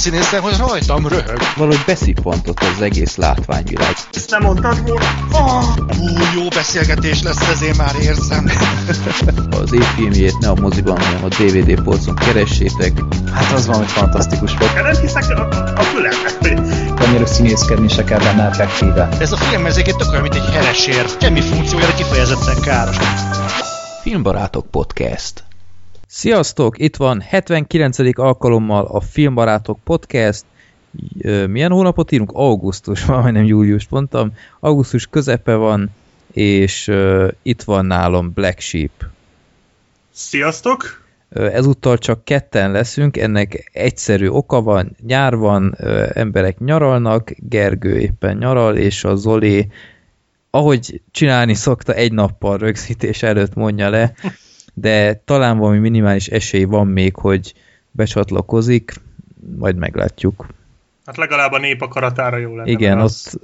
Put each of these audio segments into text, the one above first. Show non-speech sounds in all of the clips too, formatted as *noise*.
színészen, hogy rajtam röhög. Valahogy beszippantott az egész látványvilág. Ezt nem mondtad volna? Oh, ú, jó beszélgetés lesz, ezért már érzem. *laughs* az év filmjét ne a moziban, hanem a DVD polcon keressétek. Hát az valami fantasztikus volt. Nem hiszek a, a fülemnek. Annyira színészkedni se kell benne effektíve. Ez a film ezeket tök olyan, mint egy heresér. Semmi funkciója, kifejezetten káros. Filmbarátok Podcast Sziasztok! Itt van 79. alkalommal a Filmbarátok Podcast. Milyen hónapot írunk? Augusztus, *laughs* majdnem július mondtam. Augusztus közepe van, és uh, itt van nálam Black Sheep. Sziasztok! Ezúttal csak ketten leszünk, ennek egyszerű oka van, nyár van, emberek nyaralnak, Gergő éppen nyaral, és a Zoli, ahogy csinálni szokta, egy nappal rögzítés előtt mondja le, de talán valami minimális esély van még, hogy becsatlakozik, majd meglátjuk. Hát legalább a nép akaratára jó lenne. Igen, ott,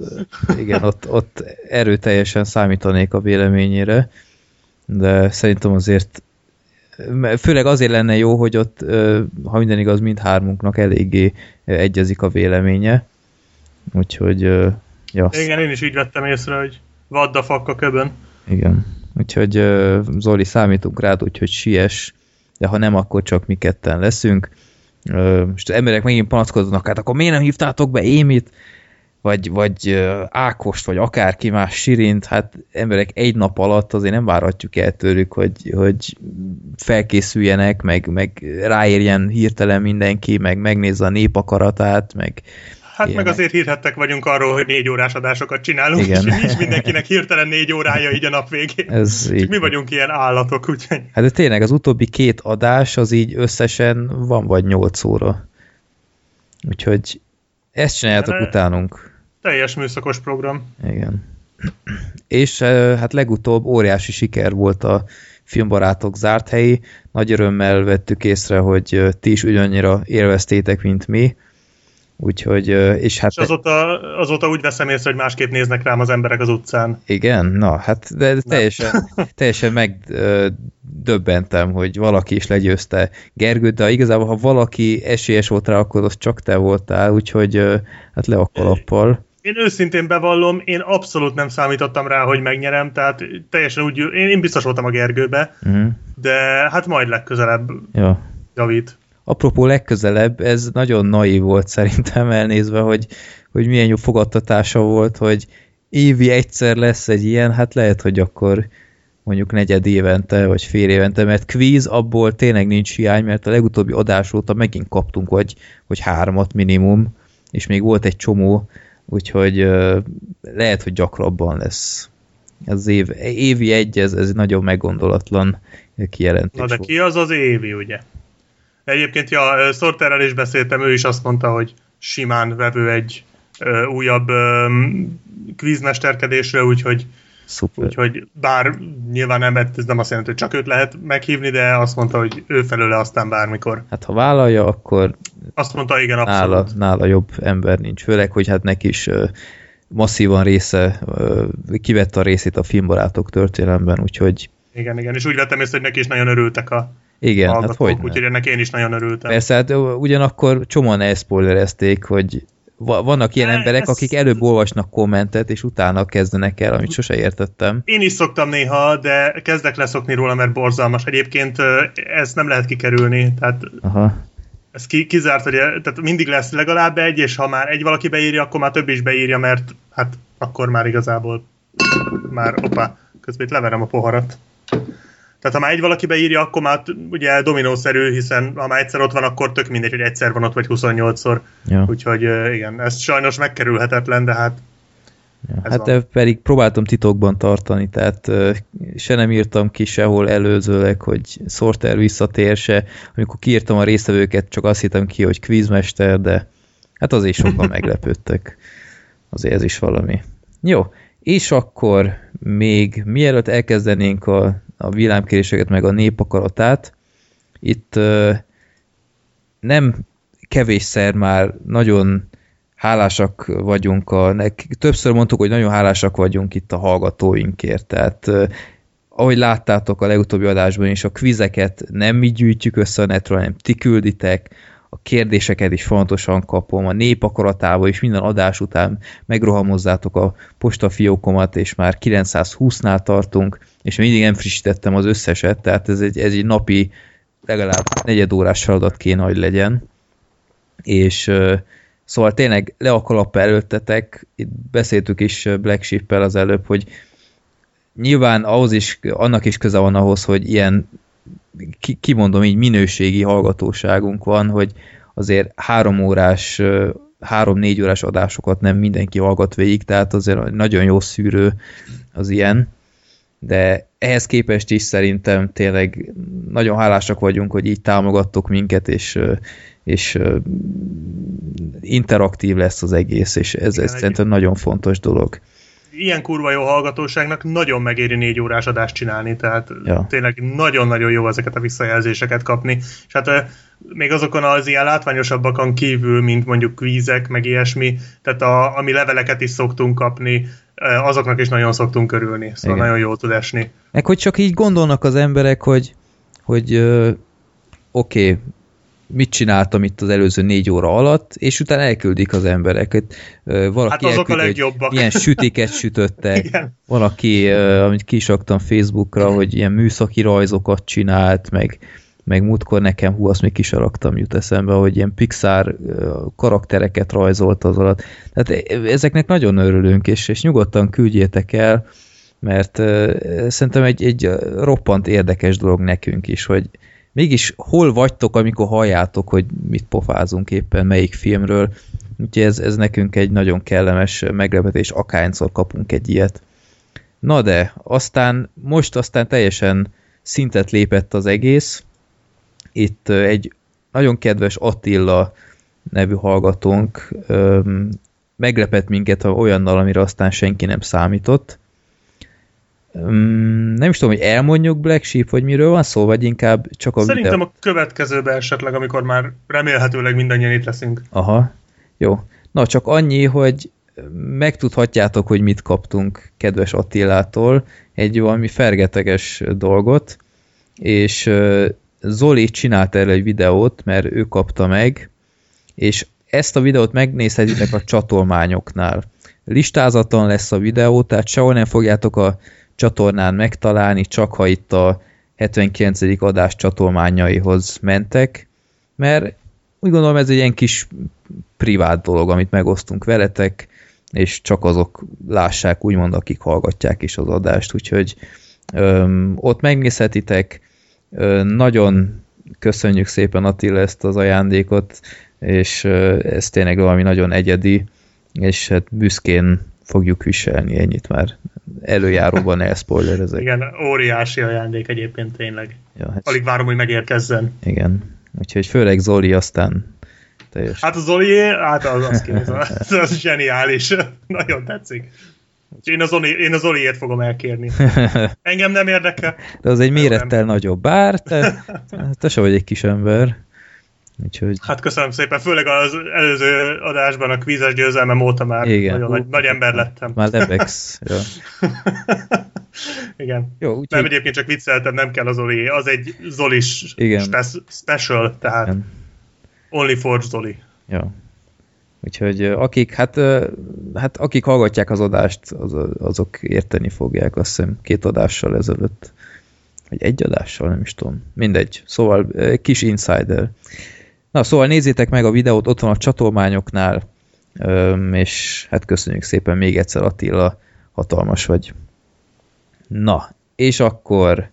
igen ott, ott erőteljesen számítanék a véleményére, de szerintem azért főleg azért lenne jó, hogy ott, ha minden igaz, mindhármunknak eléggé egyezik a véleménye. Úgyhogy, ja. Igen, én is így vettem észre, hogy vad a fakka köbön. Igen. Úgyhogy Zoli, számítunk rád, úgyhogy siess, de ha nem, akkor csak mi ketten leszünk. Most emberek megint panaszkodnak, hát akkor miért nem hívtátok be Émit? vagy, vagy Ákost, vagy akárki más Sirint, hát emberek egy nap alatt azért nem várhatjuk el tőlük, hogy, hogy felkészüljenek, meg, meg ráérjen hirtelen mindenki, meg megnézze a népakaratát, meg Hát ilyenek. meg azért hírhettek vagyunk arról, hogy négy órás adásokat csinálunk, Igen. és nincs mindenkinek hirtelen négy órája így a nap végén. Ez így. mi vagyunk ilyen állatok, úgyhogy... Hát de tényleg az utóbbi két adás az így összesen van vagy nyolc óra. Úgyhogy ezt csináljátok De utánunk. Teljes műszakos program. Igen. És hát legutóbb óriási siker volt a filmbarátok zárt helyi. Nagy örömmel vettük észre, hogy ti is ugyannyira élveztétek, mint mi. Úgyhogy, és hát... És azóta, azóta úgy veszem észre, hogy másképp néznek rám az emberek az utcán. Igen? Na, hát de teljesen, teljesen megdöbbentem, hogy valaki is legyőzte Gergőt, de igazából, ha valaki esélyes volt rá, akkor az csak te voltál, úgyhogy hát le a kalappal. Én őszintén bevallom, én abszolút nem számítottam rá, hogy megnyerem, tehát teljesen úgy, én, én biztos voltam a Gergőbe, uh-huh. de hát majd legközelebb ja. javít. Apropó legközelebb, ez nagyon naív volt szerintem elnézve, hogy, hogy milyen jó fogadtatása volt, hogy évi egyszer lesz egy ilyen, hát lehet, hogy akkor mondjuk negyed évente, vagy fél évente, mert quiz abból tényleg nincs hiány, mert a legutóbbi adás óta megint kaptunk, vagy, vagy hármat minimum, és még volt egy csomó, úgyhogy uh, lehet, hogy gyakrabban lesz. Ez év, évi egy, ez, ez nagyon meggondolatlan kijelentés. Na de ki az az évi, ugye? Egyébként, ja, Sorterrel is beszéltem, ő is azt mondta, hogy simán vevő egy ö, újabb ö, kvízmesterkedésre, úgyhogy Szuper. Úgyhogy bár nyilván nem, ez nem azt jelenti, hogy csak őt lehet meghívni, de azt mondta, hogy ő felőle aztán bármikor. Hát ha vállalja, akkor azt mondta, igen, abszolút. Nála, nála jobb ember nincs. Főleg, hogy hát neki is uh, masszívan része, uh, kivette a részét a filmbarátok történelemben, úgyhogy... Igen, igen, és úgy vettem észre, hogy neki is nagyon örültek a igen, hát hogy Úgyhogy ennek én is nagyon örültem. Persze, hát ugyanakkor csomóan elszpoilerezték, hogy vannak ilyen emberek, ez... akik előbb olvasnak kommentet, és utána kezdenek el, amit sose értettem. Én is szoktam néha, de kezdek leszokni róla, mert borzalmas. Egyébként ezt nem lehet kikerülni, tehát Aha. ez ki, kizárt, hogy tehát mindig lesz legalább egy, és ha már egy valaki beírja, akkor már több is beírja, mert hát akkor már igazából már, opa, közben itt leverem a poharat. Tehát ha már egy valaki beírja, akkor már ugye dominószerű, hiszen ha már egyszer ott van, akkor tök mindegy, hogy egyszer van ott, vagy 28-szor. Ja. Úgyhogy igen, ez sajnos megkerülhetetlen, de hát Ja, hát de pedig próbáltam titokban tartani, tehát se nem írtam ki sehol előzőleg, hogy Sorter visszatér se. Amikor kiírtam a résztvevőket, csak azt hittem ki, hogy quizmester, de hát azért sokan *laughs* meglepődtek. Azért ez is valami. Jó, és akkor még mielőtt elkezdenénk a a villámkéréseket, meg a népakaratát. Itt nem kevésszer már nagyon hálásak vagyunk, a, többször mondtuk, hogy nagyon hálásak vagyunk itt a hallgatóinkért, tehát ahogy láttátok a legutóbbi adásban is, a kvizeket nem mi gyűjtjük össze a netről, hanem ti külditek, a kérdéseket is fontosan kapom, a nép akaratába is minden adás után megrohamozzátok a postafiókomat, és már 920-nál tartunk, és mindig nem frissítettem az összeset, tehát ez egy, ez egy napi legalább negyed órás feladat kéne, hogy legyen. És szóval tényleg le a kalap előttetek, itt beszéltük is Black Sheep-el az előbb, hogy nyilván ahhoz is, annak is köze van ahhoz, hogy ilyen ki, kimondom így minőségi hallgatóságunk van, hogy azért három órás, három-négy órás adásokat nem mindenki hallgat végig, tehát azért nagyon jó szűrő az ilyen, de ehhez képest is szerintem tényleg nagyon hálásak vagyunk, hogy így támogattok minket, és, és interaktív lesz az egész, és ez, Igen, ez szerintem nagyon fontos dolog ilyen kurva jó hallgatóságnak nagyon megéri négy órás adást csinálni, tehát ja. tényleg nagyon-nagyon jó ezeket a visszajelzéseket kapni, és hát még azokon az ilyen látványosabbakon kívül, mint mondjuk kvízek, meg ilyesmi, tehát a, ami leveleket is szoktunk kapni, azoknak is nagyon szoktunk körülni, szóval Igen. nagyon jól tud esni. Meg hogy csak így gondolnak az emberek, hogy, hogy oké, okay, mit csináltam itt az előző négy óra alatt, és utána elküldik az embereket. Valaki hát azok elküldi, a legjobbak. Ilyen sütiket sütöttek. *laughs* Igen. Valaki, amit kisaktam Facebookra, hogy ilyen műszaki rajzokat csinált, meg, meg múltkor nekem, hú, azt még kisaraktam, jut eszembe, hogy ilyen Pixar karaktereket rajzolt az alatt. Tehát ezeknek nagyon örülünk, és, és nyugodtan küldjétek el, mert uh, szerintem egy, egy roppant érdekes dolog nekünk is, hogy, mégis hol vagytok, amikor halljátok, hogy mit pofázunk éppen, melyik filmről. Úgyhogy ez, ez nekünk egy nagyon kellemes meglepetés, akárhányszor kapunk egy ilyet. Na de, aztán most aztán teljesen szintet lépett az egész. Itt egy nagyon kedves Attila nevű hallgatónk meglepett minket olyannal, amire aztán senki nem számított nem is tudom, hogy elmondjuk Black Sheep, vagy miről van szó, vagy inkább csak a Szerintem videó... a következőben esetleg, amikor már remélhetőleg mindannyian itt leszünk. Aha, jó. Na, csak annyi, hogy megtudhatjátok, hogy mit kaptunk kedves Attilától, egy valami fergeteges dolgot, és Zoli csinált erre egy videót, mert ő kapta meg, és ezt a videót megnézhetitek a csatolmányoknál. Listázaton lesz a videó, tehát sehol nem fogjátok a csatornán megtalálni, csak ha itt a 79. adás csatolmányaihoz mentek, mert úgy gondolom ez egy ilyen kis privát dolog, amit megosztunk veletek, és csak azok lássák, úgymond, akik hallgatják is az adást, úgyhogy öm, ott megnézhetitek, nagyon köszönjük szépen Attila ezt az ajándékot, és ö, ez tényleg valami nagyon egyedi, és hát büszkén fogjuk viselni, ennyit már előjáróban elszpoilerezek. Igen, óriási ajándék egyébként tényleg. Ja, hát... Alig várom, hogy megérkezzen. Igen, úgyhogy főleg Zoli aztán teljes. Hát a Zoli, hát az, az, kéz, az, az zseniális. *laughs* Nagyon tetszik. Én az, Zoli, én az Zoliért fogom elkérni. *laughs* Engem nem érdekel. De az egy mérettel nagyobb, bár te, te se vagy egy kis ember. Úgyhogy... Hát köszönöm szépen, főleg az előző adásban a kvízes győzelmem óta már Igen. nagyon nagy, nagy ember lettem. Már lebex. ja. *laughs* Igen. Jó, úgy, nem, egyébként csak vicceltem, nem kell az Zoli, az egy Zolis Igen. Spe- special, tehát Igen. only for Zoli. Ja. Úgyhogy akik, hát, hát akik hallgatják az adást, az, azok érteni fogják, azt hiszem két adással ezelőtt. Vagy egy adással, nem is tudom. Mindegy. Szóval kis insider. Na, szóval nézzétek meg a videót, ott van a csatolmányoknál, és hát köszönjük szépen még egyszer Attila, hatalmas vagy. Na, és akkor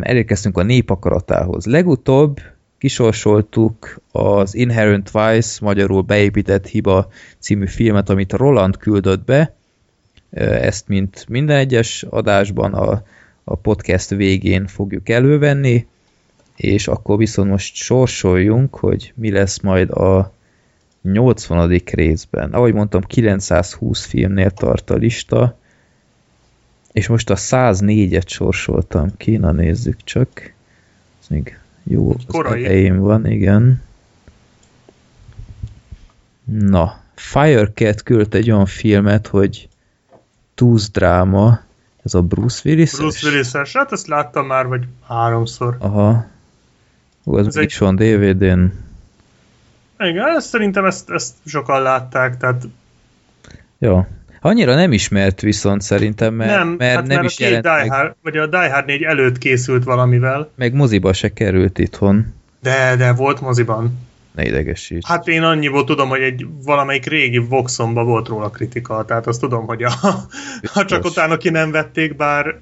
elérkeztünk a népakaratához. Legutóbb kisorsoltuk az Inherent Vice, magyarul beépített hiba című filmet, amit Roland küldött be. Ezt, mint minden egyes adásban a, a podcast végén fogjuk elővenni és akkor viszont most sorsoljunk, hogy mi lesz majd a 80. részben. Ahogy mondtam, 920 filmnél tart a lista, és most a 104-et sorsoltam ki, na nézzük csak. Ez még jó az elején van, igen. Na, Firecat küldte egy olyan filmet, hogy Tooth dráma, ez a Bruce Willis-es? Bruce Willis-es, hát ezt láttam már, vagy háromszor. Aha, Ó, az egy... van DVD-n. Igen, ezt, szerintem ezt, ezt sokan látták, tehát... Jó. Annyira nem ismert viszont szerintem, mert nem, mert hát nem mert is a jelent Die Hard, vagy a Die Hard 4 előtt készült valamivel. Meg moziba se került itthon. De, de volt moziban. Ne idegesíts. Hát én annyiból tudom, hogy egy valamelyik régi Voxomba volt róla kritika, tehát azt tudom, hogy a, ha csak utána ki nem vették, bár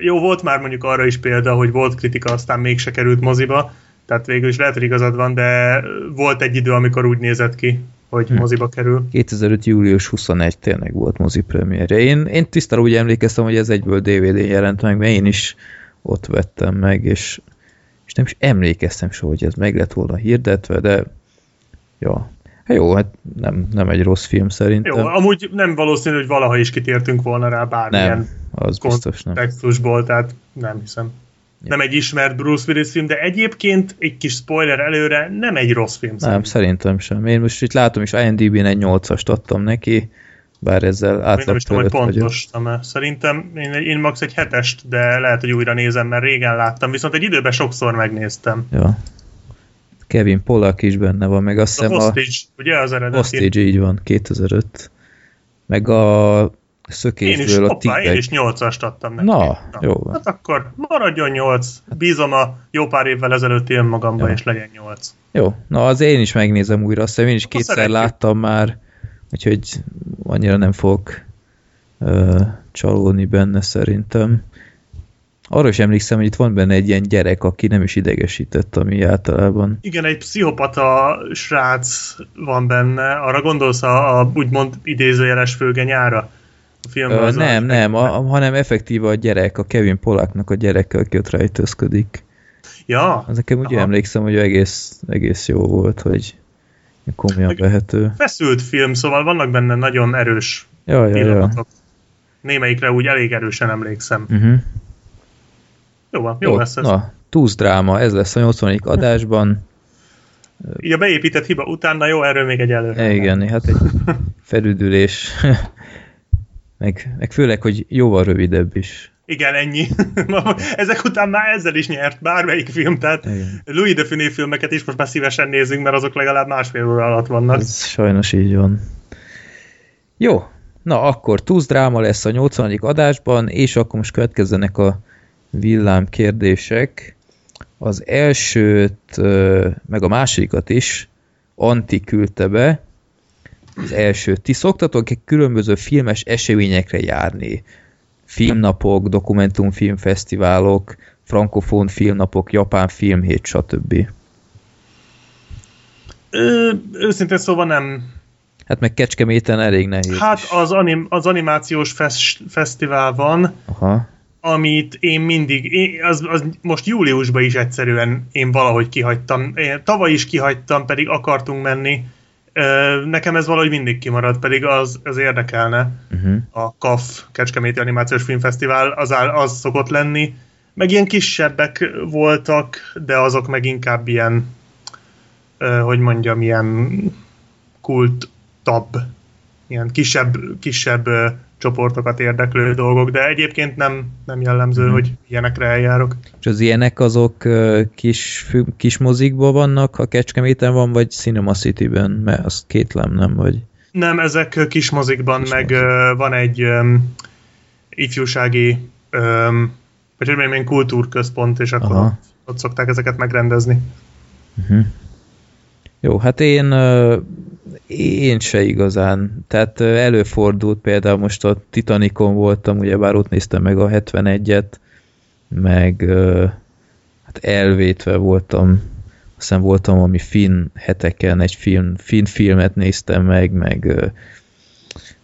jó, volt már mondjuk arra is példa, hogy volt kritika, aztán mégse került moziba, tehát végül is lehet, hogy igazad van, de volt egy idő, amikor úgy nézett ki, hogy hm. moziba kerül. 2005. július 21 tényleg volt mozi premierje. Én, én tisztára úgy emlékeztem, hogy ez egyből DVD jelent meg, mert én is ott vettem meg, és, és nem is emlékeztem soha, hogy ez meg lett volna hirdetve, de ja, Hát jó, hát nem, nem egy rossz film szerintem. Jó, amúgy nem valószínű, hogy valaha is kitértünk volna rá bármilyen nem, az biztos nem. kontextusból, tehát nem hiszem. Ja. Nem egy ismert Bruce Willis film, de egyébként egy kis spoiler előre nem egy rossz film. Nem, szerintem, szerintem sem. Én most itt látom is IMDb-n egy 8-ast adtam neki, bár ezzel átlag Nem is tudom, hogy pontos, Szerintem én, én max egy hetest, de lehet, hogy újra nézem, mert régen láttam, viszont egy időben sokszor megnéztem. Ja. Kevin Pollack is benne van, meg azt hiszem a... Hostage, ugye az eredeti? Hostage, így van, 2005. Meg a szökésből én is, a hoppá, én is 8-ast adtam neki. Na, Na, jó. Hát akkor maradjon 8. Bízom a jó pár évvel ezelőtti önmagamba, és legyen 8. Jó, na az én is megnézem újra, azt hiszem én is akkor kétszer szeretjük. láttam már, úgyhogy annyira nem fogok uh, csalódni benne szerintem. Arra is emlékszem, hogy itt van benne egy ilyen gyerek, aki nem is idegesített, ami általában. Igen, egy pszichopata srác van benne. Arra gondolsz a, a úgymond idézőjeles főgenyára? A film Ö, nem, nem, a, hanem effektíve a gyerek, a Kevin Polaknak a gyereke, aki ott rejtőzködik. Ja. Az nekem úgy emlékszem, hogy egész, egész jó volt, hogy komolyan Meg vehető. Feszült film, szóval vannak benne nagyon erős ja, ja, ja. Némelyikre úgy elég erősen emlékszem. Uh-huh. Jó van, jó, jó lesz ez. Na, túsz dráma, ez lesz a 80. adásban. Így a beépített hiba utána jó, erről még egy előre. Igen, hát egy *laughs* felüdülés. Meg, meg főleg, hogy jóval rövidebb is. Igen, ennyi. *laughs* Ezek után már ezzel is nyert bármelyik film, tehát Igen. Louis de Funé filmeket is most már szívesen nézünk, mert azok legalább másfél óra alatt vannak. Ez sajnos így van. Jó, na akkor túsz dráma lesz a 80. adásban, és akkor most következzenek a villám kérdések. Az elsőt, meg a másodikat is Anti küldte be. Az elsőt. Ti szoktatok egy különböző filmes eseményekre járni? Filmnapok, dokumentumfilmfesztiválok, frankofón filmnapok, japán filmhét, stb. Ö, őszintén szóval nem. Hát meg Kecskeméten elég nehéz. Hát az, anim, az animációs fesz, fesztivál van, Aha amit én mindig, én, az, az most júliusban is egyszerűen én valahogy kihagytam. Én tavaly is kihagytam, pedig akartunk menni. Nekem ez valahogy mindig kimarad, pedig az, az érdekelne. Uh-huh. A KAF, Kecskeméti Animációs Filmfesztivál, az, az szokott lenni. Meg ilyen kisebbek voltak, de azok meg inkább ilyen, hogy mondjam, ilyen kultabb, ilyen kisebb, kisebb csoportokat érdeklő dolgok, de egyébként nem, nem jellemző, hmm. hogy ilyenekre eljárok. És az ilyenek azok kis, kis mozikban vannak, ha Kecskeméten van, vagy Cinema City-ben? Mert azt kétlem, nem? Vagy... Nem, ezek kis mozikban, kis meg mozik. van egy um, ifjúsági um, vagy hogy mondjam, kultúrközpont, és akkor ott, ott szokták ezeket megrendezni. Uh-huh. Jó, hát én én se igazán. Tehát előfordult például most a Titanicon voltam, ugye bár ott néztem meg a 71-et, meg hát elvétve voltam, aztán voltam ami finn heteken, egy film, finn filmet néztem meg, meg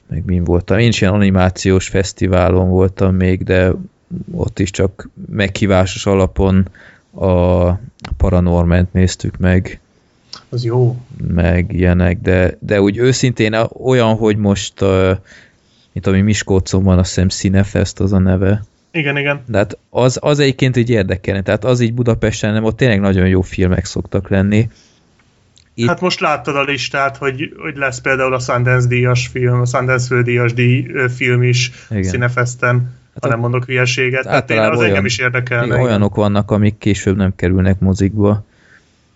meg min voltam. Én is ilyen animációs fesztiválon voltam még, de ott is csak meghívásos alapon a Paranorment néztük meg az jó. Meg ilyenek, de, de úgy őszintén olyan, hogy most, mint ami Miskolcon van, azt hiszem Cinefest az a neve. Igen, igen. De hát az, az egyébként így érdekelne, tehát az így Budapesten nem, ott tényleg nagyon jó filmek szoktak lenni. Itt... Hát most láttad a listát, hogy, hogy lesz például a Sundance díjas film, a Sundance díjas díj film is Igen. Cinefesten. hát ha nem mondok hülyeséget. Tehát én, az olyan, engem is érdekel. Igen, olyanok vannak, amik később nem kerülnek mozikba.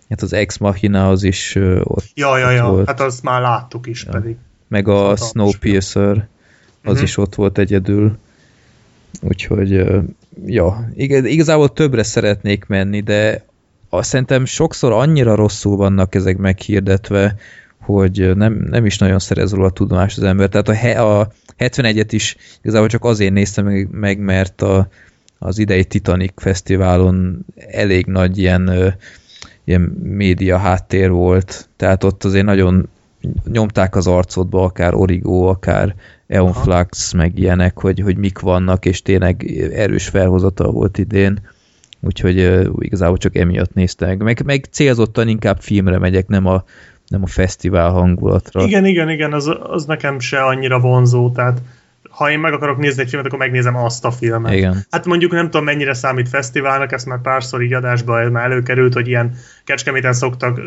Hát az Ex az is uh, ott, ja, ja, ja. Volt. hát azt már láttuk is ja. pedig. Meg a Snowpiercer, az uh-huh. is ott volt egyedül. Úgyhogy, uh, ja, igazából többre szeretnék menni, de azt szerintem sokszor annyira rosszul vannak ezek meghirdetve, hogy nem, nem is nagyon szerez róla a tudomást az ember. Tehát a, he, a 71-et is igazából csak azért néztem meg, meg mert a, az idei Titanic fesztiválon elég nagy ilyen, ilyen média háttér volt, tehát ott azért nagyon nyomták az arcodba, akár Origo, akár Eonflux, meg ilyenek, hogy, hogy mik vannak, és tényleg erős felhozata volt idén úgyhogy uh, igazából csak emiatt néztek. Meg, meg célzottan inkább filmre megyek, nem a, nem a fesztivál hangulatra. Igen, igen, igen, az, az nekem se annyira vonzó, tehát ha én meg akarok nézni egy filmet, akkor megnézem azt a filmet. Igen. Hát mondjuk nem tudom, mennyire számít fesztiválnak, ezt már párszor így adásban már előkerült, hogy ilyen kecskeméten szoktak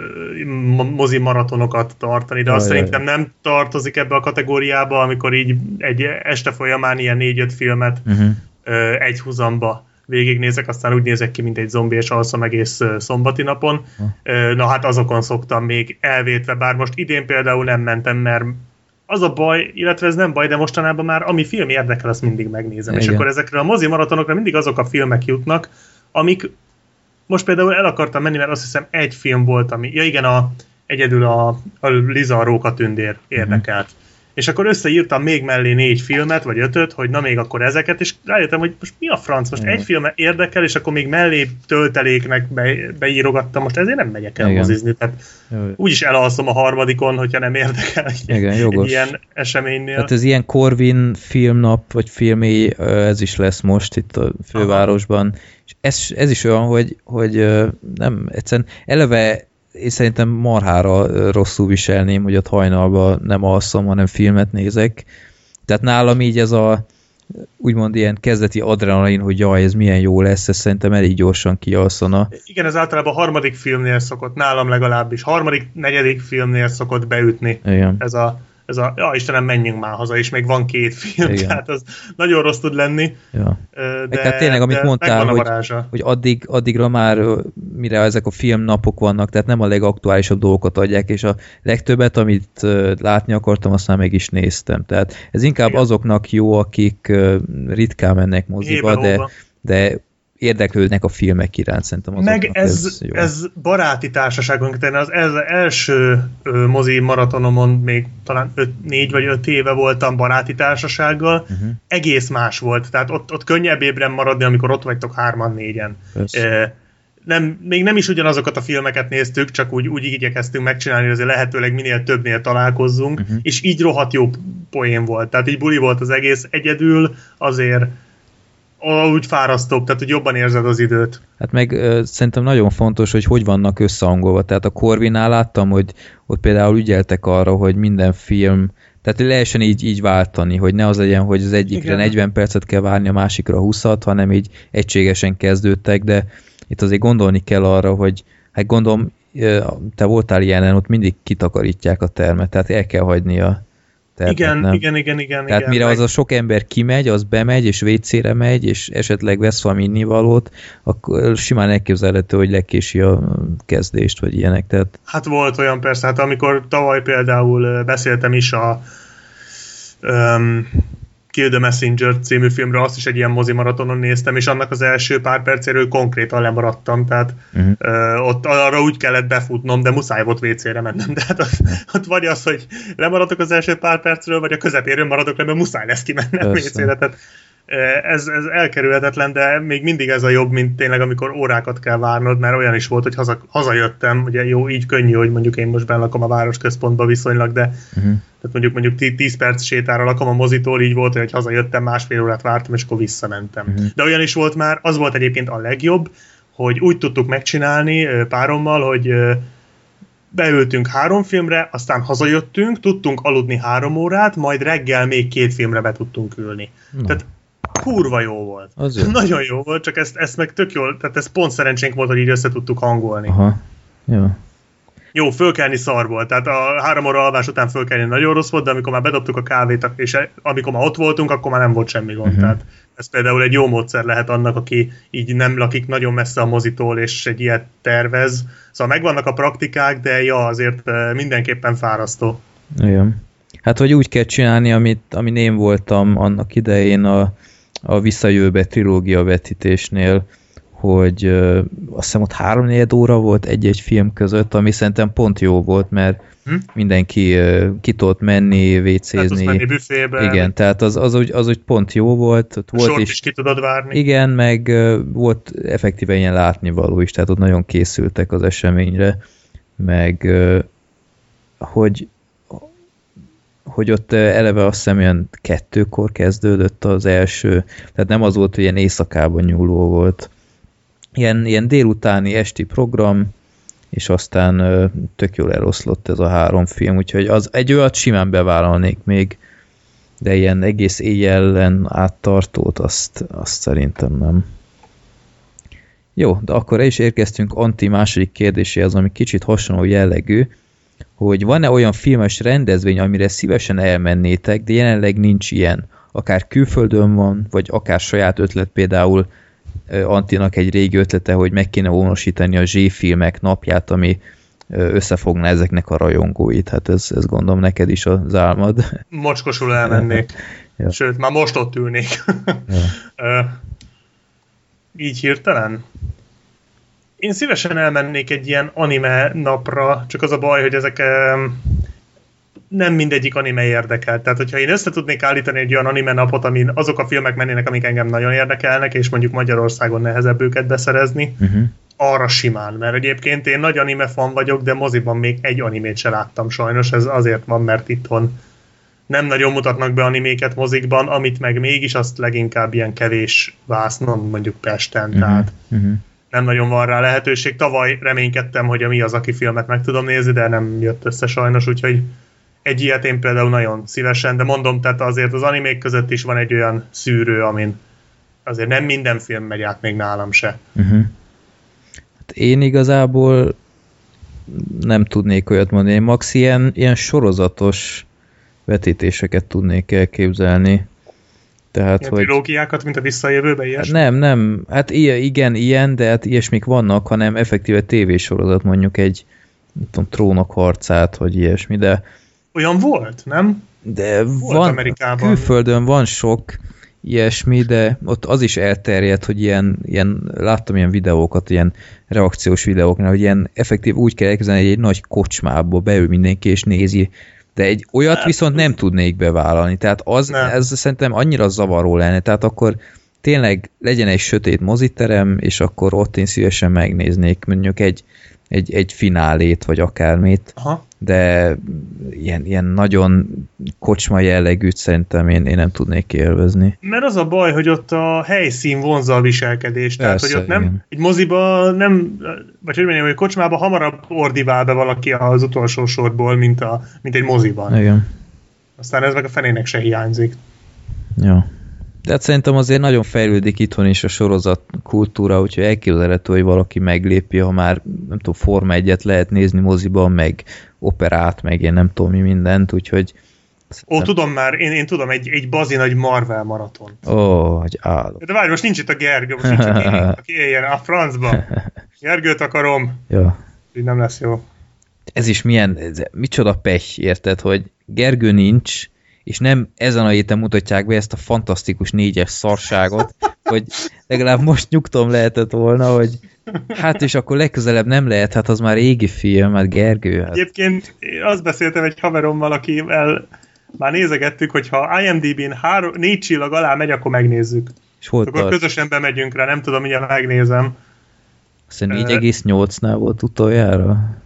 mozi maratonokat tartani, de azt szerintem nem tartozik ebbe a kategóriába, amikor így egy este folyamán ilyen négy-öt filmet uh-huh. egy húzamba végignézek, aztán úgy nézek ki, mint egy zombi, és alszom egész szombati napon. Na hát azokon szoktam még elvétve, bár most idén például nem mentem, mert az a baj, illetve ez nem baj, de mostanában már ami film érdekel, azt mindig megnézem. Igen. És akkor ezekre a mozi maratonokra mindig azok a filmek jutnak, amik most például el akartam menni, mert azt hiszem egy film volt, ami, ja igen, a, egyedül a, a Liza a Rókatündér érdekelt. Uh-huh és akkor összeírtam még mellé négy filmet, vagy ötöt, hogy na még akkor ezeket, és rájöttem, hogy most mi a franc, most Igen. egy film érdekel, és akkor még mellé tölteléknek be, beírogattam, most ezért nem megyek el Igen. mozizni, tehát úgyis elalszom a harmadikon, hogyha nem érdekel egy, Igen, jogos. egy ilyen eseménynél. Tehát ez ilyen Corvin filmnap, vagy filmé, ez is lesz most itt a fővárosban, Aha. és ez, ez is olyan, hogy, hogy nem, egyszerűen eleve én szerintem marhára rosszul viselném, hogy ott hajnalban nem alszom, hanem filmet nézek. Tehát nálam így ez a úgymond ilyen kezdeti adrenalin, hogy jaj, ez milyen jó lesz, ez szerintem elég gyorsan kialszana. Igen, ez általában a harmadik filmnél szokott, nálam legalábbis, harmadik, negyedik filmnél szokott beütni. Igen. Ez a ez a, ja Istenem, menjünk már haza, és még van két film, Igen. tehát az nagyon rossz tud lenni. Ja. De, hát tényleg, amit mondtál, hogy, hogy addig, addigra már, mire ezek a filmnapok vannak, tehát nem a legaktuálisabb dolgokat adják, és a legtöbbet, amit látni akartam, azt már meg is néztem. Tehát ez inkább Igen. azoknak jó, akik ritkán mennek moziba, de, de érdeklődnek a filmek iránt, szerintem az Meg ez, ez, jó. ez baráti társaságunk, tehát az, ez az első ö, mozi maratonomon még talán öt, négy vagy öt éve voltam baráti társasággal, uh-huh. egész más volt, tehát ott, ott könnyebb ébren maradni, amikor ott vagytok hárman, négyen. E, nem, még nem is ugyanazokat a filmeket néztük, csak úgy, úgy igyekeztünk megcsinálni, hogy azért lehetőleg minél többnél találkozzunk, uh-huh. és így rohadt jó poén volt. Tehát így buli volt az egész egyedül, azért úgy fárasztóbb, tehát hogy jobban érzed az időt. Hát meg ö, szerintem nagyon fontos, hogy hogy vannak összehangolva. Tehát a Corvinál láttam, hogy ott például ügyeltek arra, hogy minden film, tehát lehessen így, így váltani, hogy ne az legyen, hogy az egyikre Igen. 40 percet kell várni, a másikra 20-at, hanem így egységesen kezdődtek, de itt azért gondolni kell arra, hogy hát gondolom, te voltál ilyenen, ott mindig kitakarítják a termet, tehát el kell hagyni a, tehát igen, nem. igen, igen, igen. Tehát igen, mire meg... az a sok ember kimegy, az bemegy, és WC-re megy, és esetleg vesz valami innivalót, akkor simán elképzelhető, hogy lekési a kezdést, vagy ilyenek. Tehát... Hát volt olyan persze, hát amikor tavaly például beszéltem is a um, Kill the Messenger című filmről, azt is egy ilyen mozi maratonon néztem, és annak az első pár percéről konkrétan lemaradtam, tehát uh-huh. uh, ott arra úgy kellett befutnom, de muszáj volt WC-re mennem, de hát ott, ott vagy az, hogy lemaradok az első pár percről, vagy a közepéről maradok le, mert muszáj lesz kimennem WC-re, tehát ez, ez elkerülhetetlen, de még mindig ez a jobb, mint tényleg, amikor órákat kell várnod, mert olyan is volt, hogy haza, hazajöttem, ugye jó, így könnyű, hogy mondjuk én most lakom a városközpontba viszonylag, de uh-huh. Tehát mondjuk mondjuk 10 perc sétára lakom a mozitól, így volt, hogy hazajöttem, másfél órát vártam, és akkor visszamentem. Uh-huh. De olyan is volt már, az volt egyébként a legjobb, hogy úgy tudtuk megcsinálni párommal, hogy beültünk három filmre, aztán hazajöttünk, tudtunk aludni három órát, majd reggel még két filmre be tudtunk ülni. Na. Tehát kurva jó volt. Az jó. *laughs* Nagyon jó volt, csak ezt, ezt meg tök jól, tehát ez pont szerencsénk volt, hogy így össze tudtuk hangolni. Aha, jó. Jó, fölkelni szar volt, tehát a három óra alvás után fölkelni nagyon rossz volt, de amikor már bedobtuk a kávét, és amikor már ott voltunk, akkor már nem volt semmi gond. Uh-huh. Tehát ez például egy jó módszer lehet annak, aki így nem lakik nagyon messze a mozitól, és egy ilyet tervez. Szóval megvannak a praktikák, de ja, azért mindenképpen fárasztó. Igen. Hát, hogy úgy kell csinálni, amit, amin én voltam annak idején a, a Visszajövőbe trilógia vetítésnél, hogy ö, azt hiszem ott három óra volt egy-egy film között, ami szerintem pont jó volt, mert hm? mindenki ö, ki tudott menni, vécézni. menni büfébe. Igen, tehát az, az, úgy, az úgy pont jó volt. Ott volt is, is ki tudod várni. Igen, meg ö, volt effektíven ilyen látnivaló is, tehát ott nagyon készültek az eseményre, meg ö, hogy hogy ott eleve azt hiszem ilyen kettőkor kezdődött az első, tehát nem az volt, hogy ilyen éjszakában nyúló volt. Ilyen, ilyen délutáni esti program, és aztán tök jól eloszlott ez a három film, úgyhogy az egy olyat simán bevállalnék még, de ilyen egész éjjelen áttartót, azt, azt szerintem nem. Jó, de akkor is érkeztünk Anti második kérdéséhez, ami kicsit hasonló jellegű, hogy van-e olyan filmes rendezvény, amire szívesen elmennétek, de jelenleg nincs ilyen. Akár külföldön van, vagy akár saját ötlet, például Antinak egy régi ötlete, hogy meg kéne vonosítani a Z-filmek napját, ami összefogna ezeknek a rajongóit. Hát ez, ez gondolom neked is az álmod. Mocskosul *laughs* elmennék. ja. Sőt, már most ott ülnék. ja. *laughs* Így hirtelen? Én szívesen elmennék egy ilyen anime napra, csak az a baj, hogy ezek nem mindegyik anime érdekel. Tehát, hogyha én össze tudnék állítani egy olyan anime napot, amin azok a filmek mennének, amik engem nagyon érdekelnek, és mondjuk Magyarországon nehezebb őket beszerezni, uh-huh. arra simán. Mert egyébként én nagy anime fan vagyok, de moziban még egy animét se láttam sajnos. Ez azért van, mert itthon nem nagyon mutatnak be animéket mozikban, amit meg mégis azt leginkább ilyen kevés vásznon, mondjuk Pesten. Uh-huh. Tehát uh-huh nem nagyon van rá lehetőség. Tavaly reménykedtem, hogy a mi az, aki filmet meg tudom nézni, de nem jött össze sajnos, úgyhogy egy ilyet én például nagyon szívesen, de mondom, tehát azért az animék között is van egy olyan szűrő, amin azért nem minden film megy át még nálam se. Uh-huh. Hát én igazából nem tudnék olyat mondani, én max ilyen, ilyen sorozatos vetítéseket tudnék elképzelni. Tehát, ilyen hogy... trilógiákat, mint a visszajövőben, ilyesmi? Hát nem, nem, hát ilyen, igen, ilyen, de hát ilyesmik vannak, hanem effektíve tévésorozat, mondjuk egy nem tudom, trónok harcát, vagy ilyesmi, de... Olyan volt, nem? De volt van, Amerikában. külföldön van sok ilyesmi, de ott az is elterjedt, hogy ilyen, ilyen láttam ilyen videókat, ilyen reakciós videóknál, hogy ilyen effektív úgy kell elkezdeni, hogy egy nagy kocsmába beül mindenki és nézi de egy olyat hát, viszont nem tudnék bevállalni, tehát az, nem. ez szerintem annyira zavaró lenne, tehát akkor tényleg legyen egy sötét moziterem, és akkor ott én szívesen megnéznék mondjuk egy, egy, egy finálét, vagy akármit, Aha. De ilyen, ilyen nagyon kocsma jellegűt szerintem én, én nem tudnék élvezni. Mert az a baj, hogy ott a helyszín vonza a viselkedést, tehát hogy ott nem, igen. egy moziba nem, vagy hogy mondjam, hogy kocsmába hamarabb ordivál be valaki az utolsó sorból, mint, a, mint egy moziban. Igen. Aztán ez meg a fenének se hiányzik. Ja. De hát szerintem azért nagyon fejlődik itthon is a sorozat kultúra, úgyhogy elképzelhető, hogy valaki meglépi, ha már nem tudom, Forma egyet lehet nézni moziban, meg operát, meg én nem tudom mi mindent, úgyhogy Ó, tudom már, én, én tudom, egy, egy bazi nagy Marvel maraton. Ó, hogy állok. De várj, most nincs itt a Gergő, most nincs itt én, *laughs* aki éljen a francba. Gergőt akarom. Jó. Így nem lesz jó. Ez is milyen, ez, micsoda pech, érted, hogy Gergő nincs, és nem ezen a héten mutatják be ezt a fantasztikus négyes szarságot, hogy legalább most nyugtom lehetett volna, hogy hát és akkor legközelebb nem lehet, hát az már régi film, hát Gergő. Hát. Egyébként azt beszéltem egy haverommal, akivel már nézegettük, hogy ha IMDb-n három, négy csillag alá megy, akkor megnézzük. És hol akkor tart? közösen bemegyünk rá, nem tudom, mindjárt megnézem. Azt 4,8-nál volt utoljára?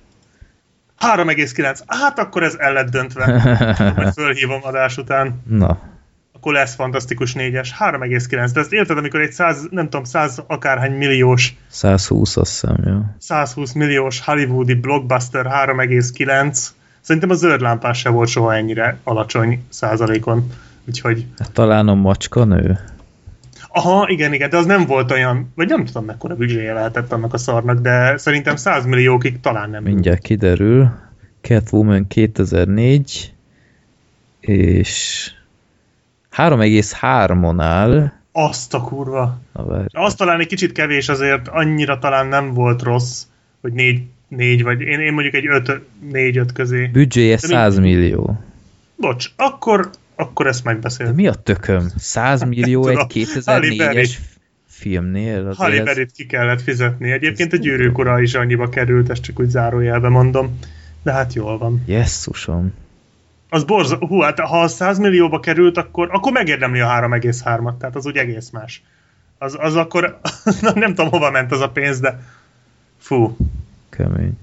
3,9. Hát akkor ez el lett döntve. *laughs* Majd fölhívom adás után. Na. Akkor lesz fantasztikus négyes. 3,9. De ezt érted, amikor egy 100, nem tudom, 100 akárhány milliós 120 azt hiszem, jó. 120 milliós hollywoodi blockbuster 3,9. Szerintem a zöld lámpás se volt soha ennyire alacsony százalékon. Úgyhogy... Hát talán a macska nő. Aha, igen, igen, de az nem volt olyan, vagy nem tudom mekkora büdzséje lehetett annak a szarnak, de szerintem 100 milliókig talán nem. Mindjárt kiderül. Catwoman 2004, és 3,3-on áll. Azt a kurva. Azt talán egy kicsit kevés azért, annyira talán nem volt rossz, hogy 4, 4 vagy én, én mondjuk egy 5, 4-5 közé. Büdzséje 100 millió. Bocs, akkor akkor ezt megbeszél. De mi a tököm? 100 millió egy 2004-es filmnél? Ez... ki kellett fizetni. Egyébként a gyűrűk ura is annyiba került, ezt csak úgy zárójelbe mondom. De hát jól van. Jesszusom. Az borza... Hú, hát ha 100 millióba került, akkor, akkor megérdemli a 3,3-at. Tehát az úgy egész más. Az, az akkor... *laughs* nem tudom, hova ment az a pénz, de... Fú. Kemény.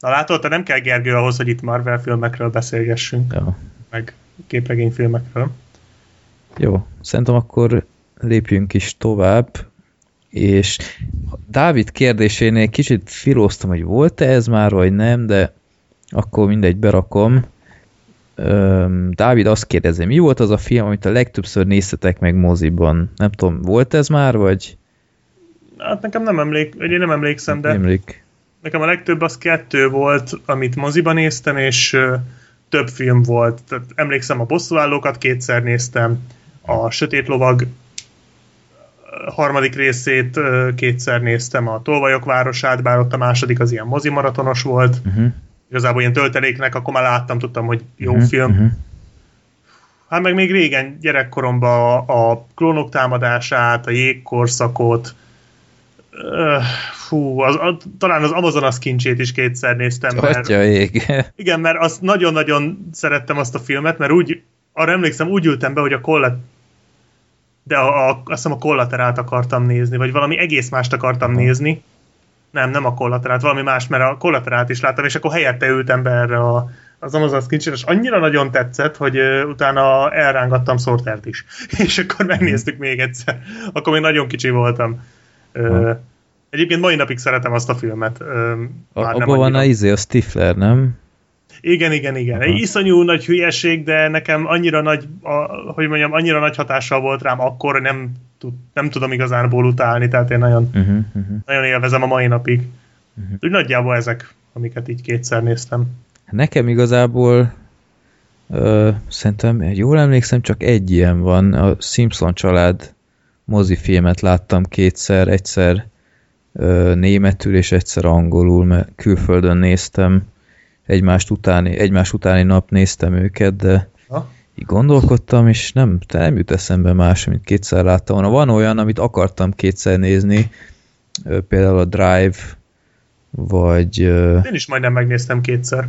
Na látod, te nem kell Gergő ahhoz, hogy itt Marvel filmekről beszélgessünk. Ja. Meg képregényfilmekről. Jó, szerintem akkor lépjünk is tovább, és Dávid kérdésénél kicsit filóztam, hogy volt-e ez már, vagy nem, de akkor mindegy, berakom. Dávid azt kérdezi, mi volt az a film, amit a legtöbbször néztetek meg moziban? Nem tudom, volt ez már, vagy? Hát nekem nem emlék, én nem emlékszem, de Emlék. nekem a legtöbb az kettő volt, amit moziban néztem, és több film volt. Tehát emlékszem, a bosszúállókat kétszer néztem, a Sötét Lovag harmadik részét kétszer néztem, a Tolvajok városát, bár ott a második az ilyen mozimaratonos volt. Uh-huh. Igazából ilyen tölteléknek, akkor már láttam, tudtam, hogy jó uh-huh. film. Uh-huh. Hát meg még régen gyerekkoromban a, a klónok támadását, a jégkorszakot, fú, az, a, talán az Amazonas kincsét is kétszer néztem. Mert, ég. *laughs* Igen, mert azt nagyon-nagyon szerettem azt a filmet, mert úgy, arra emlékszem, úgy ültem be, hogy a kollet de a, a, azt hiszem a kollaterált akartam nézni, vagy valami egész mást akartam nézni. Nem, nem a kollaterált, valami más, mert a kollaterált is láttam, és akkor helyette ültem be erre a, az Amazonas kincsére, és annyira nagyon tetszett, hogy uh, utána elrángattam Sortert is. *laughs* és akkor megnéztük még egyszer. Akkor még nagyon kicsi voltam. Uh, Egyébként mai napig szeretem azt a filmet. Abban van a izé, a Stifler, nem? Igen, igen, igen. Egy iszonyú nagy hülyeség, de nekem annyira nagy, a, hogy mondjam, annyira nagy hatással volt rám akkor, nem, tud, nem tudom igazából utálni, tehát én nagyon, uh-huh, uh-huh. nagyon élvezem a mai napig. Uh-huh. Úgy nagyjából ezek, amiket így kétszer néztem. Nekem igazából ö, szerintem, jól emlékszem, csak egy ilyen van, a Simpson család mozifilmet láttam kétszer, egyszer németül és egyszer angolul, mert külföldön néztem, egymást utáni, egymás utáni nap néztem őket, de ha? így gondolkodtam, és nem, nem jut eszembe más, mint kétszer láttam volna. Van olyan, amit akartam kétszer nézni, például a Drive, vagy... Én is majdnem megnéztem kétszer.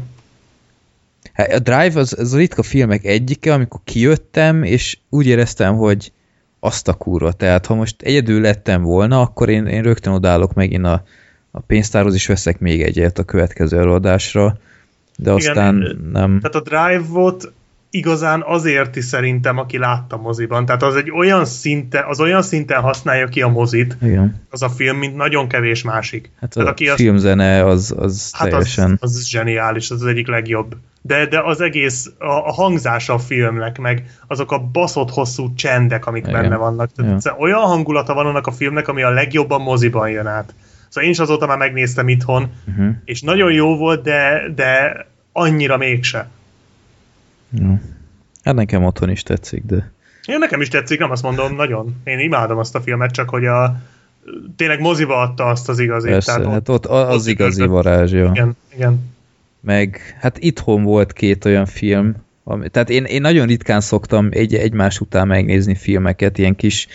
Hát a Drive az, az a ritka filmek egyike, amikor kijöttem, és úgy éreztem, hogy azt a kurva. Tehát ha most egyedül lettem volna, akkor én, én rögtön odállok megint a, a pénztárhoz, és veszek még egyet a következő előadásra, de aztán Igen, nem. Tehát a Drive-ot igazán azért is szerintem, aki látta moziban. Tehát az egy olyan szinte, az olyan szinten használja ki a mozit, Igen. az a film, mint nagyon kevés másik. Hát Tehát a aki filmzene az, az hát teljesen... Az, az zseniális, az az egyik legjobb. De, de az egész, a, a hangzása a filmnek, meg azok a baszott hosszú csendek, amik Igen. benne vannak. Tehát olyan hangulata van annak a filmnek, ami a legjobban moziban jön át. Szóval én is azóta már megnéztem itthon, uh-huh. és nagyon jó volt, de, de annyira mégse. Ja. Hát nekem otthon is tetszik, de... Én nekem is tetszik, nem azt mondom, nagyon. Én imádom azt a filmet, csak hogy a tényleg moziba adta azt az igazi. Persze, tehát hát ott, az, az igazi varázsja. Igen, igen. Meg hát itthon volt két olyan film, ami, tehát én, én nagyon ritkán szoktam egy, egymás után megnézni filmeket, ilyen kis,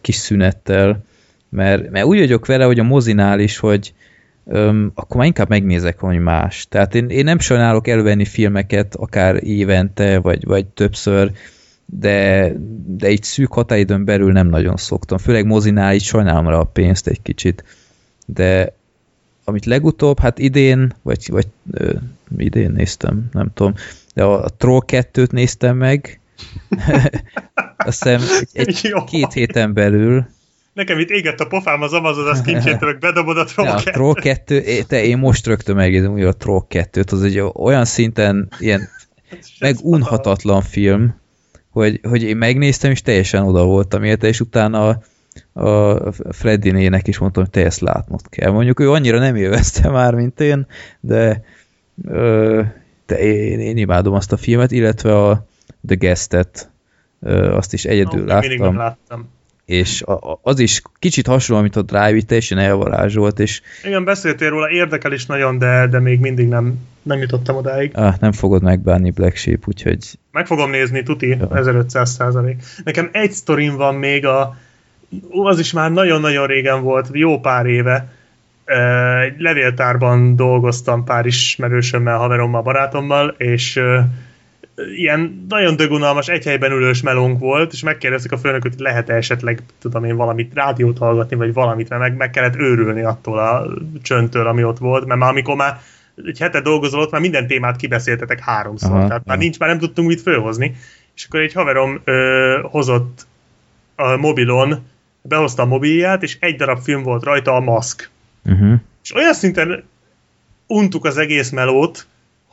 kis szünettel, mert, mert úgy vagyok vele, hogy a mozinál is, hogy öm, akkor már inkább megnézek valami más. Tehát én, én nem sajnálok elővenni filmeket, akár évente, vagy, vagy többször, de, de egy szűk határidőn belül nem nagyon szoktam. Főleg mozinál így sajnálom rá a pénzt egy kicsit. De amit legutóbb, hát idén, vagy, vagy ö, idén néztem, nem tudom, de a, a Troll 2-t néztem meg, *laughs* azt hiszem egy, egy két héten belül, Nekem itt égett a pofám az Amazon, az kincsétől, *laughs* bedobod a Troll 2 A Troll 2, te, én most rögtön megnézem újra a Troll 2-t, az egy olyan szinten ilyen megunhatatlan film, hogy, hogy én megnéztem, és teljesen oda voltam érte, és utána a, a Freddy nének is mondtam, hogy te ezt látnod kell. Mondjuk ő annyira nem élvezte már, mint én, de, ö, de én, én imádom azt a filmet, illetve a The Guest-et, azt is egyedül no, láttam. láttam. És a, az is kicsit hasonló, mint a Drive, teljesen elvarázsolt, és... Igen, beszéltél róla, érdekel is nagyon, de, de még mindig nem, nem jutottam odáig. Ah, nem fogod megbánni Black Sheep, úgyhogy... Meg fogom nézni, tuti, ja. 1500 százalék. Nekem egy sztorim van még a... Az is már nagyon-nagyon régen volt, jó pár éve. Egy levéltárban dolgoztam pár ismerősömmel, haverommal, barátommal, és ilyen nagyon dögunalmas, egy helyben ülős melónk volt, és megkérdeztük a főnököt, hogy lehet-e esetleg, tudom én, valamit, rádiót hallgatni, vagy valamit, mert meg, meg kellett őrülni attól a csöntől, ami ott volt, mert már amikor már egy hete dolgozol ott, már minden témát kibeszéltetek háromszor, aha, tehát aha. már nincs, már nem tudtunk mit fölhozni, és akkor egy haverom ö, hozott a mobilon, behozta a mobilját, és egy darab film volt rajta, a Maszk. Uh-huh. És olyan szinten untuk az egész melót,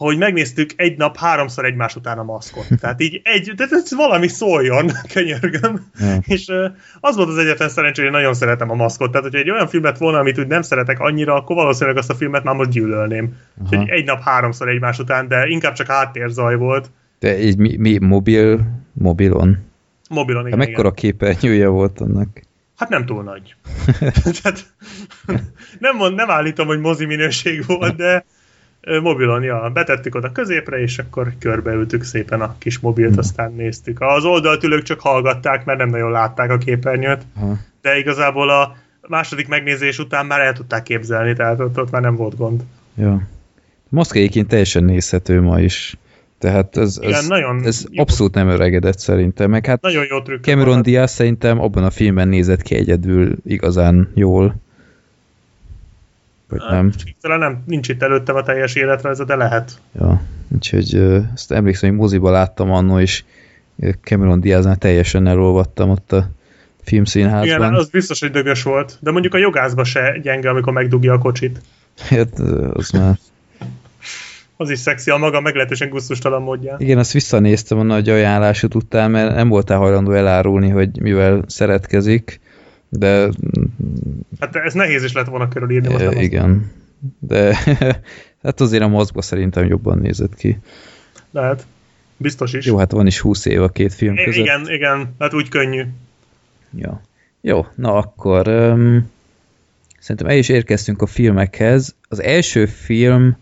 hogy megnéztük egy nap háromszor egymás után a maszkot. Tehát így egy, de ez valami szóljon, *laughs* könyörgöm. Yeah. És az volt az egyetlen szerencsé, hogy nagyon szeretem a maszkot. Tehát, hogyha egy olyan filmet volna, amit úgy nem szeretek annyira, akkor valószínűleg azt a filmet már most gyűlölném. Úgyhogy egy nap háromszor egymás után, de inkább csak háttérzaj volt. De így mi, mi mobil, mobilon? Mobilon, igen. Hát mekkora igen. képernyője volt annak? Hát nem túl nagy. *laughs* *laughs* Tehát, nem, mond, nem állítom, hogy mozi minőség volt, de mobilon, ja, betettük oda középre, és akkor körbeültük szépen a kis mobilt, hmm. aztán néztük. Az oldaltülők csak hallgatták, mert nem nagyon látták a képernyőt, ha. de igazából a második megnézés után már el tudták képzelni, tehát ott, ott már nem volt gond. Ja. Moszkva egyébként teljesen nézhető ma is. Tehát ez, Igen, ez, nagyon ez abszolút nem öregedett szerintem. Meg hát nagyon jó trükk. Cameron Diaz szerintem abban a filmben nézett ki egyedül igazán jól. Vagy nem? Talán nem, nincs itt előttem a teljes életrajza, de lehet. Ja, úgyhogy ezt emlékszem, hogy moziba láttam annó, és Cameron Diaznál teljesen elolvattam ott a filmszínházban. Igen, az biztos, hogy dögös volt, de mondjuk a jogászba se gyenge, amikor megdugja a kocsit. Hát, az már... az is szexi a maga meglehetősen gusztustalan módján. Igen, azt visszanéztem a nagy ajánlásod után, mert nem voltál hajlandó elárulni, hogy mivel szeretkezik, de... Hát ez nehéz is lett volna körülírni. E, igen. De *laughs* hát azért a mozgó szerintem jobban nézett ki. Lehet. Biztos is. Jó, hát van is 20 év a két film között. Igen, igen. Hát úgy könnyű. Ja. Jó, na akkor um, szerintem el is érkeztünk a filmekhez. Az első film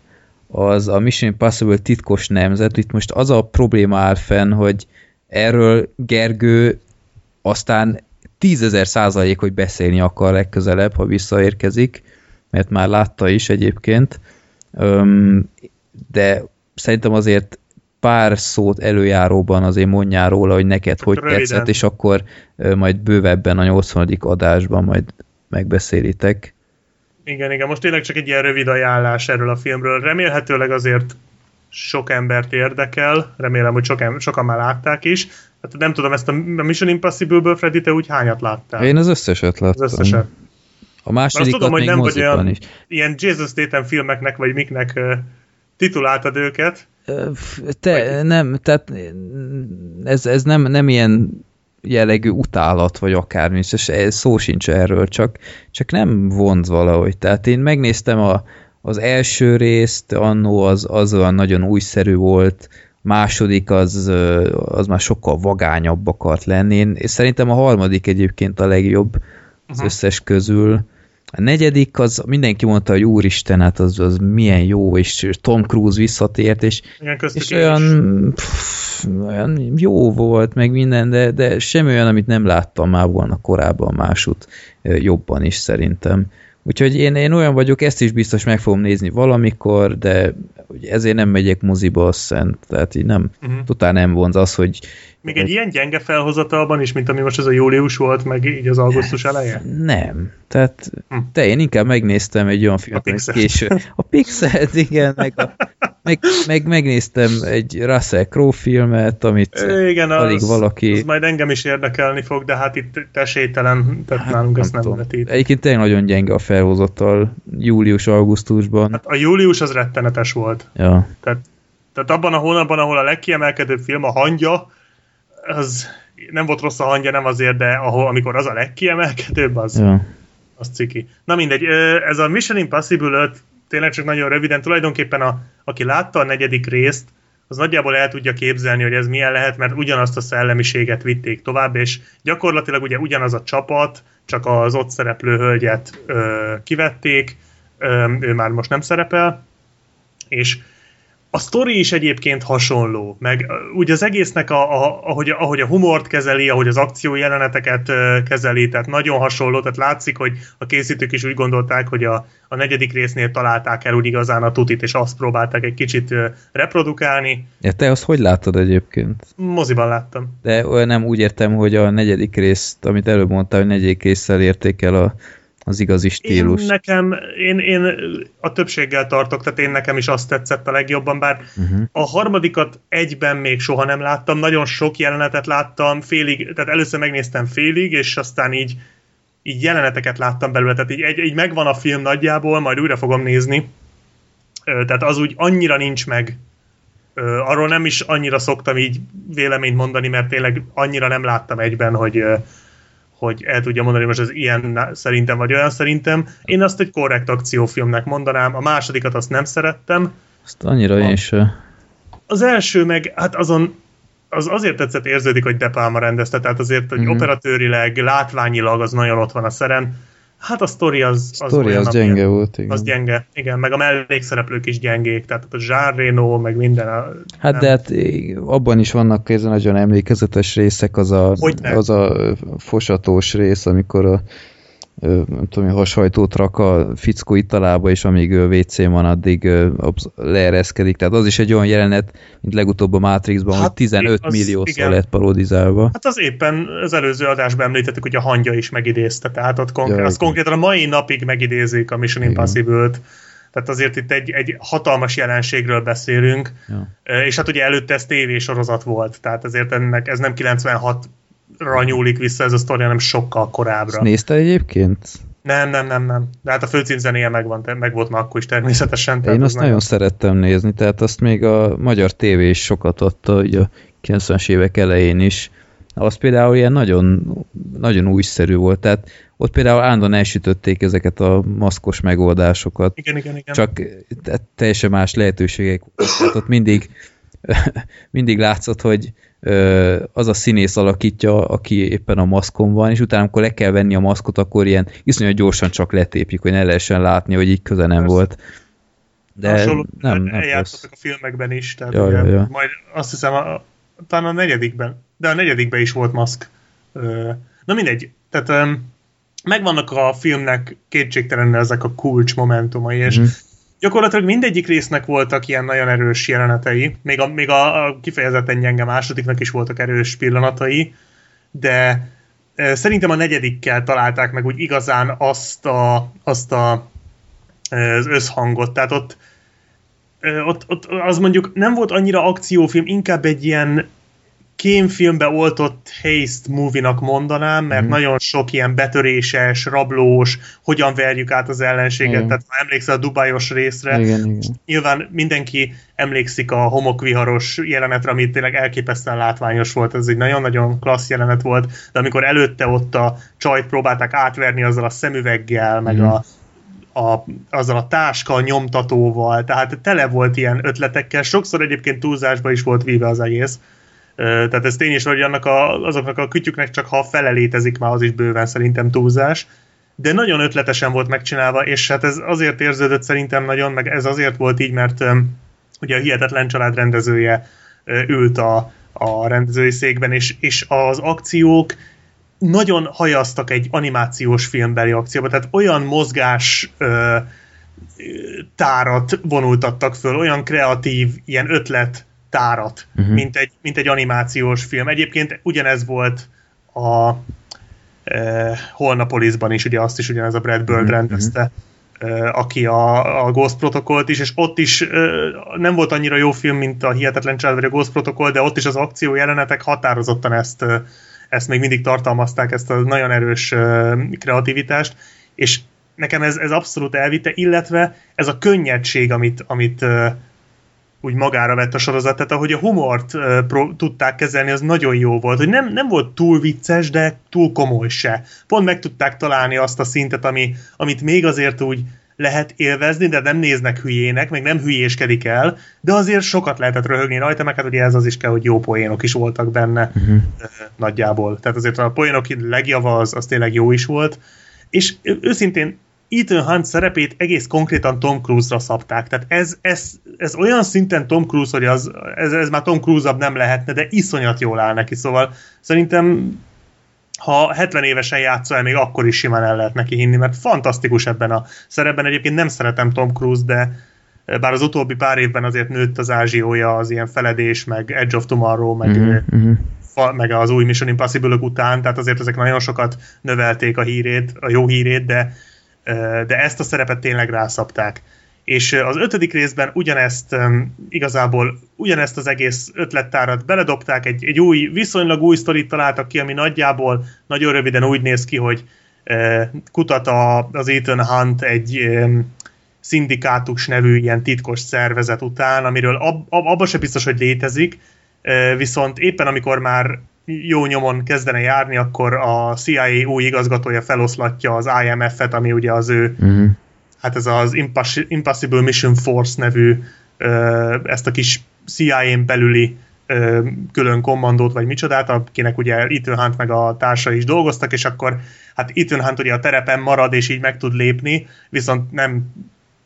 az a Mission Impossible titkos nemzet. Itt most az a probléma áll fenn, hogy erről Gergő aztán tízezer százalék, hogy beszélni akar legközelebb, ha visszaérkezik, mert már látta is egyébként, de szerintem azért pár szót előjáróban azért mondjál róla, hogy neked hogy Röviden. tetszett, és akkor majd bővebben a 80. adásban majd megbeszélitek. Igen, igen, most tényleg csak egy ilyen rövid ajánlás erről a filmről. Remélhetőleg azért sok embert érdekel, remélem, hogy sokan, sokan már látták is. Hát nem tudom, ezt a Mission Impossible-ből, Freddy, te úgy hányat láttál? Én az összeset láttam. Az összeset. A másodikat tudom, hogy nem vagy olyan, is. ilyen Jason Statham filmeknek, vagy miknek uh, tituláltad őket. Te, vagy... nem, tehát ez, ez nem, nem ilyen jellegű utálat, vagy akármi, és szó sincs erről, csak, csak nem vonz valahogy. Tehát én megnéztem a, az első részt, annó az, az olyan nagyon újszerű volt, második az, az már sokkal vagányabb akart lenni. Én, és szerintem a harmadik egyébként a legjobb az uh-huh. összes közül. A negyedik, az mindenki mondta, hogy úristen, hát az, az milyen jó, és Tom Cruise visszatért, és, Igen, és olyan, pff, olyan jó volt, meg minden, de, de semmi olyan, amit nem láttam már volna korábban másút jobban is szerintem. Úgyhogy én, én olyan vagyok, ezt is biztos meg fogom nézni valamikor, de ezért nem megyek moziba a szent, tehát így nem, uh-huh. totál nem vonz az, hogy... Még egy, egy ilyen gyenge felhozatalban is, mint ami most ez a július volt, meg így az augusztus eleje? Nem, tehát hm. te én inkább megnéztem egy olyan filmet, a késő. A Pixelt, igen, meg, a, *laughs* meg, meg megnéztem egy Russell Crowe filmet, amit igen, alig az, valaki... az majd engem is érdekelni fog, de hát itt esélytelen, tehát hát, nálunk ezt nem vetít. Egyébként tényleg nagyon gyenge a felhozatal július-augusztusban. Hát a július az rettenetes volt. Ja. Tehát, tehát abban a hónapban, ahol a legkiemelkedőbb film a hangya, az nem volt rossz a hangja, nem azért, de ahol, amikor az a legkiemelkedőbb, az, ja. az ciki. Na mindegy, ez a Mission Impossible 5 tényleg csak nagyon röviden, tulajdonképpen a, aki látta a negyedik részt, az nagyjából el tudja képzelni, hogy ez milyen lehet, mert ugyanazt a szellemiséget vitték tovább, és gyakorlatilag ugye ugyanaz a csapat, csak az ott szereplő hölgyet ö, kivették, ö, ő már most nem szerepel, és a sztori is egyébként hasonló, meg úgy az egésznek, a, a, ahogy, ahogy a humort kezeli, ahogy az akció jeleneteket kezeli, tehát nagyon hasonló, tehát látszik, hogy a készítők is úgy gondolták, hogy a, a negyedik résznél találták el úgy igazán a tutit, és azt próbálták egy kicsit reprodukálni. Ja, te azt hogy láttad egyébként? Moziban láttam. De olyan nem úgy értem, hogy a negyedik részt, amit előbb mondtál, hogy negyedik résszel érték el a az igazi stílus. Én nekem, én, én a többséggel tartok, tehát én nekem is azt tetszett a legjobban, bár uh-huh. a harmadikat egyben még soha nem láttam, nagyon sok jelenetet láttam, félig, tehát először megnéztem félig, és aztán így, így jeleneteket láttam belőle, tehát így, így, így megvan a film nagyjából, majd újra fogom nézni, tehát az úgy annyira nincs meg arról nem is annyira szoktam így véleményt mondani, mert tényleg annyira nem láttam egyben, hogy, hogy el tudja mondani, most ez ilyen szerintem vagy olyan szerintem. Én azt egy korrekt akciófilmnek mondanám, a másodikat azt nem szerettem. Azt annyira a, én sem. Az első meg, hát azon az azért tetszett érződik, hogy De Palma rendezte, tehát azért, hogy mm-hmm. operatőrileg, látványilag az nagyon ott van a szeren. Hát a sztori az... A sztori az, az gyenge volt, igen. Az gyenge, igen, meg a mellékszereplők is gyengék, tehát a Jean Reno, meg minden. A, hát nem. de hát abban is vannak ez nagyon emlékezetes részek, az a, az a fosatós rész, amikor a nem tudom, hashajtót rak a fickó italába, és amíg ő wc van, addig leereszkedik. Tehát az is egy olyan jelenet, mint legutóbb a Matrixban, hát hogy 15 milliószor lett parodizálva. Hát az éppen az előző adásban említettük, hogy a hangja is megidézte, tehát ott konkrét, ja, az konkrétan a mai napig megidézik a Mission Impossible-t. Tehát azért itt egy, egy hatalmas jelenségről beszélünk, ja. és hát ugye előtte ez tévésorozat volt, tehát azért ennek ez nem 96 ra nyúlik vissza ez a sztori, hanem sokkal korábbra. Ezt nézte egyébként? Nem, nem, nem, nem. De hát a főcím zenéje megvan, meg volt már akkor is természetesen. Én azt nagyon nagyon szerettem nézni, tehát azt még a magyar tévé is sokat adta, ugye a 90-es évek elején is. Az például ilyen nagyon, nagyon újszerű volt, tehát ott például állandóan elsütötték ezeket a maszkos megoldásokat. Igen, igen, igen. Csak teljesen más lehetőségek voltak. Ott mindig, *laughs* mindig látszott, hogy az a színész alakítja, aki éppen a maszkon van, és utána, amikor le kell venni a maszkot, akkor ilyen iszonyat gyorsan csak letépjük, hogy ne lehessen látni, hogy így köze nem Persze. volt. De Hasonló, nem, nem eljátszottak a filmekben is, tehát ja, ugye, ja, ja. majd azt hiszem, a, talán a negyedikben, de a negyedikben is volt maszk. Na mindegy, tehát megvannak a filmnek kétségtelenül ezek a kulcs momentumai, és mm gyakorlatilag mindegyik résznek voltak ilyen nagyon erős jelenetei, még a, még a, a kifejezetten gyenge másodiknak is voltak erős pillanatai, de e, szerintem a negyedikkel találták meg úgy igazán azt a, azt a, az összhangot, tehát ott, ott, ott az mondjuk nem volt annyira akciófilm, inkább egy ilyen kémfilmbe oltott haste movie-nak mondanám, mert mm. nagyon sok ilyen betöréses, rablós, hogyan verjük át az ellenséget, igen. tehát ha emlékszel a dubajos részre, igen, igen. nyilván mindenki emlékszik a homokviharos jelenetre, ami tényleg elképesztően látványos volt, ez egy nagyon-nagyon klassz jelenet volt, de amikor előtte ott a csajt próbálták átverni azzal a szemüveggel, meg mm. a a, azzal a táska nyomtatóval, tehát tele volt ilyen ötletekkel, sokszor egyébként túlzásba is volt víve az egész, tehát ez tény is, hogy annak a, azoknak a kütyüknek csak ha fele létezik, már az is bőven szerintem túlzás. De nagyon ötletesen volt megcsinálva, és hát ez azért érződött szerintem nagyon, meg ez azért volt így, mert ugye a Hihetetlen Család rendezője ült a, a rendezői székben, és, és az akciók nagyon hajaztak egy animációs filmbeli akcióba, tehát olyan mozgás ö, tárat vonultattak föl, olyan kreatív, ilyen ötlet tárat, uh-huh. mint, egy, mint egy animációs film. Egyébként ugyanez volt a e, Holnapolisban is, ugye azt is ugyanez a Brad Bird uh-huh. rendezte, e, aki a, a Ghost Protocol-t is, és ott is e, nem volt annyira jó film, mint a Hihetetlen Család vagy a Ghost Protocol, de ott is az akció jelenetek határozottan ezt, ezt még mindig tartalmazták, ezt a nagyon erős e, kreativitást, és nekem ez, ez abszolút elvitte, illetve ez a könnyedség, amit, amit úgy magára vett a sorozat, tehát ahogy a humort uh, pro, tudták kezelni, az nagyon jó volt, hogy nem, nem volt túl vicces, de túl komoly se. Pont meg tudták találni azt a szintet, ami, amit még azért úgy lehet élvezni, de nem néznek hülyének, meg nem hülyéskedik el, de azért sokat lehetett röhögni rajta, meg hát ugye ez az is kell, hogy jó poénok is voltak benne uh-huh. nagyjából. Tehát azért a poénok legjava az, az tényleg jó is volt. És őszintén Ethan Hunt szerepét egész konkrétan Tom Cruise-ra szabták. Tehát ez, ez, ez olyan szinten Tom Cruise, hogy az, ez, ez már Tom Cruise-abb nem lehetne, de iszonyat jól áll neki, szóval szerintem ha 70 évesen játszol el, még akkor is simán el lehet neki hinni, mert fantasztikus ebben a szerepben. Egyébként nem szeretem Tom Cruise, de bár az utóbbi pár évben azért nőtt az ázsiója az ilyen feledés, meg Edge of Tomorrow, meg, fa, meg az új Mission impossible után, tehát azért ezek nagyon sokat növelték a hírét, a jó hírét, de, de ezt a szerepet tényleg rászapták. És az ötödik részben ugyanezt igazából ugyanezt az egész ötlettárat beledobták, egy, egy új, viszonylag új sztorit találtak ki, ami nagyjából nagyon röviden úgy néz ki, hogy kutat a, az Ethan Hunt egy szindikátus nevű ilyen titkos szervezet után, amiről ab, ab, abban se biztos, hogy létezik, viszont éppen amikor már jó nyomon kezdene járni, akkor a CIA új igazgatója feloszlatja az IMF-et, ami ugye az ő uh-huh hát ez az Impossible Mission Force nevű ezt a kis CIA-n belüli külön kommandót, vagy micsodát, akinek ugye Ethan Hunt meg a társa is dolgoztak, és akkor hát Ethan Hunt ugye a terepen marad, és így meg tud lépni, viszont nem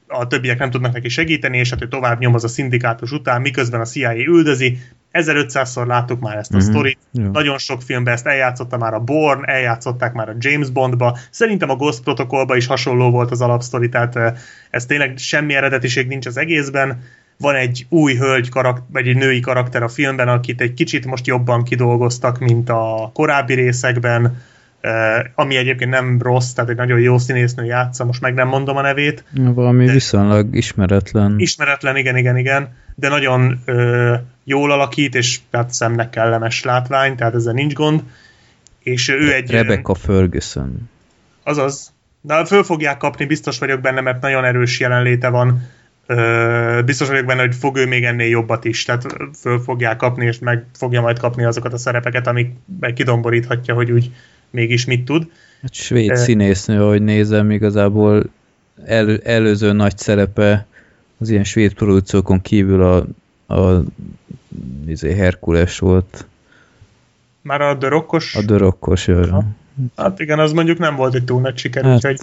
a többiek nem tudnak neki segíteni, és hát ő tovább nyomoz a szindikátus után, miközben a CIA üldözi, 1500-szor láttuk már ezt a mm-hmm. sztorit, yeah. nagyon sok filmben ezt eljátszotta már a Born, eljátszották már a James Bondba, szerintem a Ghost Protokolba is hasonló volt az alapsztori, tehát ez tényleg semmi eredetiség nincs az egészben, van egy új hölgy karakter, vagy egy női karakter a filmben, akit egy kicsit most jobban kidolgoztak, mint a korábbi részekben, ami egyébként nem rossz, tehát egy nagyon jó színésznő játsza, most meg nem mondom a nevét. Valami viszonylag ismeretlen. Ismeretlen, igen, igen, igen, de nagyon ö, jól alakít, és tehát szemnek kellemes látvány, tehát ezzel nincs gond. És ő egy... Rebecca Ferguson. Azaz. De föl fogják kapni, biztos vagyok benne, mert nagyon erős jelenléte van. Ö, biztos vagyok benne, hogy fog ő még ennél jobbat is, tehát föl fogják kapni, és meg fogja majd kapni azokat a szerepeket, amik kidomboríthatja, hogy úgy mégis mit tud. Hát svéd uh, színésznő, ahogy nézem, igazából el, előző nagy szerepe az ilyen svéd produkciókon kívül a, a izé Herkules volt. Már a dörokkos? A dörokkos, jaj. Hát igen, az mondjuk nem volt egy túl nagy siker, hát. úgyhogy,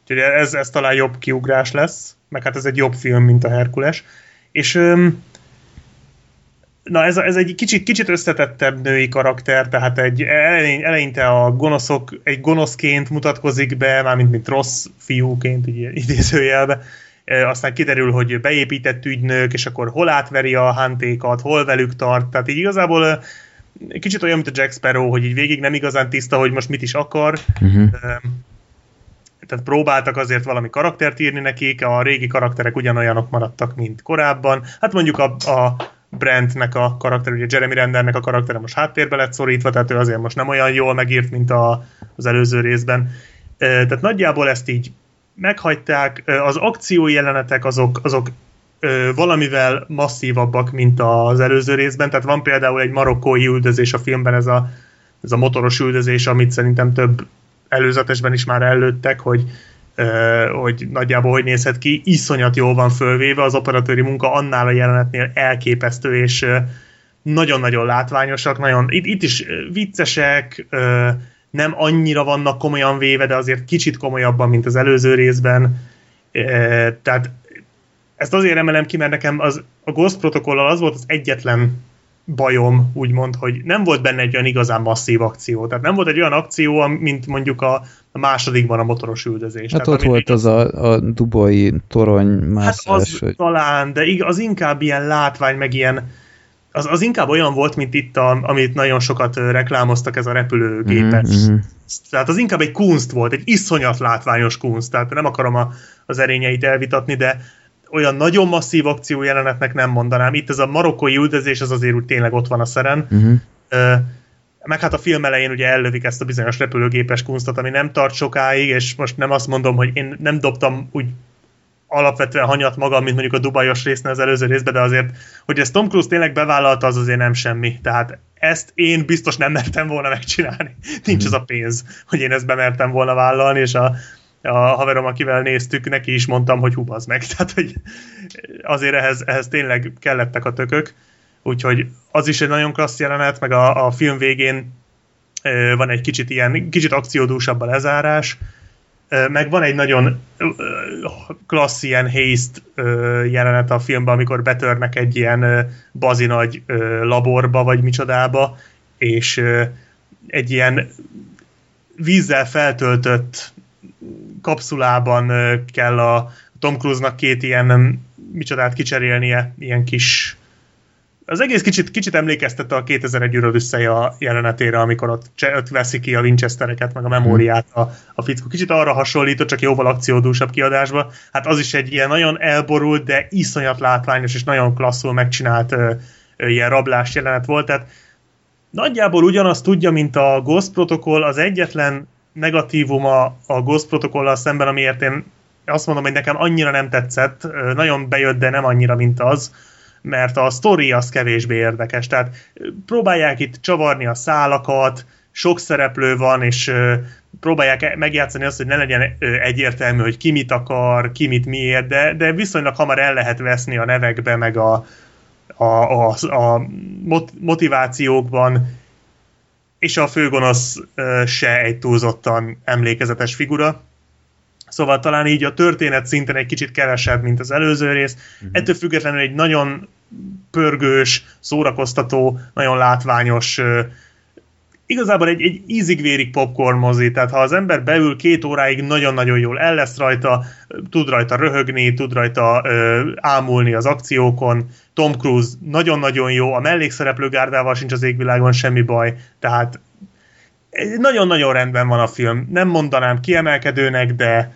úgyhogy ez, ez talán jobb kiugrás lesz, meg hát ez egy jobb film, mint a Herkules. És öm, Na ez, ez egy kicsit, kicsit összetettebb női karakter, tehát egy eleinte a gonoszok egy gonoszként mutatkozik be, mármint mint rossz fiúként, így idézőjelbe. Aztán kiderül, hogy beépített ügynök, és akkor hol átveri a hántékat, hol velük tart, tehát így igazából kicsit olyan, mint a Jack Sparrow, hogy így végig nem igazán tiszta, hogy most mit is akar. Uh-huh. Tehát próbáltak azért valami karaktert írni nekik, a régi karakterek ugyanolyanok maradtak, mint korábban. Hát mondjuk a, a Brentnek a karakter, ugye Jeremy Rendernek a karaktere most háttérbe lett szorítva, tehát ő azért most nem olyan jól megírt, mint a, az előző részben. Tehát nagyjából ezt így meghagyták. Az akció jelenetek azok, azok valamivel masszívabbak, mint az előző részben, tehát van például egy marokkói üldözés a filmben, ez a, ez a motoros üldözés, amit szerintem több előzetesben is már előttek, hogy hogy nagyjából hogy nézhet ki, iszonyat jól van fölvéve, az operatőri munka annál a jelenetnél elképesztő, és nagyon-nagyon látványosak, nagyon, itt, itt is viccesek, nem annyira vannak komolyan véve, de azért kicsit komolyabban, mint az előző részben. Tehát ezt azért emelem ki, mert nekem az, a Ghost protokollal az volt az egyetlen bajom, úgymond, hogy nem volt benne egy olyan igazán masszív akció. Tehát nem volt egy olyan akció, mint mondjuk a, a másodikban a motoros üldözés. Hát Tehát, ott volt az a, a dubai torony mászás. Hát az hogy... talán, de az inkább ilyen látvány, meg ilyen az, az inkább olyan volt, mint itt, a, amit nagyon sokat reklámoztak, ez a repülőgépes. Mm-hmm. Tehát az inkább egy kunst volt, egy iszonyat látványos kunst, tehát nem akarom a, az erényeit elvitatni, de olyan nagyon masszív akció jelenetnek nem mondanám. Itt ez a marokkói üldözés, az azért úgy tényleg ott van a szeren. Uh-huh. meg hát a film elején ugye ellövik ezt a bizonyos repülőgépes kunstot, ami nem tart sokáig, és most nem azt mondom, hogy én nem dobtam úgy alapvetően hanyat magam, mint mondjuk a Dubajos résznél az előző részben, de azért, hogy ezt Tom Cruise tényleg bevállalta, az azért nem semmi. Tehát ezt én biztos nem mertem volna megcsinálni. Nincs az a pénz, hogy én ezt bemertem volna vállalni, és a, a haverom, akivel néztük, neki is mondtam, hogy hubaz meg. *laughs* Tehát, hogy azért ehhez, ehhez tényleg kellettek a tökök. Úgyhogy az is egy nagyon klassz jelenet, meg a, a film végén van egy kicsit ilyen, kicsit akciódúsabb a lezárás, meg van egy nagyon klassz ilyen haste jelenet a filmben, amikor betörnek egy ilyen bazinagy laborba, vagy micsodába, és egy ilyen vízzel feltöltött kapszulában kell a Tom Cruise-nak két ilyen micsodát kicserélnie, ilyen kis az egész kicsit, kicsit emlékeztette a 2001 űröd a jelenetére, amikor ott, ott veszi ki a Winchestereket, meg a memóriát a, a fickó. Kicsit arra hasonlított, csak jóval akciódúsabb kiadásba. Hát az is egy ilyen nagyon elborult, de iszonyat látványos és nagyon klasszul megcsinált ö, ö, ilyen rablás jelenet volt. Tehát nagyjából ugyanazt tudja, mint a Ghost Protocol, az egyetlen negatívuma a Ghost Protocol szemben, amiért én azt mondom, hogy nekem annyira nem tetszett, nagyon bejött, de nem annyira, mint az, mert a sztori az kevésbé érdekes. Tehát próbálják itt csavarni a szálakat, sok szereplő van, és próbálják megjátszani azt, hogy ne legyen egyértelmű, hogy ki mit akar, ki mit miért, de, de viszonylag hamar el lehet veszni a nevekbe, meg a, a, a, a motivációkban, és a főgonosz se egy túlzottan emlékezetes figura. Szóval talán így a történet szinten egy kicsit kevesebb, mint az előző rész. Uh-huh. Ettől függetlenül egy nagyon pörgős, szórakoztató, nagyon látványos, igazából egy, egy ízig-vérig popcorn mozi, tehát ha az ember beül két óráig nagyon-nagyon jól el lesz rajta, tud rajta röhögni, tud rajta ö, ámulni az akciókon, Tom Cruise nagyon-nagyon jó, a mellékszereplő gárdával sincs az égvilágon semmi baj, tehát nagyon-nagyon rendben van a film. Nem mondanám kiemelkedőnek, de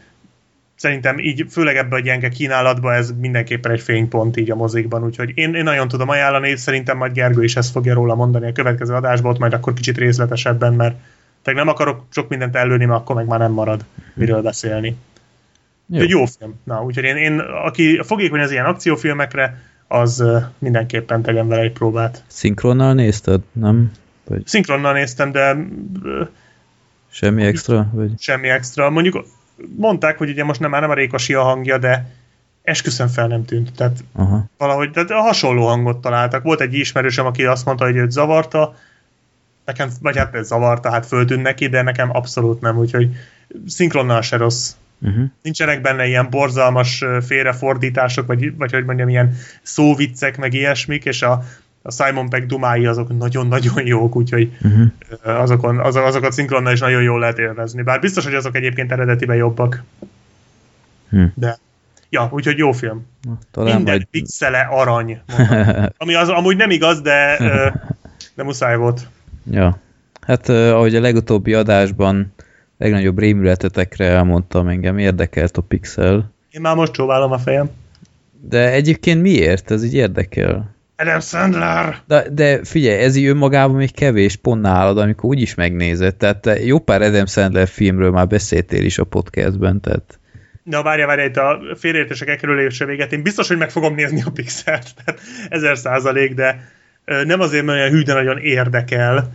szerintem így, főleg ebben a gyenge kínálatban ez mindenképpen egy fénypont így a mozikban, úgyhogy én, én nagyon tudom ajánlani, szerintem majd Gergő is ezt fogja róla mondani a következő adásban, ott majd akkor kicsit részletesebben, mert tehát nem akarok sok mindent előni, mert akkor meg már nem marad miről beszélni. Jó. Egy jó film. Na, úgyhogy én, én aki fogékony az ilyen akciófilmekre, az mindenképpen tegyen vele egy próbát. Szinkronnal nézted, nem? Vagy... Szinkronnal néztem, de... Semmi extra? Vagy... Semmi extra. Mondjuk mondták, hogy ugye most nem már nem a Rékosi a hangja, de esküszöm fel nem tűnt. Tehát Aha. valahogy tehát hasonló hangot találtak. Volt egy ismerősöm, aki azt mondta, hogy őt zavarta, nekem, vagy hát ez zavarta, hát föltűnt neki, de nekem abszolút nem, úgyhogy szinkronnal se rossz. Uh-huh. Nincsenek benne ilyen borzalmas félrefordítások, vagy, vagy hogy mondjam, ilyen szóviccek, meg ilyesmik, és a, a Simon Peck dumái azok nagyon-nagyon jók, úgyhogy uh-huh. azokon, az, azokat szinkronnal is nagyon jól lehet élvezni. Bár biztos, hogy azok egyébként eredetiben jobbak. Hmm. De Ja, úgyhogy jó film. Na, talán Minden majd... pixele arany. *laughs* Ami az amúgy nem igaz, de, de muszáj volt. Ja. Hát ahogy a legutóbbi adásban legnagyobb rémületetekre elmondtam, engem érdekelt a pixel. Én már most csóválom a fejem. De egyébként miért? Ez így érdekel. Adam Sandler! De, de figyelj, ez így önmagában még kevés pont nálad, amikor úgyis megnézed. Tehát jó pár Adam Sandler filmről már beszéltél is a podcastben, tehát... Na várja, várja, itt a félreértések elkerülése véget. Én biztos, hogy meg fogom nézni a Pixelt, tehát ezer százalék, de nem azért, mert olyan hű, de nagyon érdekel.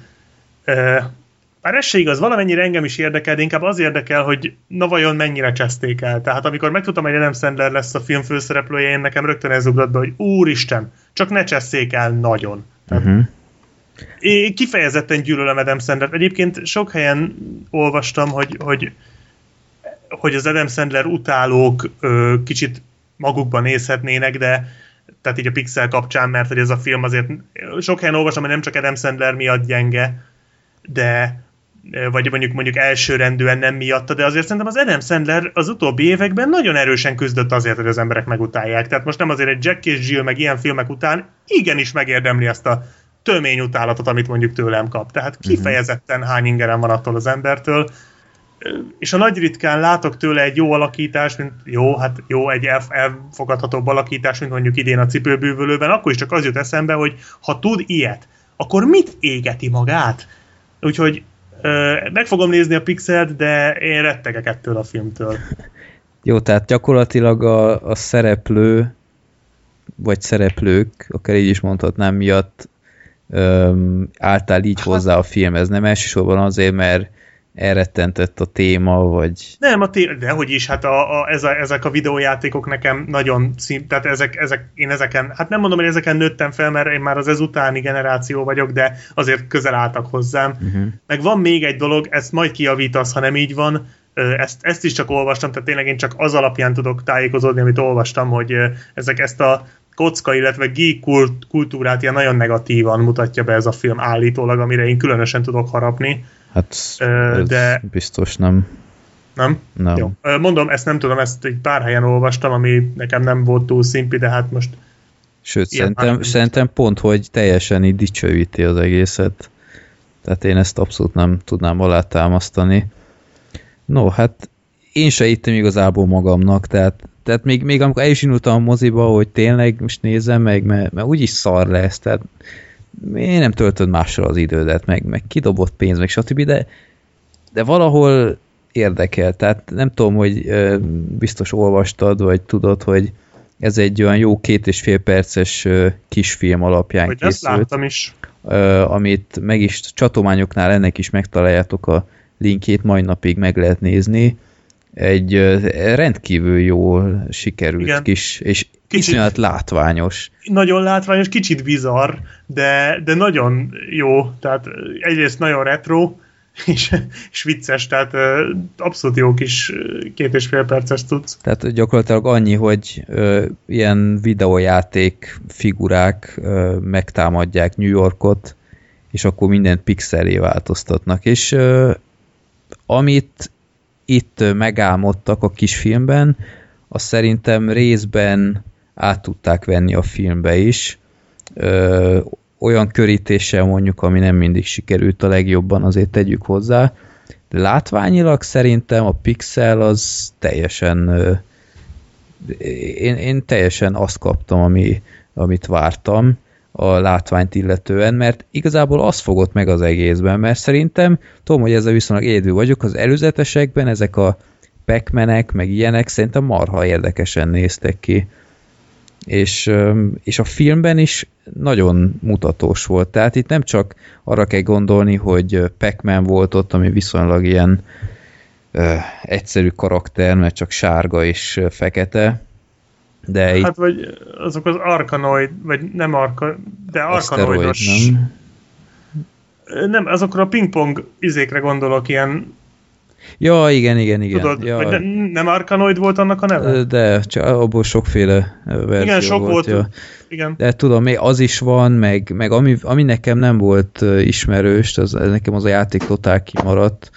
Már ez se igaz, valamennyire engem is érdekel, de inkább az érdekel, hogy na vajon mennyire cseszték el. Tehát amikor megtudtam, hogy Adam Sandler lesz a film főszereplője, én nekem rögtön ez ugrott be, hogy úristen, csak ne cseszték el nagyon. Tehát, uh-huh. Én kifejezetten gyűlölöm Adam Sandler. Egyébként sok helyen olvastam, hogy, hogy, hogy az Adam Sandler utálók ö, kicsit magukban nézhetnének, de tehát így a Pixel kapcsán, mert hogy ez a film azért sok helyen olvastam, hogy nem csak Adam Sandler miatt gyenge, de vagy mondjuk mondjuk elsőrendűen nem miatta, de azért szerintem az Adam Sandler az utóbbi években nagyon erősen küzdött azért, hogy az emberek megutálják. Tehát most nem azért egy Jack és Jill meg ilyen filmek után igenis megérdemli ezt a tömény utálatot, amit mondjuk tőlem kap. Tehát mhm. kifejezetten hány ingerem van attól az embertől, és a nagy ritkán látok tőle egy jó alakítást, mint jó, hát jó, egy elfogadhatóbb alakítás, mint mondjuk idén a cipőbűvölőben, akkor is csak az jut eszembe, hogy ha tud ilyet, akkor mit égeti magát? Úgyhogy meg fogom nézni a Pixelt, de én rettegek ettől a filmtől. *laughs* Jó, tehát gyakorlatilag a, a szereplő, vagy szereplők, akár így is mondhatnám, miatt öm, álltál így hozzá a filmhez. Nem elsősorban azért, mert elrettentett a téma, vagy... Nem, a té- de hogy is, hát a, a, ez a, ezek a videójátékok nekem nagyon szín, tehát ezek, ezek, én ezeken, hát nem mondom, hogy ezeken nőttem fel, mert én már az ezutáni generáció vagyok, de azért közel álltak hozzám. Uh-huh. Meg van még egy dolog, ezt majd kiavítasz, ha nem így van, ezt, ezt is csak olvastam, tehát tényleg én csak az alapján tudok tájékozódni, amit olvastam, hogy ezek ezt a kocka, illetve geek kult, kultúrát ilyen nagyon negatívan mutatja be ez a film állítólag, amire én különösen tudok harapni. Hát ez de biztos nem. Nem? Nem. Jó. Mondom, ezt nem tudom, ezt egy pár helyen olvastam, ami nekem nem volt túl szimpi, de hát most... Sőt, szerintem, szerintem pont, hogy teljesen így dicsőíti az egészet. Tehát én ezt abszolút nem tudnám alátámasztani. No, hát én se ittem igazából magamnak, tehát, tehát még, még amikor el is indultam a moziba, hogy tényleg most nézem meg, mert, mert úgyis szar lesz, tehát én nem töltöd másra az idődet, meg, meg kidobott pénz, meg stb., de, de valahol érdekel, tehát nem tudom, hogy biztos olvastad, vagy tudod, hogy ez egy olyan jó két és fél perces kisfilm alapján hogy készült. Ezt láttam is. Amit meg is csatományoknál ennek is megtaláljátok a linkjét, majd napig meg lehet nézni. Egy rendkívül jól sikerült Igen. kis, és kicsit, iszonyat látványos. Nagyon látványos, kicsit bizarr, de, de nagyon jó, tehát egyrészt nagyon retro, *laughs* és, és vicces, tehát abszolút jó kis két és fél perces tudsz. Tehát gyakorlatilag annyi, hogy ö, ilyen videójáték figurák ö, megtámadják New Yorkot, és akkor mindent pixelé változtatnak, és ö, amit itt megálmodtak a kisfilmben, azt szerintem részben át tudták venni a filmbe is. Ö, olyan körítéssel mondjuk, ami nem mindig sikerült a legjobban, azért tegyük hozzá. De látványilag szerintem a pixel az teljesen ö, én, én teljesen azt kaptam, ami, amit vártam a látványt illetően, mert igazából az fogott meg az egészben, mert szerintem, tudom, hogy ezzel viszonylag édő vagyok, az előzetesekben ezek a pac meg ilyenek szerintem marha érdekesen néztek ki. És, és a filmben is nagyon mutatós volt. Tehát itt nem csak arra kell gondolni, hogy pac volt ott, ami viszonylag ilyen ö, egyszerű karakter, mert csak sárga és fekete, de hát itt... vagy azok az arkanoid, vagy nem arka, de arkanoidos... nem? Nem, azokra a pingpong izékre gondolok, ilyen Ja, igen, igen, igen. Tudod, ja. vagy ne, nem Arkanoid volt annak a neve? De, csak abból sokféle verzió Igen, sok volt. volt ja. igen. De tudom, még az is van, meg, meg ami, ami nekem nem volt ismerős, az, nekem az a játék totál kimaradt,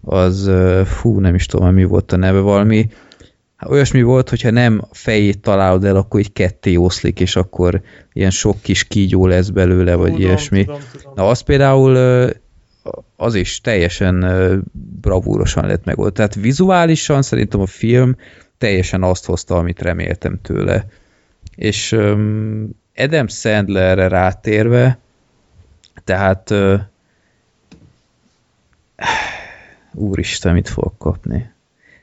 az, fú, nem is tudom, mi volt a neve, valami olyasmi volt, hogyha nem fejét találod el, akkor így ketté oszlik, és akkor ilyen sok kis kígyó lesz belőle, vagy tudom, ilyesmi. Tudom, tudom. Na, az például az is teljesen bravúrosan lett megoldva. Tehát vizuálisan szerintem a film teljesen azt hozta, amit reméltem tőle. És um, Adam Sandlerre rátérve, tehát uh, *sighs* úristen, mit fogok kapni.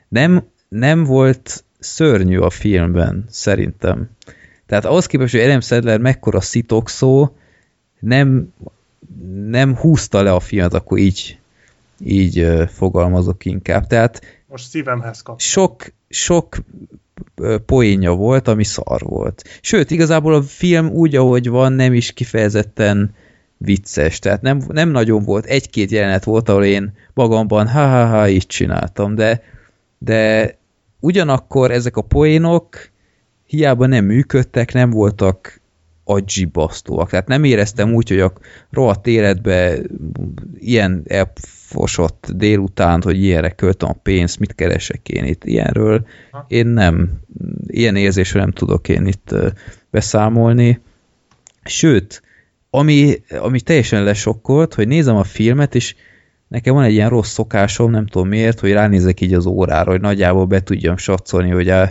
Nem, nem volt szörnyű a filmben, szerintem. Tehát ahhoz képest, hogy Adam Sandler mekkora szitokszó, nem, nem húzta le a filmet, akkor így, így fogalmazok inkább. Tehát most szívemhez kap. Sok, sok poénja volt, ami szar volt. Sőt, igazából a film úgy, ahogy van, nem is kifejezetten vicces. Tehát nem, nem nagyon volt. Egy-két jelenet volt, ahol én magamban ha-ha-ha így csináltam, de, de ugyanakkor ezek a poénok hiába nem működtek, nem voltak aggyibasztóak. Tehát nem éreztem úgy, hogy a rohadt életbe ilyen elfosott délután, hogy ilyenre költöm a pénzt, mit keresek én itt. Ilyenről én nem, ilyen érzésről nem tudok én itt beszámolni. Sőt, ami, ami teljesen lesokkolt, hogy nézem a filmet, és nekem van egy ilyen rossz szokásom, nem tudom miért, hogy ránézek így az órára, hogy nagyjából be tudjam satszolni, hogy a,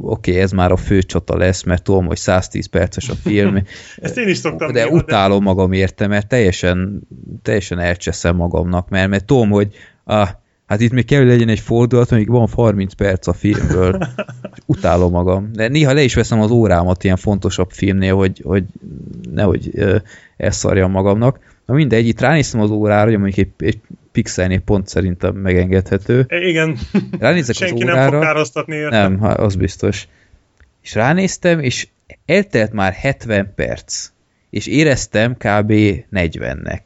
oké, okay, ez már a fő csata lesz, mert tudom, hogy 110 perces a film. *laughs* Ezt én is szoktam. De néha, utálom de... magam érte, mert teljesen, teljesen elcseszem magamnak, mert, mert tudom, hogy ah, Hát itt még kell, hogy legyen egy fordulat, még van 30 perc a filmből. *laughs* Utálom magam. De néha le is veszem az órámat ilyen fontosabb filmnél, hogy, hogy nehogy elszarjam magamnak. Na mindegy, itt ránéztem az órára, hogy mondjuk egy, egy pixelnél pont szerintem megengedhető. Igen. Ránézek Senki az órára. nem fog károsztatni érte. Nem, az biztos. És ránéztem, és eltelt már 70 perc. És éreztem kb. 40-nek.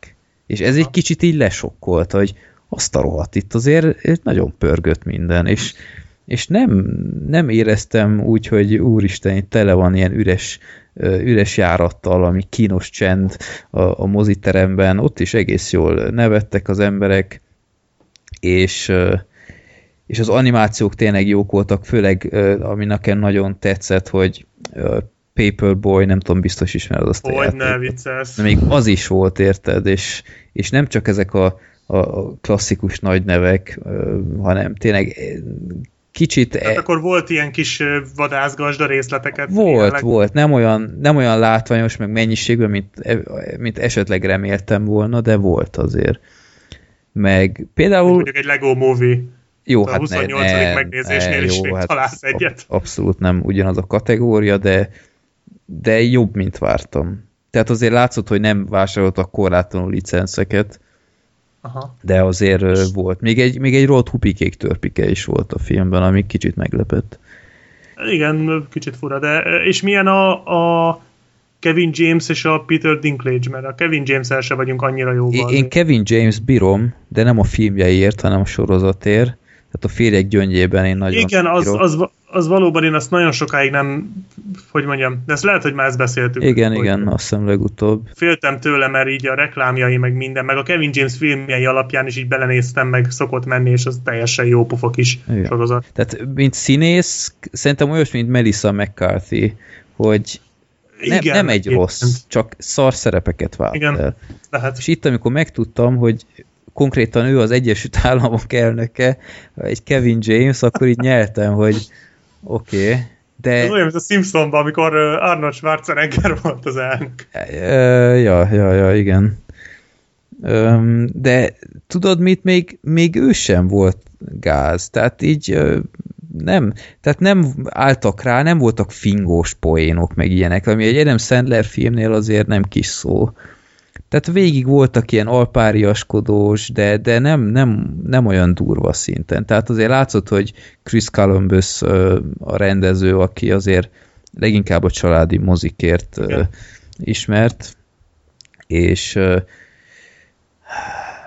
És ez egy kicsit így lesokkolt, hogy azt a rohadt itt azért nagyon pörgött minden, és, és nem, nem éreztem úgy, hogy úristen, itt tele van ilyen üres, üres járattal, ami kínos csend a, a moziteremben, ott is egész jól nevettek az emberek, és, és az animációk tényleg jók voltak, főleg ami nekem nagyon tetszett, hogy Paperboy, nem tudom, biztos ismered azt a Hogy ne vicces. De még az is volt, érted, és, és nem csak ezek a a klasszikus nagy nevek, hanem tényleg kicsit... Tehát e... akkor volt ilyen kis vadászgazda részleteket? Volt, jelenleg? volt. Nem olyan, nem olyan látványos, meg mennyiségben, mint, e, mint esetleg reméltem volna, de volt azért. Meg például... Mondjuk egy Lego Movie. Jó, a hát 28. Ne, ne, megnézésnél ne, jó, is hát találsz egyet. Abszolút nem ugyanaz a kategória, de, de jobb, mint vártam. Tehát azért látszott, hogy nem vásároltak korlátlanul licenszeket, Aha. De azért és... volt. Még egy, még egy rohadt hupikék törpike is volt a filmben, ami kicsit meglepett. Igen, kicsit fura, de és milyen a, a Kevin James és a Peter Dinklage, mert a Kevin James-el se vagyunk annyira jó. Én, én Kevin James bírom, de nem a filmjeiért, hanem a sorozatért. Tehát a férjek gyöngyében én nagyon Igen, az, az, az valóban én azt nagyon sokáig nem, hogy mondjam, de ezt lehet, hogy már ezt beszéltük. Igen, hogy igen, azt hiszem legutóbb. Féltem tőle, mert így a reklámjai, meg minden, meg a Kevin James filmjei alapján is így belenéztem, meg szokott menni, és az teljesen jó pofa kis igen. sorozat. Tehát, mint színész, szerintem olyas, mint Melissa McCarthy, hogy ne, igen, nem egy igen. rossz, csak szar szerepeket vált igen, el. Lehet. És itt, amikor megtudtam, hogy konkrétan ő az Egyesült Államok elnöke, egy Kevin James, akkor így nyertem, hogy oké, okay, de... Ez olyan, mint a Simpsonban, amikor Arnold Schwarzenegger *laughs* volt az elnök. Ja, ja, ja, igen. De tudod mit, még, még ő sem volt gáz, tehát így nem, tehát nem álltak rá, nem voltak fingós poénok, meg ilyenek, ami egy Adam Sandler filmnél azért nem kis szó. Tehát végig voltak ilyen alpáriaskodós, de, de nem, nem, nem olyan durva szinten. Tehát azért látszott, hogy Chris Columbus a rendező, aki azért leginkább a családi mozikért Igen. ismert, és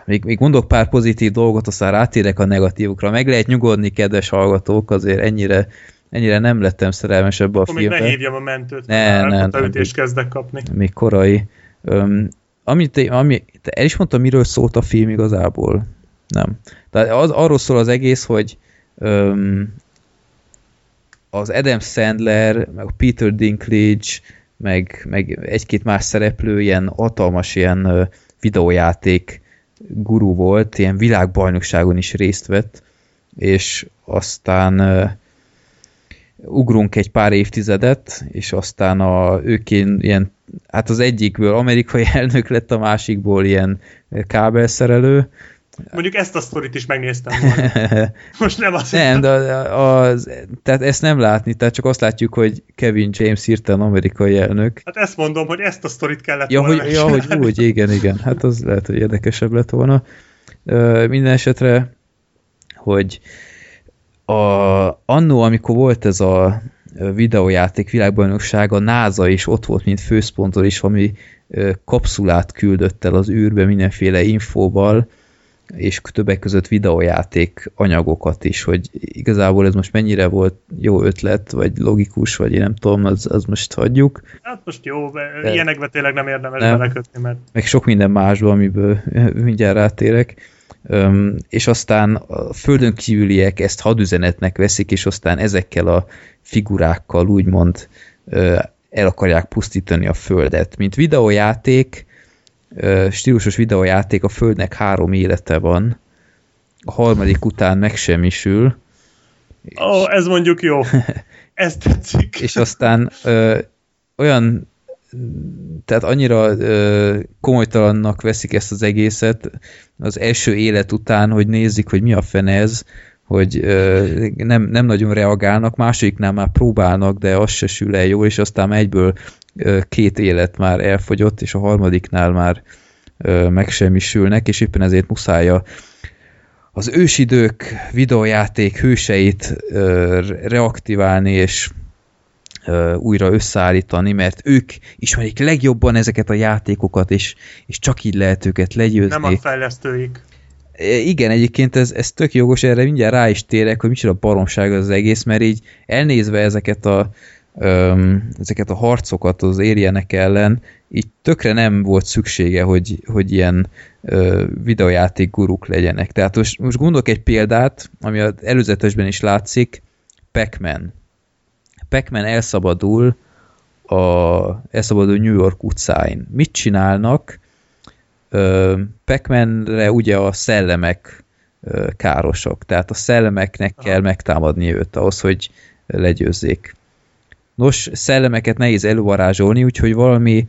még, még mondok pár pozitív dolgot, aztán rátérek a negatívokra. Meg lehet nyugodni, kedves hallgatók, azért ennyire, ennyire nem lettem szerelmes ebbe a Akkor filmbe. még ne hívjam a mentőt, ne, ne, ne, ütést kezdek kapni. Még korai. Um, amit, ami, te el is mondta, miről szólt a film igazából? Nem. Tehát az, arról szól az egész, hogy um, az Adam Sandler, meg a Peter Dinklage, meg, meg egy-két más szereplő ilyen hatalmas ilyen uh, videójáték guru volt, ilyen világbajnokságon is részt vett, és aztán ugrunk egy pár évtizedet, és aztán a, ők ilyen, hát az egyikből amerikai *laughs* elnök lett, a másikból ilyen kábelszerelő. Mondjuk ezt a sztorit is megnéztem volna. *laughs* Most nem azt Nem, de az, tehát ezt nem látni, tehát csak azt látjuk, hogy Kevin James hirtelen amerikai elnök. Hát ezt mondom, hogy ezt a sztorit kellett ja, volna hogy, Ja, hogy úgy, igen, igen. Hát az lehet, hogy érdekesebb lett volna. Minden esetre, hogy a, annó, amikor volt ez a videójáték világbajnokság, a NASA is ott volt, mint főszpontor is, ami kapszulát küldött el az űrbe mindenféle infóval, és többek között videójáték anyagokat is, hogy igazából ez most mennyire volt jó ötlet, vagy logikus, vagy én nem tudom, az, az most hagyjuk. Hát most jó, de ilyenekbe tényleg nem érdemes nem. belekötni, mert... Meg sok minden másban, amiből *laughs* mindjárt rátérek és aztán a földön kívüliek ezt hadüzenetnek veszik, és aztán ezekkel a figurákkal úgymond el akarják pusztítani a földet. Mint videójáték, stílusos videójáték, a földnek három élete van, a harmadik után megsemmisül. Ó, oh, ez mondjuk jó. *laughs* Ez tetszik. és aztán ö, olyan tehát annyira ö, komolytalannak veszik ezt az egészet, az első élet után, hogy nézik, hogy mi a fene ez, hogy ö, nem, nem nagyon reagálnak, másodiknál már próbálnak, de az se sül el jól, és aztán egyből ö, két élet már elfogyott, és a harmadiknál már ö, megsemmisülnek, és éppen ezért muszáj a, az ősidők videójáték hőseit ö, reaktiválni, és újra összeállítani, mert ők ismerik legjobban ezeket a játékokat, és, és csak így lehet őket legyőzni. Nem a fejlesztőik. Igen, egyébként ez, ez tök jogos, erre mindjárt rá is térek, hogy micsoda baromság az egész, mert így elnézve ezeket a, öm, ezeket a harcokat az érjenek ellen, így tökre nem volt szüksége, hogy, hogy ilyen ö, videojáték guruk legyenek. Tehát most, most gondolok egy példát, ami az előzetesben is látszik, Pac-Man. Pac-Man elszabadul a elszabadul New York utcáin. Mit csinálnak? Pac-Manre ugye a szellemek károsok, tehát a szellemeknek Aha. kell megtámadni őt ahhoz, hogy legyőzzék. Nos, szellemeket nehéz elővarázsolni, úgyhogy valami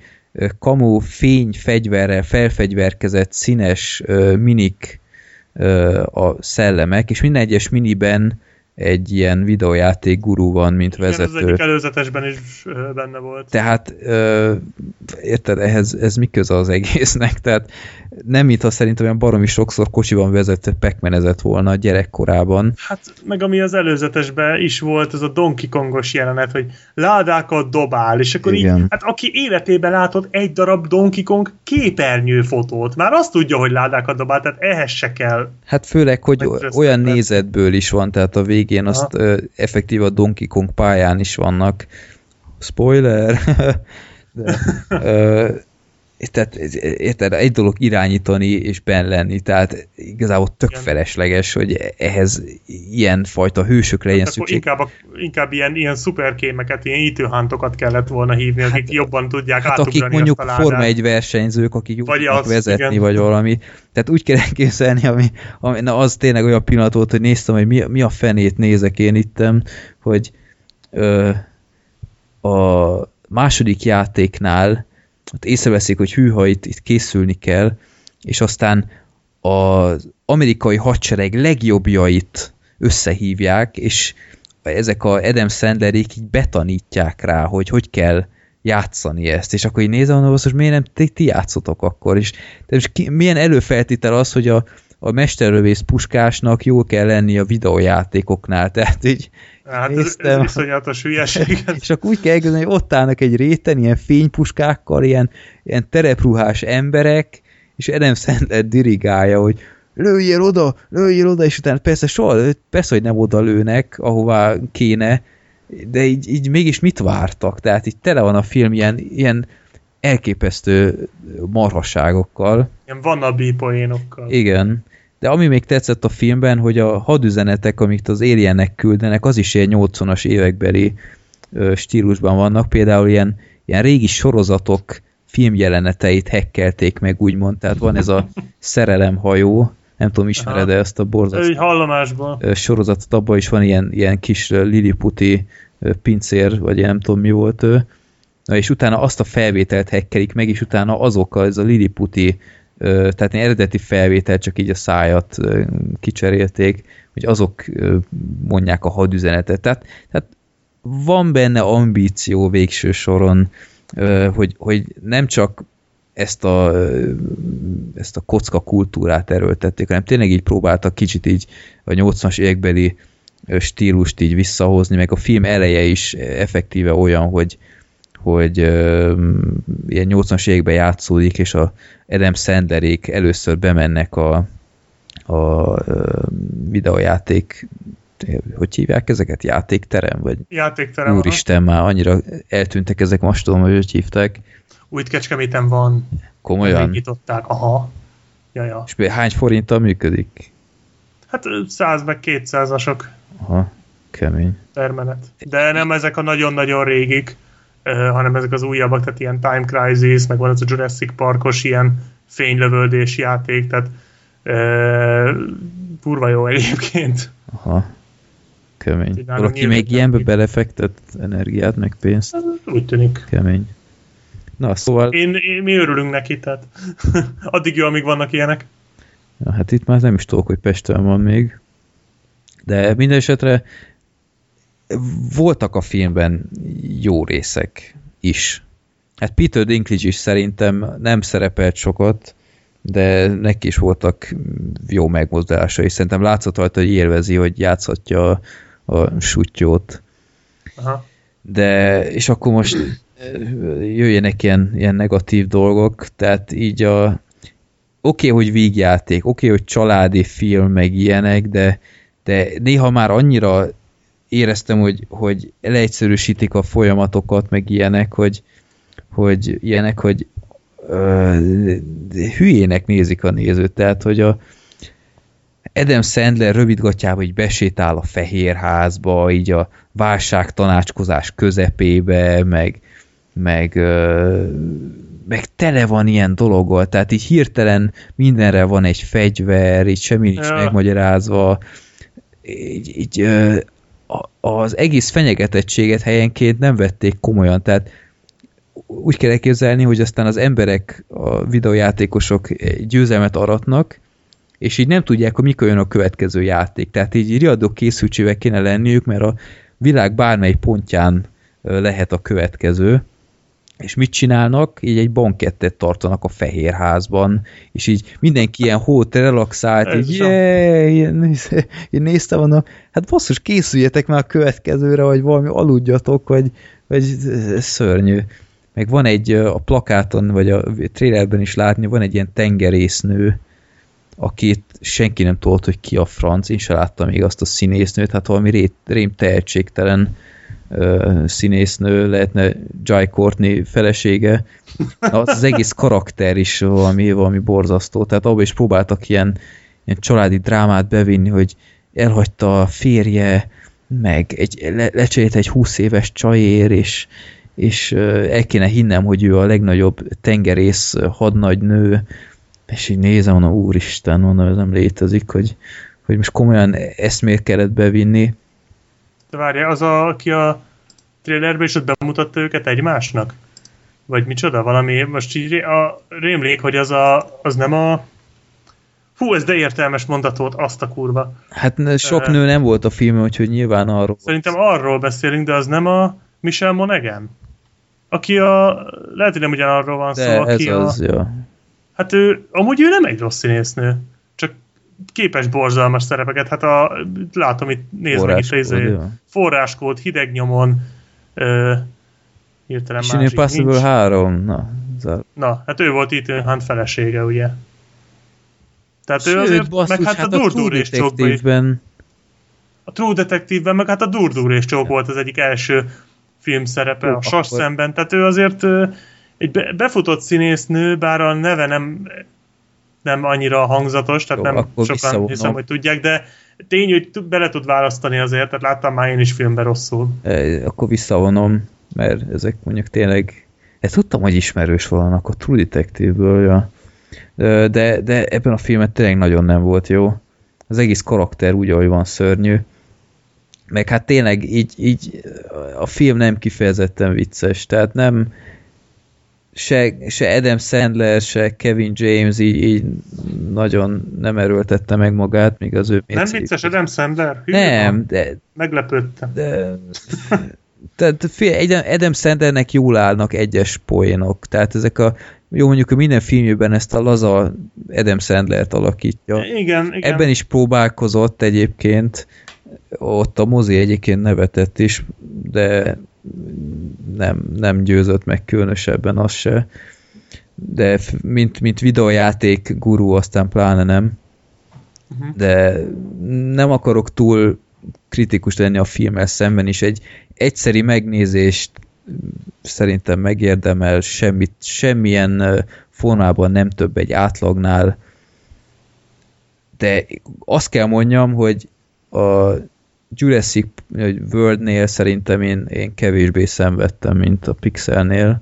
kamu fény fegyverrel felfegyverkezett színes minik a szellemek, és minden egyes miniben egy ilyen videójáték gurú van, mint Igen, vezető. Ez egyik előzetesben is benne volt. Tehát, ö, érted, ehhez ez mi köze az egésznek? *laughs* Tehát nem mintha szerintem olyan baromi sokszor kocsiban vezetett pekmenezett volna a gyerekkorában. Hát, meg ami az előzetesben is volt, az a Donkey Kongos jelenet, hogy ládákat dobál, és akkor Igen. így, hát aki életében látott egy darab Donkey Kong képernyőfotót, már azt tudja, hogy ládákat dobál, tehát ehhez se kell. Hát főleg, hogy olyan nézetből is van, tehát a végén azt uh, effektív a Donkey Kong pályán is vannak. Spoiler! *laughs* De, ö, tehát érted, egy dolog irányítani és ben lenni, tehát igazából tök Igen. felesleges, hogy ehhez ilyen fajta hősökre hát szükség. Inkább, a, inkább ilyen, ilyen szuperkémeket, ilyen ítőhántokat kellett volna hívni, akik hát, jobban tudják hát akik mondjuk a Forma egy versenyzők, akik vagy tudnak az, vezetni, igen. vagy valami. Tehát úgy kell elképzelni, ami, ami, na az tényleg olyan pillanat volt, hogy néztem, hogy mi, mi a fenét nézek én ittem, hogy ö, a második játéknál ott észreveszik, hogy hűha, itt, itt készülni kell, és aztán az amerikai hadsereg legjobbjait összehívják, és ezek a Adam Sandlerék így betanítják rá, hogy hogy kell játszani ezt, és akkor így nézem, hogy most miért nem ti, ti játszotok akkor, és most ki, milyen előfeltétel az, hogy a, a mesterlövész puskásnak jó kell lenni a videójátékoknál, *laughs* tehát így Hát néztem. ez, ez viszonyatos hülyeség. *laughs* és akkor úgy kell elkezdeni, hogy ott állnak egy réten, ilyen fénypuskákkal, ilyen, ilyen terepruhás emberek, és Adam Sandler dirigálja, hogy lőjél oda, lőjél oda, és utána persze soha, persze, hogy nem oda lőnek, ahová kéne, de így, így mégis mit vártak? Tehát így tele van a film ilyen, ilyen elképesztő marhasságokkal. Ilyen vannabi poénokkal. Igen. De ami még tetszett a filmben, hogy a hadüzenetek, amiket az alienek küldenek, az is ilyen 80-as évekbeli stílusban vannak. Például ilyen, ilyen régi sorozatok filmjeleneteit hekkelték meg, úgymond. Tehát van ez a szerelemhajó, nem tudom, ismered-e ezt a borzasztó hallomásból. sorozatot, abban is van ilyen, ilyen kis liliputi pincér, vagy nem tudom mi volt ő. Na és utána azt a felvételt hekkelik meg, és utána azokkal ez a liliputi tehát eredeti felvétel, csak így a szájat kicserélték, hogy azok mondják a hadüzenetet. Tehát, tehát van benne ambíció végső soron, hogy, hogy nem csak ezt a, ezt a kocka kultúrát erőltették, hanem tényleg így próbáltak kicsit így a 80-as évekbeli stílust így visszahozni, meg a film eleje is effektíve olyan, hogy, hogy uh, ilyen 80-as években játszódik, és a Adam Sandlerék először bemennek a, a uh, videójáték hogy hívják ezeket? Játékterem? Vagy Játékterem. Úristen, már annyira eltűntek ezek, most tudom, hogy hogy hívták. Újt Kecskeméten van. Komolyan? Nyitották, aha. Ja, ja. És hány forinttal működik? Hát 100 meg 200-asok. Aha, kemény. Termenet. De nem ezek a nagyon-nagyon régik hanem ezek az újabbak, tehát ilyen Time Crisis, meg van ez a Jurassic Parkos ilyen fénylövöldés játék, tehát kurva jó egyébként. Aha. Kemény. Valaki még ilyenbe belefektett energiát, meg pénzt? Úgy tűnik. Kemény. Na, szóval... Én, én, mi örülünk neki, tehát *laughs* addig jó, amíg vannak ilyenek. Ja, hát itt már nem is tudok, hogy Pesten van még. De minden esetre voltak a filmben jó részek is. Hát Peter Dinklage is szerintem nem szerepelt sokat, de neki is voltak jó megmozdulásai. Szerintem látszott rajta, hogy élvezi, hogy játszhatja a, a sutyót. Aha. De, és akkor most jöjjenek ilyen, ilyen negatív dolgok, tehát így a oké, okay, hogy vígjáték, oké, okay, hogy családi film, meg ilyenek, de, de néha már annyira éreztem, hogy, hogy leegyszerűsítik a folyamatokat, meg ilyenek, hogy, hogy ilyenek, hogy ö, hülyének nézik a nézőt, tehát, hogy a Adam Sandler rövidgatjában így besétál a fehérházba, így a válság tanácskozás közepébe, meg, meg, ö, meg tele van ilyen dologgal, tehát így hirtelen mindenre van egy fegyver, így semmi nincs ja. megmagyarázva, így, így ö, az egész fenyegetettséget helyenként nem vették komolyan, tehát úgy kell elképzelni, hogy aztán az emberek, a videójátékosok győzelmet aratnak, és így nem tudják, hogy mikor jön a következő játék. Tehát így riadó készültségek kéne lenniük, mert a világ bármely pontján lehet a következő. És mit csinálnak? Így egy bankettet tartanak a Fehérházban, és így mindenki ilyen hót relaxált, így yeah, én, én néztem volna, hát basszus, készüljetek már a következőre, vagy valami aludjatok, vagy, vagy szörnyű. Meg van egy a plakáton, vagy a trailerben is látni, van egy ilyen tengerésznő, akit senki nem tudott, hogy ki a franc, én sem láttam még azt a színésznőt, hát valami ré, rém tehetségtelen színésznő, lehetne Jai Courtney felesége, az, az egész karakter is valami, valami borzasztó, tehát abban is próbáltak ilyen, ilyen családi drámát bevinni, hogy elhagyta a férje, meg egy, le, lecserélt egy 20 éves csajér, és, és el kéne hinnem, hogy ő a legnagyobb tengerész hadnagynő, és így nézem, mondom, úristen, mondom, ez nem létezik, hogy, hogy most komolyan ezt miért kellett bevinni. Várja, az, a, aki a trailerben is ott bemutatta őket egymásnak? Vagy micsoda? Valami, most így a, rémlék, hogy az, a, az nem a Hú, ez de értelmes mondat volt, azt a kurva. Hát sok uh, nő nem volt a film, úgyhogy nyilván arról. Szerintem arról beszélünk, de az nem a Michel Monaghan? Aki a... Lehet, hogy nem ugyanarról van de szó, aki ez az, a... Ja. Hát ő, amúgy ő nem egy rossz színésznő, csak képes borzalmas szerepeket. Hát a, látom itt, nézd meg itt, izé, forráskód, hideg nyomon, ö, hirtelen Mission Impossible nincs. 3, na. Zár. Na, hát ő volt Ethan Hunt felesége, ugye? Tehát Sőt, ő azért, basszus, meg hát, hát a Durdur és Csókban A True Detective-ben, meg hát a Durdur és Csók volt az egyik első film szerepe, Ó, a Sas akkor... szemben, tehát ő azért egy befutott színésznő, bár a neve nem, nem annyira hangzatos, tehát Jó, nem sokan hiszem, hogy tudják, de tény, hogy bele tud választani azért, tehát láttam már én is filmben rosszul. E, akkor visszavonom, mert ezek mondjuk tényleg ezt tudtam, hogy ismerős valanak a True Detective-ből, ja. de, de ebben a filmet tényleg nagyon nem volt jó. Az egész karakter úgy, ahogy van szörnyű. Meg hát tényleg így, így a film nem kifejezetten vicces, tehát nem, se, se Adam Sandler, se Kevin James így, így nagyon nem erőltette meg magát, míg az ő... Nem vicces Adam Sandler? Hű, nem, de... Meglepődtem. De, tehát Adam Sandlernek jól állnak egyes poénok, tehát ezek a jó, mondjuk minden filmjében ezt a laza Adam Sandlert alakítja. Igen, igen. Ebben is próbálkozott egyébként, ott a mozi egyébként nevetett is, de nem, nem győzött meg különösebben az se. De mint, mint videójáték gurú, aztán pláne nem. Uh-huh. De nem akarok túl kritikus lenni a filmmel szemben is. Egy egyszeri megnézést szerintem megérdemel, semmit, semmilyen formában nem több egy átlagnál. De azt kell mondjam, hogy a Jurassic World-nél szerintem én, én kevésbé szenvedtem, mint a Pixelnél.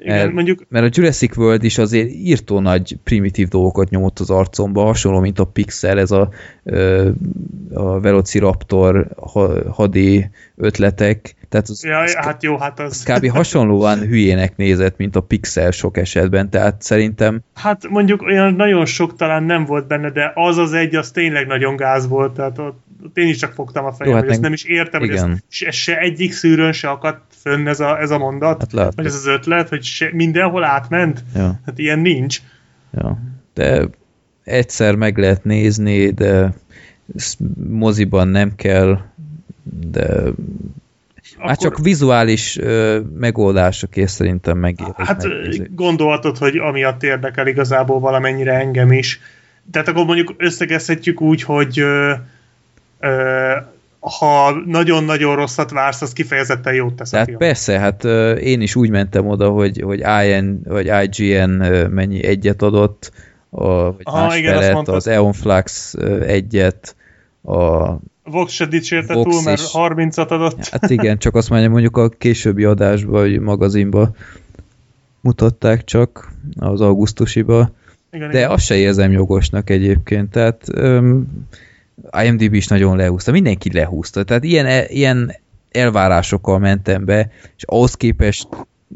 Igen, mert, mondjuk... mert a Jurassic World is azért írtó nagy primitív dolgokat nyomott az arcomba, hasonló, mint a Pixel, ez a, a Velociraptor hadi ötletek, tehát az, ja, az, hát jó, hát az... az kb. hasonlóan hülyének nézett, mint a Pixel sok esetben, tehát szerintem... Hát mondjuk olyan nagyon sok talán nem volt benne, de az az egy, az tényleg nagyon gáz volt, tehát ott, én is csak fogtam a fejem, jó, hát hogy ezt nem is értem, igen. hogy ez, ez se egyik szűrőn se akadt fönn ez a, ez a mondat, hát lehet, vagy ez az ötlet, hogy se, mindenhol átment, ja. hát ilyen nincs. Ja. De egyszer meg lehet nézni, de moziban nem kell, de akkor... Hát csak vizuális ö, megoldásokért szerintem megér. Hát gondolhatod, hogy amiatt érdekel igazából valamennyire engem is. Tehát akkor mondjuk összegezhetjük úgy, hogy ö, ha nagyon-nagyon rosszat vársz, az kifejezetten jót tesz Tehát persze, hát ö, én is úgy mentem oda, hogy, hogy IN vagy IGN mennyi egyet adott, a, vagy Aha, igen, felett, az Eon Flux egyet, a Vox se dicsérte Vox túl, mert is. 30-at adott. Hát igen, csak azt mondja, mondjuk a későbbi adásban, vagy magazinban mutatták csak az augusztusiba, igen, de igen. azt se érzem jogosnak egyébként, tehát um, IMDb is nagyon lehúzta, mindenki lehúzta, tehát ilyen, e, ilyen elvárásokkal mentem be, és ahhoz képest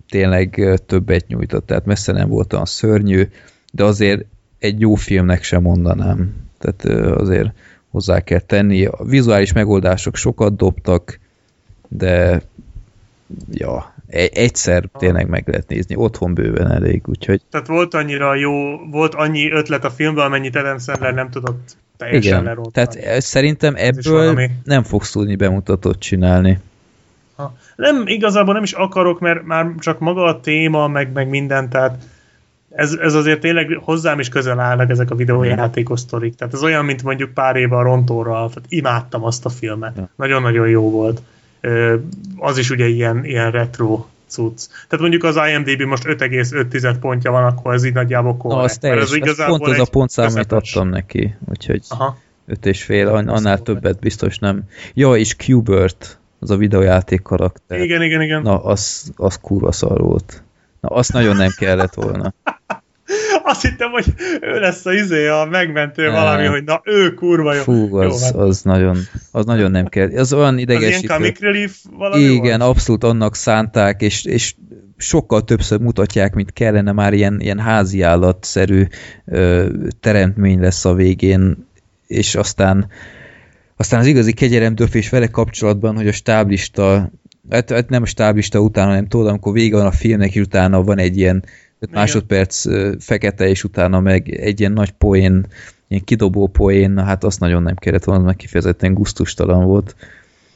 tényleg többet nyújtott, tehát messze nem volt olyan szörnyű, de azért egy jó filmnek sem mondanám. Tehát azért hozzá kell tenni. A vizuális megoldások sokat dobtak, de ja, e- egyszer tényleg meg lehet nézni, otthon bőven elég, úgyhogy... Tehát volt annyira jó, volt annyi ötlet a filmben, amennyit Adam Sandler nem tudott teljesen Igen, lerontani. tehát szerintem ebből nem fogsz tudni bemutatót csinálni. Ha. Nem, igazából nem is akarok, mert már csak maga a téma, meg, meg minden, tehát ez, ez azért tényleg hozzám is közel állnak ezek a videójátékos sztorik. Tehát ez olyan, mint mondjuk pár éve a Rontóral, tehát imádtam azt a filmet. Ja. Nagyon-nagyon jó volt. Az is ugye ilyen, ilyen retro cucc. Tehát mondjuk az IMDb most 5,5 pontja van, akkor ez így nagyjából korrekt. Az teljes, ez igazából pont ez a pontszám, amit adtam neki, úgyhogy Aha. öt és fél, annál többet biztos nem. Ja, és Qbert, az a videójáték karakter. Igen, igen, igen. Na, az, az kurva szar volt. Na, azt nagyon nem kellett volna. *laughs* Azt hittem, hogy ő lesz a izé, a megmentő valami, hogy na ő kurva jó. Fú, az, jó, hát. az, nagyon, az nagyon nem kell. Az olyan idegesítő. Az ilyen relief valami Igen, volt? abszolút annak szánták, és, és sokkal többször mutatják, mint kellene már ilyen, ilyen házi állatszerű ö, teremtmény lesz a végén, és aztán aztán az igazi kegyelemdöfés vele kapcsolatban, hogy a stáblista hát, hát nem stáblista után, hanem tudod, amikor vége van a filmnek, és utána van egy ilyen 5 másodperc fekete, és utána meg egy ilyen nagy poén, ilyen kidobó poén, na hát azt nagyon nem kellett volna, meg kifejezetten guztustalan volt.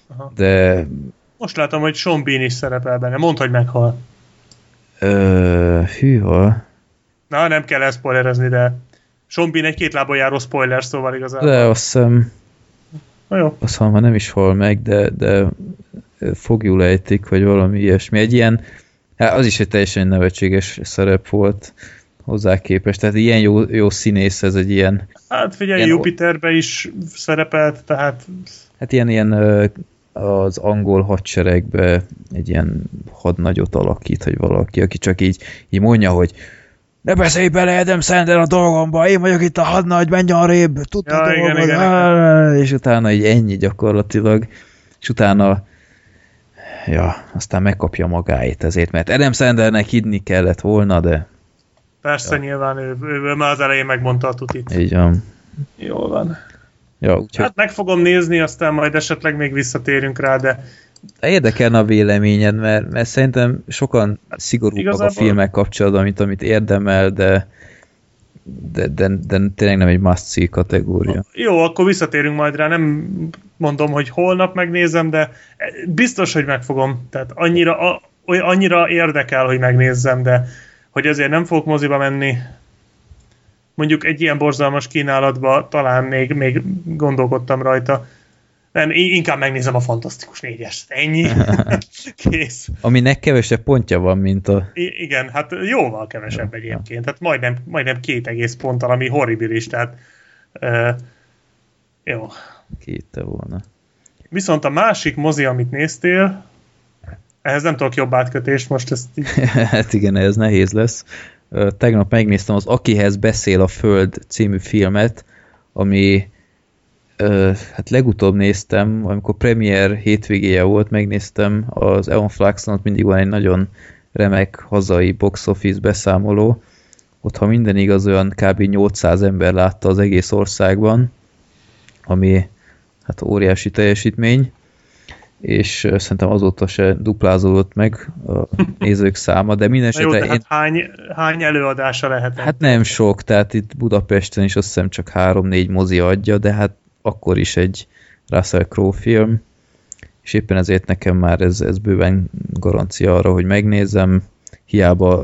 Aha. De... Most látom, hogy Sean Bean is szerepel benne. Mondd, hogy meghal. Ö, hűha. Na, nem kell ezt spoilerezni, de Sean Bean egy két lábon járó spoiler, szóval igazából. De azt hiszem... Na jó. Azt hiszem, nem is hal meg, de, de fogjul ejtik, vagy valami ilyesmi. Egy ilyen Hát az is egy teljesen nevetséges szerep volt hozzá képest. Tehát ilyen jó, jó színész ez egy ilyen... Hát figyelj, ilyen, Jupiterbe is szerepelt, tehát... Hát ilyen, ilyen az angol hadseregbe egy ilyen hadnagyot alakít, hogy valaki, aki csak így, így mondja, hogy ne beszélj bele Adam Sandler a dolgomba, én vagyok itt a hadnagy, menj arrébb, tudod ja, igen, igen, igen. és utána így ennyi gyakorlatilag, és utána ja, aztán megkapja magáit ezért, mert Adam Sandlernek hidni kellett volna, de... Persze, ja. nyilván ő, ő, ő már az elején megmondta a tutit. Így van. Jól van. Ja, úgyhogy... Hát meg fogom nézni, aztán majd esetleg még visszatérünk rá, de... Érdekelne a véleményed, mert, mert szerintem sokan szigorúbbak Igazából... a filmek kapcsolatban, mint amit érdemel, de de, de, de tényleg nem egy must see kategória. Jó, akkor visszatérünk majd rá, nem mondom, hogy holnap megnézem, de biztos, hogy megfogom. Tehát annyira, a, annyira érdekel, hogy megnézzem, de hogy azért nem fogok moziba menni, mondjuk egy ilyen borzalmas kínálatba talán még, még gondolkodtam rajta. Nem, inkább megnézem a Fantasztikus négyes. Ennyi. *laughs* Kész. Aminek kevesebb pontja van, mint a... I- igen, hát jóval kevesebb egyébként. Hát majdnem, majdnem két egész ponttal, ami horribilis, tehát uh, jó. Kéte volna. Viszont a másik mozi, amit néztél, Ehhez nem tudok jobb átkötést, most ezt így... *laughs* hát igen, ez nehéz lesz. Tegnap megnéztem az Akihez beszél a Föld című filmet, ami hát legutóbb néztem, amikor premier hétvégéje volt, megnéztem az Eon Flaxon, ott mindig van egy nagyon remek hazai box office beszámoló. Ott, ha minden igaz, olyan kb. 800 ember látta az egész országban, ami hát óriási teljesítmény, és szerintem azóta se duplázódott meg a *laughs* nézők száma, de minden esetre... Jó, én... hány, hány előadása lehet? Hát nem sok, tehát itt Budapesten is azt hiszem csak három-négy mozi adja, de hát akkor is egy Russell Crowe film, és éppen ezért nekem már ez, ez bőven garancia arra, hogy megnézem, hiába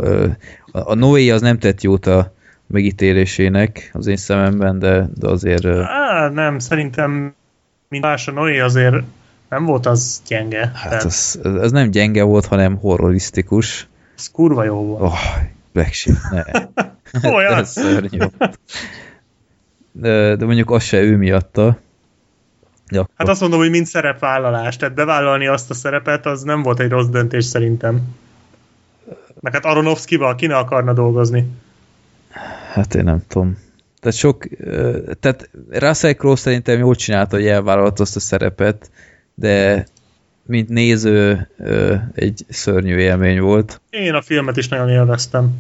a Noé az nem tett jót a megítélésének az én szememben, de, de azért... Á, nem, szerintem mint más a Noé azért nem volt az gyenge. Hát tehát... az, az nem gyenge volt, hanem horrorisztikus. Ez kurva jó volt. Oh, Black Sheep, ne. *laughs* Olyan? *laughs* ez szörnyű de, mondjuk az se ő miatta. Ja, hát azt mondom, hogy mind szerepvállalás, tehát bevállalni azt a szerepet, az nem volt egy rossz döntés szerintem. Meg hát Aronofsky-val ki ne akarna dolgozni? Hát én nem tudom. Tehát sok, tehát Russell Crowe szerintem jól csinálta, hogy elvállalt azt a szerepet, de mint néző egy szörnyű élmény volt. Én a filmet is nagyon élveztem.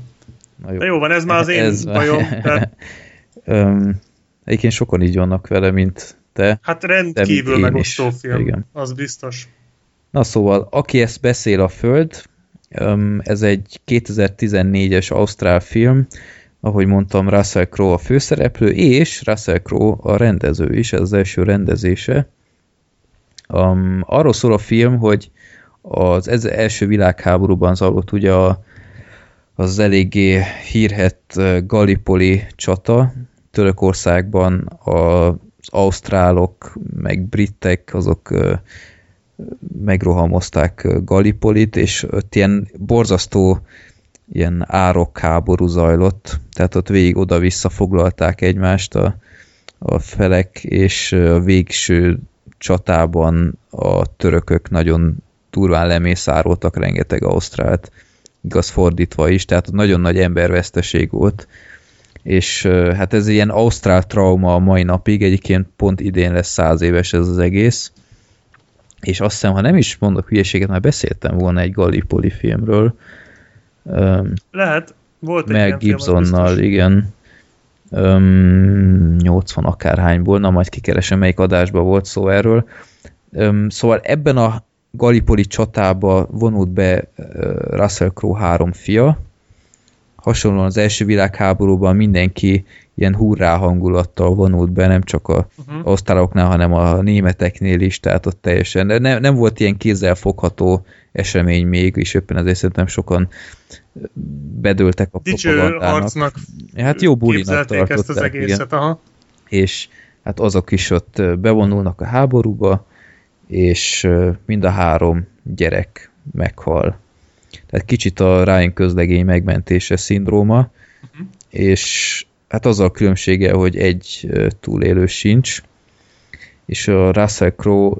Na jó. De jó van, ez már az én ez bajom. *laughs* Tehát... Egyébként sokan így vannak vele, mint te. Hát rendkívül megosztó film, Igen. az biztos. Na szóval, aki ezt beszél a Föld, ez egy 2014-es ausztrál film, ahogy mondtam, Russell Crowe a főszereplő, és Russell Crowe a rendező is, ez az első rendezése. Um, arról szól a film, hogy az ez első világháborúban zajlott ugye a, az eléggé hírhet Gallipoli csata, Törökországban az ausztrálok, meg britek, azok megrohamozták Gallipolit, és ott ilyen borzasztó ilyen árok háború zajlott, tehát ott végig oda-vissza foglalták egymást a, a felek, és a végső csatában a törökök nagyon durván lemészároltak rengeteg ausztrált, igaz fordítva is, tehát nagyon nagy emberveszteség volt, és hát ez ilyen ausztrál trauma a mai napig, egyébként pont idén lesz száz éves ez az egész, és azt hiszem, ha nem is mondok hülyeséget, már beszéltem volna egy Gallipoli filmről. Lehet, volt egy Meg Gibsonnal, film, igen. Um, 80 akárhányból, na majd kikeresem, melyik adásban volt szó erről. Um, szóval ebben a Gallipoli csatába vonult be Russell Crowe három fia, hasonlóan az első világháborúban mindenki ilyen hurrá hangulattal vonult be, nem csak a uh-huh. osztáloknál, hanem a németeknél is, tehát ott teljesen, de ne, nem volt ilyen kézzelfogható esemény még, és éppen ezért szerintem sokan bedöltek a propagandának. Hát jó bulinak tartották. ezt az egészet, igen. aha. És hát azok is ott bevonulnak a háborúba, és mind a három gyerek meghal tehát kicsit a Ryan közlegény megmentése szindróma, uh-huh. és hát az a különbsége, hogy egy túlélő sincs, és a Russell Crowe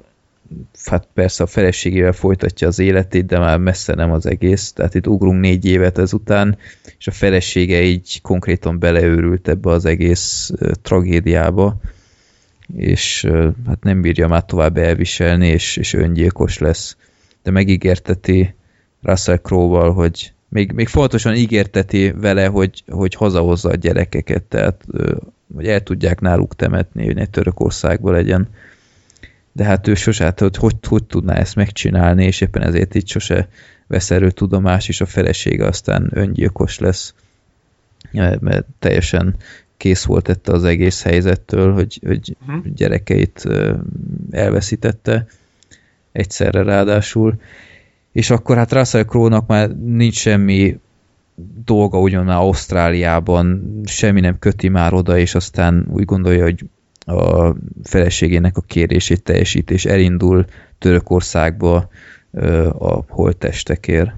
hát persze a feleségével folytatja az életét, de már messze nem az egész, tehát itt ugrunk négy évet ezután, és a felesége így konkrétan beleőrült ebbe az egész tragédiába, és hát nem bírja már tovább elviselni, és, és öngyilkos lesz. De megígérteti Russell Crowe-val, hogy még, még fontosan ígérteti vele, hogy, hogy hazahozza a gyerekeket, tehát hogy el tudják náluk temetni, hogy ne Törökországban legyen. De hát ő sose, hát hogy, hogy hogy tudná ezt megcsinálni, és éppen ezért itt sose vesz erről tudomás, és a felesége aztán öngyilkos lesz, mert teljesen kész volt ettől az egész helyzettől, hogy, hogy uh-huh. gyerekeit elveszítette egyszerre ráadásul és akkor hát Russell Crowe-nak már nincs semmi dolga ugyan már Ausztráliában, semmi nem köti már oda, és aztán úgy gondolja, hogy a feleségének a kérését teljesít, és elindul Törökországba a holttestekért.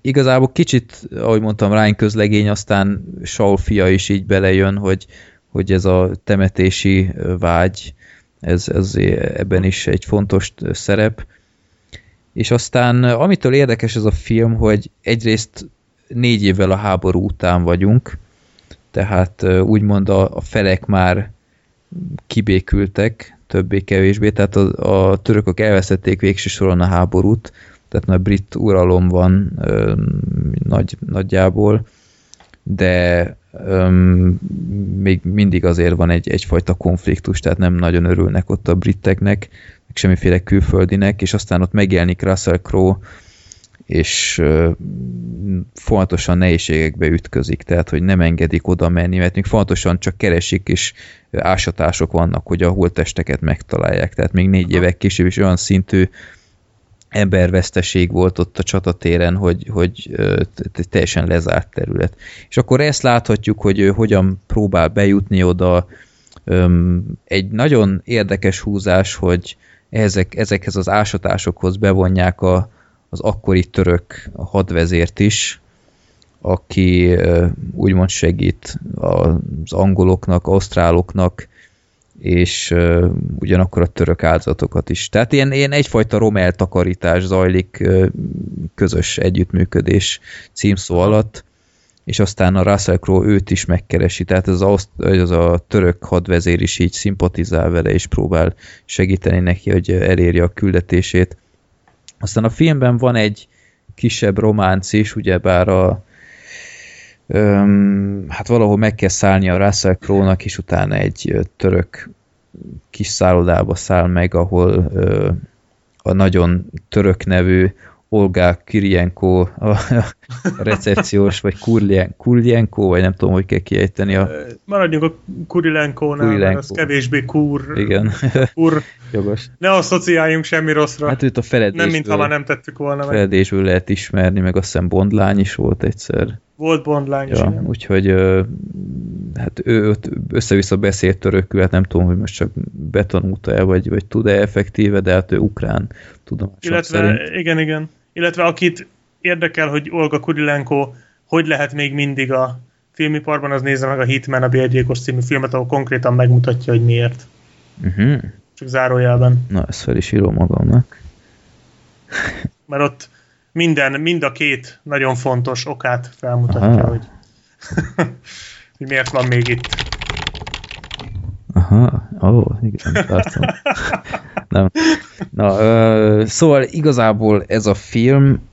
Igazából kicsit, ahogy mondtam, Ryan közlegény, aztán Saul fia is így belejön, hogy, hogy ez a temetési vágy, ez, ez ebben is egy fontos szerep, És aztán amitől érdekes ez a film, hogy egyrészt négy évvel a háború után vagyunk, tehát úgymond a, a felek már kibékültek, többé-kevésbé, tehát a, a törökök elveszették végső soron a háborút, tehát már brit uralom van ö, nagy, nagyjából, de ö, még mindig azért van egy, egyfajta konfliktus, tehát nem nagyon örülnek ott a briteknek, meg semmiféle külföldinek, és aztán ott megjelenik Russell Crowe, és ö, fontosan nehézségekbe ütközik, tehát hogy nem engedik oda menni, mert még fontosan csak keresik, és ásatások vannak, hogy a holtesteket megtalálják, tehát még négy évek később is olyan szintű emberveszteség volt ott a csatatéren, hogy, hogy teljesen lezárt terület. És akkor ezt láthatjuk, hogy ő hogyan próbál bejutni oda. Egy nagyon érdekes húzás, hogy ezek, ezekhez az ásatásokhoz bevonják a, az akkori török hadvezért is, aki úgymond segít az angoloknak, ausztráloknak, és uh, ugyanakkor a török áldozatokat is. Tehát ilyen, ilyen egyfajta romel takarítás zajlik uh, közös együttműködés címszó alatt, és aztán a Russell Crowe őt is megkeresi, tehát az, az, az a török hadvezér is így szimpatizál vele, és próbál segíteni neki, hogy elérje a küldetését. Aztán a filmben van egy kisebb románc is, ugyebár a, Öm, hát valahol meg kell szállni a Russell Crowe-nak, és utána egy török kis szállodába száll meg, ahol ö, a nagyon török nevű Olga Kirjenko a, recepciós, vagy Kurlien, Kurlienko, vagy nem tudom, hogy kell kiejteni. A... Maradjunk a Kurilenkónál, Kurilenko. az kevésbé kur. Igen. Kur. Jogos. Ne asszociáljunk semmi rosszra. Hát őt a feledésből. Nem, mintha már nem tettük volna meg. Feledésből lehet ismerni, meg azt hiszem Bondlány is volt egyszer. Volt Bondlány ja, is, Úgyhogy hát ő össze-vissza beszélt törökül, hát nem tudom, hogy most csak betanulta-e, vagy, vagy tud-e effektíve, de hát ő ukrán tudom. Illetve, szerint. igen, igen. Illetve akit érdekel, hogy Olga Kurilenko hogy lehet még mindig a filmiparban, az nézze meg a Hitman, a Bélgyilkos című filmet, ahol konkrétan megmutatja, hogy miért. Uh-huh. Csak zárójelben. Na, ezt fel is írom magamnak. Mert ott minden, mind a két nagyon fontos okát felmutatja, hogy, *laughs* hogy miért van még itt. Aha, ó, oh, igen, látom. Nem. Na, ö, szóval igazából ez a film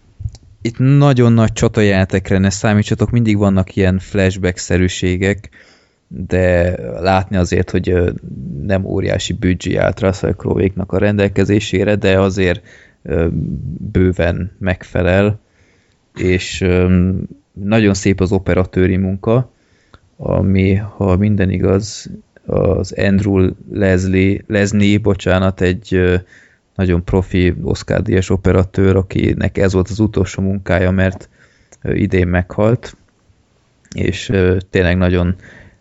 itt nagyon nagy csatajátekre ne számítsatok, mindig vannak ilyen flashback-szerűségek, de látni azért, hogy nem óriási büdzsé állt Russell a rendelkezésére, de azért bőven megfelel, és nagyon szép az operatőri munka, ami, ha minden igaz, az Andrew Leslie, Leslie, bocsánat, egy nagyon profi Oscar díjas operatőr, akinek ez volt az utolsó munkája, mert idén meghalt, és tényleg nagyon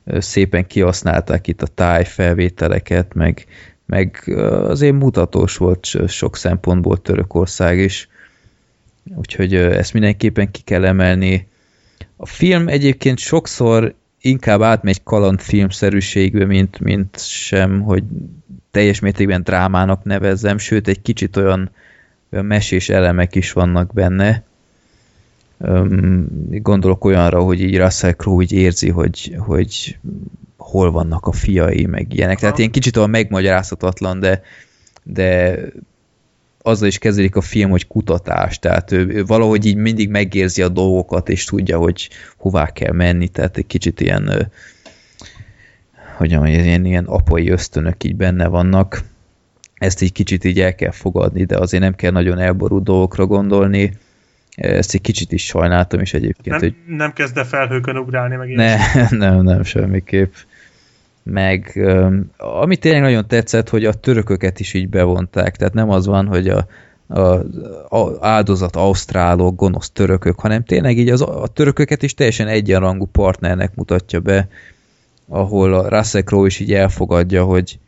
szépen kihasználták itt a tájfelvételeket, meg meg azért mutatós volt sok szempontból Törökország is, úgyhogy ezt mindenképpen ki kell emelni. A film egyébként sokszor inkább átmegy kalandfilmszerűségbe, mint, mint sem, hogy teljes mértékben drámának nevezzem, sőt egy kicsit olyan, olyan mesés elemek is vannak benne. Gondolok olyanra, hogy így Russell Crowe így érzi, hogy, hogy hol vannak a fiai, meg ilyenek. Tehát ilyen kicsit olyan megmagyarázhatatlan, de, de azzal is kezdődik a film, hogy kutatás, tehát ő, ő valahogy így mindig megérzi a dolgokat, és tudja, hogy hová kell menni, tehát egy kicsit ilyen hogy mondjam, ilyen, ilyen apai ösztönök így benne vannak. Ezt egy kicsit így el kell fogadni, de azért nem kell nagyon elború dolgokra gondolni. Ezt egy kicsit is sajnáltam, és egyébként, nem, hogy... Nem kezd felhőkön ugrálni meg Ne, *laughs* nem, nem, semmiképp meg ami tényleg nagyon tetszett, hogy a törököket is így bevonták, tehát nem az van, hogy a, a, a áldozat ausztrálok, gonosz törökök, hanem tényleg így az, a törököket is teljesen egyenrangú partnernek mutatja be, ahol a Russell Crowe is így elfogadja, hogy,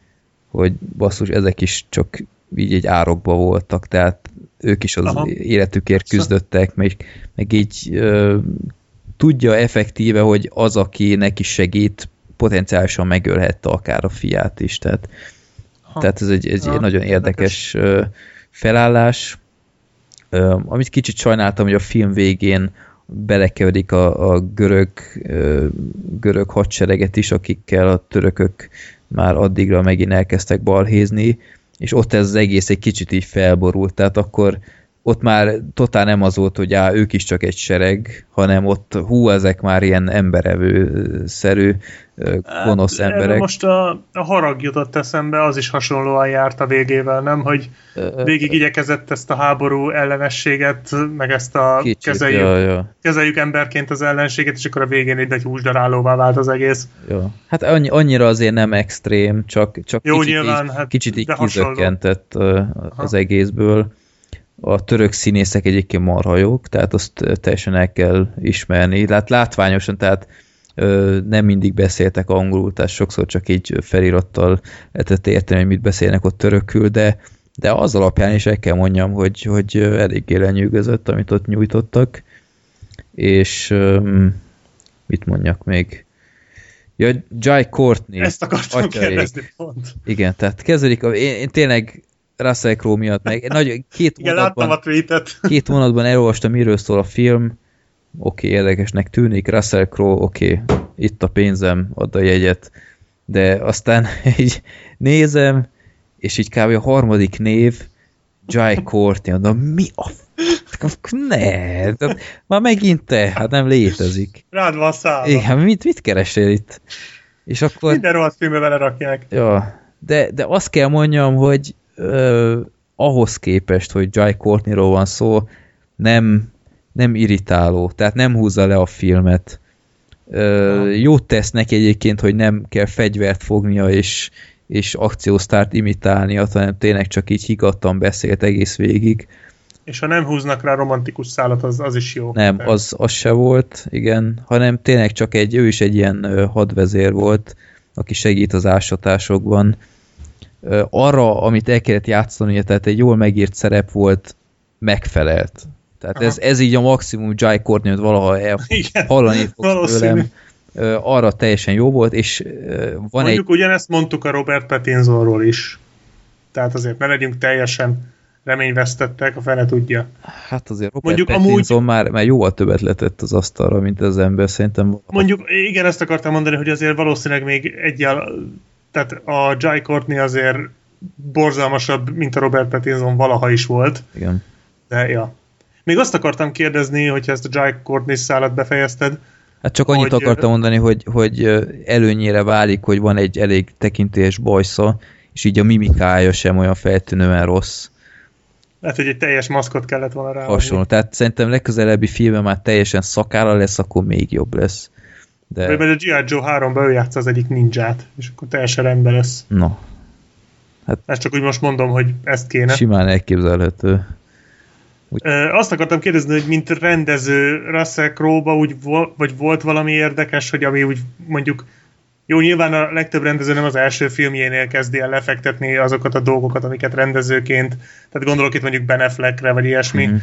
hogy basszus, ezek is csak így egy árokba voltak, tehát ők is az Aha. életükért küzdöttek, meg, meg így ö, tudja effektíve, hogy az, aki neki segít, potenciálisan megölhette akár a fiát is, tehát, ha. tehát ez egy, egy ha. nagyon érdekes felállás, amit kicsit sajnáltam, hogy a film végén belekeverik a, a görög, görög hadsereget is, akikkel a törökök már addigra megint elkezdtek balhézni, és ott ez az egész egy kicsit így felborult, tehát akkor ott már totál nem az volt, hogy á, ők is csak egy sereg, hanem ott hú, ezek már ilyen emberevő-szerű hát, gonosz hát, emberek. Most a, a harag jutott eszembe, az is hasonlóan járt a végével, nem? Hogy végig igyekezett ezt a háború ellenességet, meg ezt a Kicsit, kezeljük, ja, ja. kezeljük emberként az ellenséget, és akkor a végén egy, egy húsdarálóvá vált az egész. Ja. Hát annyi, annyira azért nem extrém, csak, csak Jó, kicsit, nyilván, így, hát, kicsit így kizökkentett az egészből a török színészek egyébként marhajók, tehát azt teljesen el kell ismerni. Hát látványosan, tehát nem mindig beszéltek angolul, tehát sokszor csak így felirattal lehetett érteni, hogy mit beszélnek ott törökül, de, de az alapján is el kell mondjam, hogy, hogy eléggé lenyűgözött, amit ott nyújtottak, és mit mondjak még? Ja, Jai Courtney. Ezt akartam kérdezni pont. Igen, tehát kezdődik, én, én tényleg Russell Crowe miatt, meg nagy, két, Igen, mondatban, a tweetet. *laughs* két mondatban elolvastam, miről szól a film, oké, okay, érdekesnek tűnik, Russell Crowe, oké, okay, itt a pénzem, add a jegyet, de aztán *laughs* így nézem, és így kb. a harmadik név, Jai Courtney, mondom, mi a ne, már megint te, hát nem létezik. Rád van szállva. Igen, mit, mit keresél itt? És akkor... Minden rossz filmbe vele rakják. Ja, de, de azt kell mondjam, hogy ö, ahhoz képest, hogy Jai Courtney-ról van szó, nem, nem irritáló, tehát nem húzza le a filmet. Ö, jót tesz neki egyébként, hogy nem kell fegyvert fognia és, és akciósztárt imitálnia, hanem tényleg csak így higattan beszélt egész végig. És ha nem húznak rá romantikus szállat, az, az is jó. Nem, az, az se volt, igen, hanem tényleg csak egy, ő is egy ilyen hadvezér volt, aki segít az ásatásokban, arra, amit el kellett játszani, tehát egy jól megírt szerep volt, megfelelt. Tehát ez, ez így a maximum Jai Courtney, valaha el, *laughs* Igen, hallani fogsz tőlem. Arra teljesen jó volt, és van Mondjuk egy... ugyanezt mondtuk a Robert Pattinsonról is. Tehát azért ne legyünk teljesen reményvesztettek, a fene tudja. Hát azért Robert Mondjuk Pattinson amúgy... már, már jóval többet letett az asztalra, mint az ember, szerintem. Mondjuk, igen, ezt akartam mondani, hogy azért valószínűleg még egyel tehát a Jai Courtney azért borzalmasabb, mint a Robert Pattinson valaha is volt. Igen. De ja. Még azt akartam kérdezni, hogyha ezt a Jai Courtney szállat befejezted, Hát csak annyit hogy, akartam mondani, hogy, hogy előnyére válik, hogy van egy elég tekintélyes bajsza, és így a mimikája sem olyan feltűnően rossz. Lehet, hogy egy teljes maszkot kellett volna rá. Hasonló. Tehát szerintem legközelebbi filmben már teljesen szakára lesz, akkor még jobb lesz. De... Vagy a G.I. Joe 3-ban ő játsza az egyik ninját, és akkor teljesen rendben lesz. No. Hát ezt csak úgy most mondom, hogy ezt kéne. Simán elképzelhető. Úgy... Azt akartam kérdezni, hogy mint rendező Russell Crowe-ba úgy vo- vagy volt valami érdekes, hogy ami úgy mondjuk jó, nyilván a legtöbb rendező nem az első filmjénél kezdi el lefektetni azokat a dolgokat, amiket rendezőként, tehát gondolok itt mondjuk Ben Affleckre, vagy ilyesmi, mm-hmm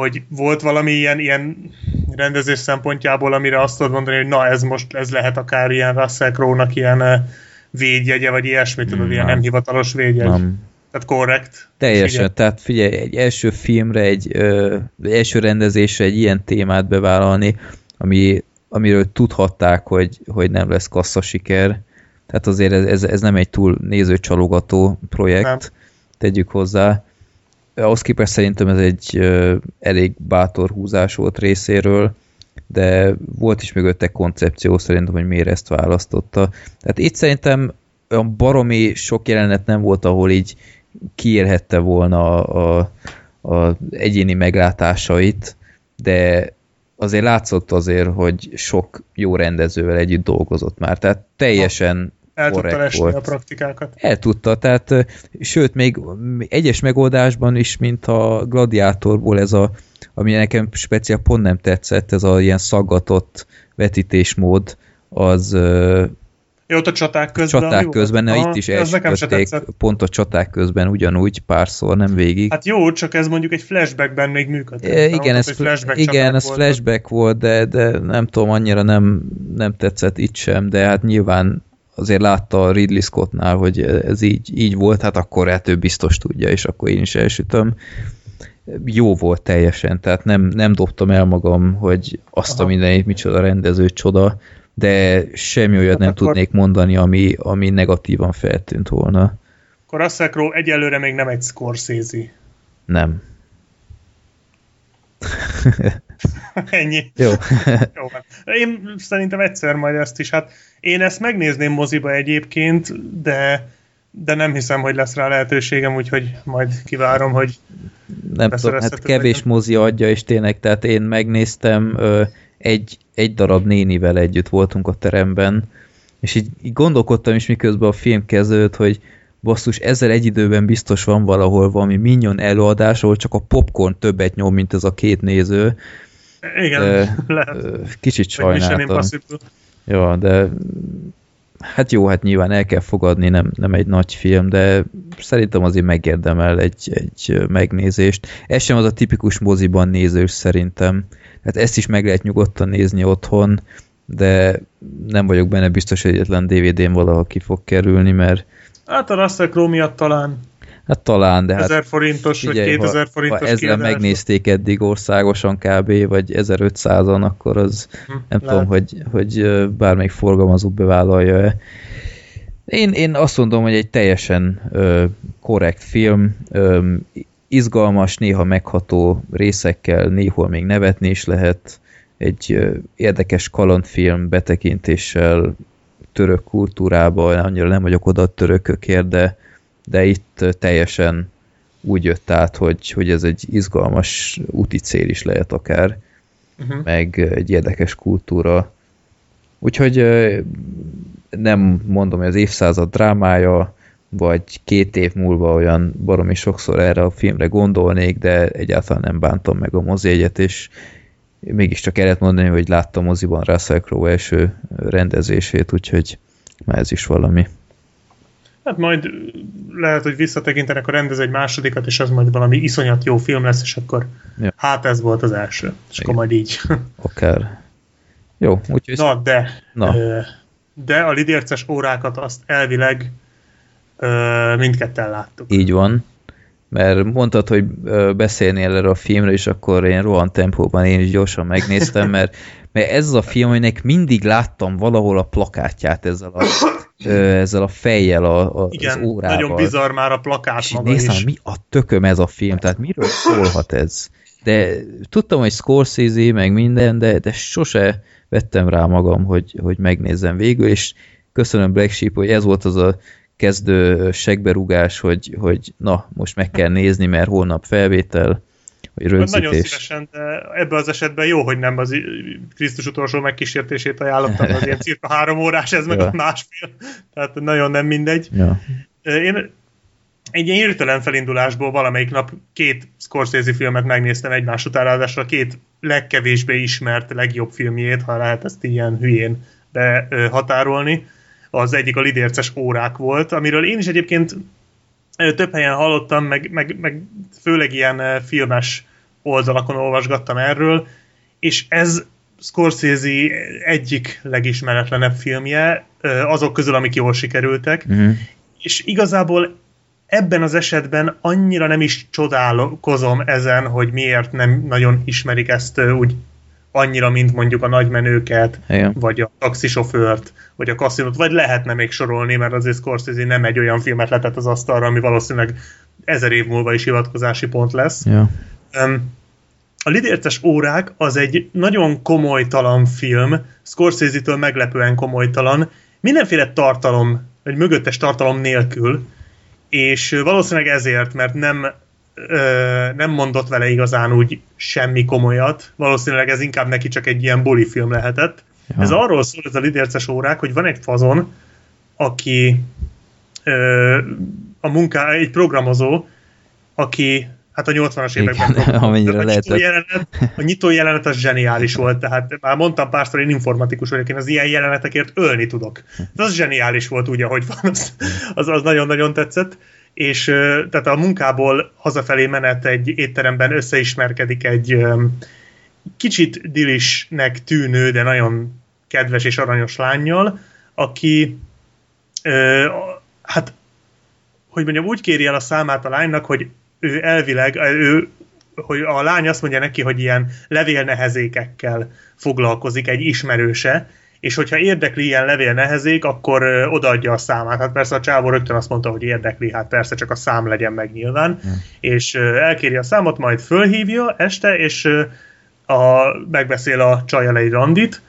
hogy volt valami ilyen, ilyen rendezés szempontjából, amire azt tudod mondani, hogy na ez most, ez lehet akár ilyen Russell Crowe-nak ilyen eh, védjegye, vagy ilyesmi, tudod, nem. ilyen nem hivatalos védjegy. Nem. Tehát korrekt. Teljesen, tehát figyelj, egy első filmre, egy, ö, első rendezésre egy ilyen témát bevállalni, ami, amiről tudhatták, hogy, hogy nem lesz kassza siker. Tehát azért ez, ez, ez nem egy túl nézőcsalogató projekt, nem. tegyük hozzá ahhoz képest szerintem ez egy elég bátor húzás volt részéről, de volt is mögötte koncepció szerintem, hogy miért ezt választotta. Tehát itt szerintem olyan baromi sok jelenet nem volt, ahol így kiérhette volna a, a, a egyéni meglátásait, de azért látszott azért, hogy sok jó rendezővel együtt dolgozott már. Tehát teljesen el tudta lesni a praktikákat. El tudta, tehát sőt, még egyes megoldásban is, mint a gladiátorból ez a, ami nekem speciál pont nem tetszett, ez a ilyen szaggatott vetítésmód, az jó, ott a csaták közben. Csaták közben, Aha, itt is elsütötték pont a csaták közben ugyanúgy párszor, nem végig. Hát jó, csak ez mondjuk egy flashbackben még működik. E, igen, ez, flashback igen, ez volt. flashback volt, de, de nem tudom, annyira nem, nem tetszett itt sem, de hát nyilván azért látta Ridley Scottnál, hogy ez így, így volt, hát akkor hát ő biztos tudja, és akkor én is elsütöm. jó volt teljesen, tehát nem, nem dobtam el magam, hogy azt Aha. a mindenit, micsoda rendező csoda, de semmi olyat hát nem akkor... tudnék mondani, ami, ami negatívan feltűnt volna. Akkor Crowe egyelőre még nem egy Scorsese. Nem. *laughs* Ennyi. Jó. *laughs* Jó. Hát. Én szerintem egyszer majd ezt is. Hát én ezt megnézném moziba egyébként, de de nem hiszem, hogy lesz rá lehetőségem, úgyhogy majd kivárom, hogy nem tudom, hát kevés legyen. mozi adja, és tényleg, tehát én megnéztem, egy, egy darab nénivel együtt voltunk a teremben, és így, így gondolkodtam is miközben a film kezdődött, hogy basszus, ezzel egy időben biztos van valahol valami minyon előadás, ahol csak a popcorn többet nyom, mint ez a két néző. Igen, de, *laughs* lehet. Kicsit sajnáltam. Jó, de hát jó, hát nyilván el kell fogadni, nem, nem egy nagy film, de szerintem azért megérdemel egy, egy megnézést. Ez sem az a tipikus moziban nézős szerintem. Hát ezt is meg lehet nyugodtan nézni otthon, de nem vagyok benne biztos, hogy egyetlen DVD-n valahol ki fog kerülni, mert... Hát a Russell Crowe miatt talán. Hát talán, de hát... 1000 forintos, figyelj, vagy 2000 ha, forintos ha ezzel megnézték eddig országosan kb. vagy 1500-an, akkor az hm, nem lehet. tudom, hogy, hogy bármelyik forgalmazó bevállalja-e. Én, én azt mondom, hogy egy teljesen ö, korrekt film, ö, izgalmas, néha megható részekkel, néhol még nevetni is lehet, egy ö, érdekes kalandfilm betekintéssel török kultúrába, annyira nem vagyok oda a törökökért, de de itt teljesen úgy jött át, hogy, hogy ez egy izgalmas úti cél is lehet akár, uh-huh. meg egy érdekes kultúra. Úgyhogy nem mondom, hogy az évszázad drámája, vagy két év múlva olyan baromi sokszor erre a filmre gondolnék, de egyáltalán nem bántam meg a mozijegyet, és mégiscsak el lehet mondani, hogy láttam moziban Russell Crowe első rendezését, úgyhogy már ez is valami. Hát majd lehet, hogy visszatekintenek a rendez egy másodikat, és az majd valami iszonyat jó film lesz, és akkor ja. hát ez volt az első. És Igen. akkor majd így. *laughs* Akár. Jó, úgyhogy... Na, de, Na. de a lidérces órákat azt elvileg mindketten láttuk. Így van. Mert mondtad, hogy beszélnél erről a filmről, és akkor én rohan tempóban én is gyorsan megnéztem, *laughs* mert, mert ez az a film, aminek mindig láttam valahol a plakátját ezzel a ezzel a fejjel a, a, Igen, az órával. nagyon bizarr már a plakát és maga néztem, is. mi a tököm ez a film, tehát miről szólhat ez? De tudtam, hogy Scorsese, meg minden, de, de sose vettem rá magam, hogy, hogy megnézzem végül, és köszönöm Black Sheep, hogy ez volt az a kezdő segberugás, hogy, hogy na, most meg kell nézni, mert holnap felvétel, vagy rögzítés. Nagyon szívesen, de ebben az esetben jó, hogy nem az Krisztus utolsó megkísértését ajánlottam, az ilyen cirka három órás, ez meg ja. a másfél. Tehát nagyon nem mindegy. Ja. Én egy ilyen hirtelen felindulásból valamelyik nap két Scorsese filmet megnéztem egymás után, ráadásul a két legkevésbé ismert legjobb filmjét, ha lehet ezt ilyen hülyén behatárolni. Az egyik a lidérces órák volt, amiről én is egyébként több helyen hallottam, meg, meg, meg főleg ilyen filmes oldalakon olvasgattam erről, és ez Scorsese egyik legismeretlenebb filmje, azok közül, amik jól sikerültek, uh-huh. és igazából ebben az esetben annyira nem is csodálkozom ezen, hogy miért nem nagyon ismerik ezt úgy annyira, mint mondjuk a nagymenőket, Igen. vagy a taxisofőrt, vagy a kaszinót, vagy lehetne még sorolni, mert azért Scorsese nem egy olyan filmet letett az asztalra, ami valószínűleg ezer év múlva is hivatkozási pont lesz. Ja. A Lidérces órák az egy nagyon komolytalan film, Scorsese-től meglepően komolytalan, mindenféle tartalom, vagy mögöttes tartalom nélkül, és valószínűleg ezért, mert nem ö, nem mondott vele igazán úgy semmi komolyat. Valószínűleg ez inkább neki csak egy ilyen buli film lehetett. Ja. Ez arról szól, ez a lidérces órák, hogy van egy fazon, aki ö, a munká, egy programozó, aki hát a 80-as években *laughs* amennyire a, nyitó jelenet, a nyitó jelenet az zseniális volt, tehát már mondtam párszor, én informatikus vagyok, én az ilyen jelenetekért ölni tudok. De az zseniális volt úgy, ahogy van, az, az, az nagyon-nagyon tetszett és tehát a munkából hazafelé menet egy étteremben összeismerkedik egy kicsit dilisnek tűnő, de nagyon kedves és aranyos lányjal, aki hát hogy mondjam, úgy kéri el a számát a lánynak, hogy ő elvileg, ő hogy a lány azt mondja neki, hogy ilyen levélnehezékekkel foglalkozik egy ismerőse, és hogyha érdekli ilyen levél nehezék, akkor odaadja a számát. Hát persze a csávó rögtön azt mondta, hogy érdekli, hát persze csak a szám legyen meg nyilván, mm. és elkéri a számot, majd fölhívja este, és a, megbeszél a csajjal egy randit,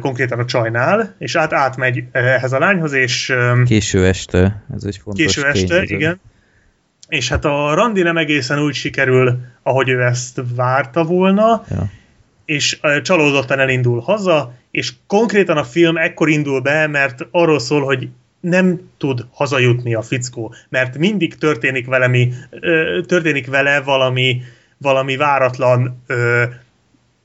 konkrétan a csajnál, és át átmegy ehhez a lányhoz, és... Késő este, ez egy fontos Késő este, tényező. igen. És hát a randi nem egészen úgy sikerül, ahogy ő ezt várta volna, ja. és csalódottan elindul haza, és konkrétan a film ekkor indul be, mert arról szól, hogy nem tud hazajutni a fickó, mert mindig történik vele, mi, történik vele valami, valami váratlan ö,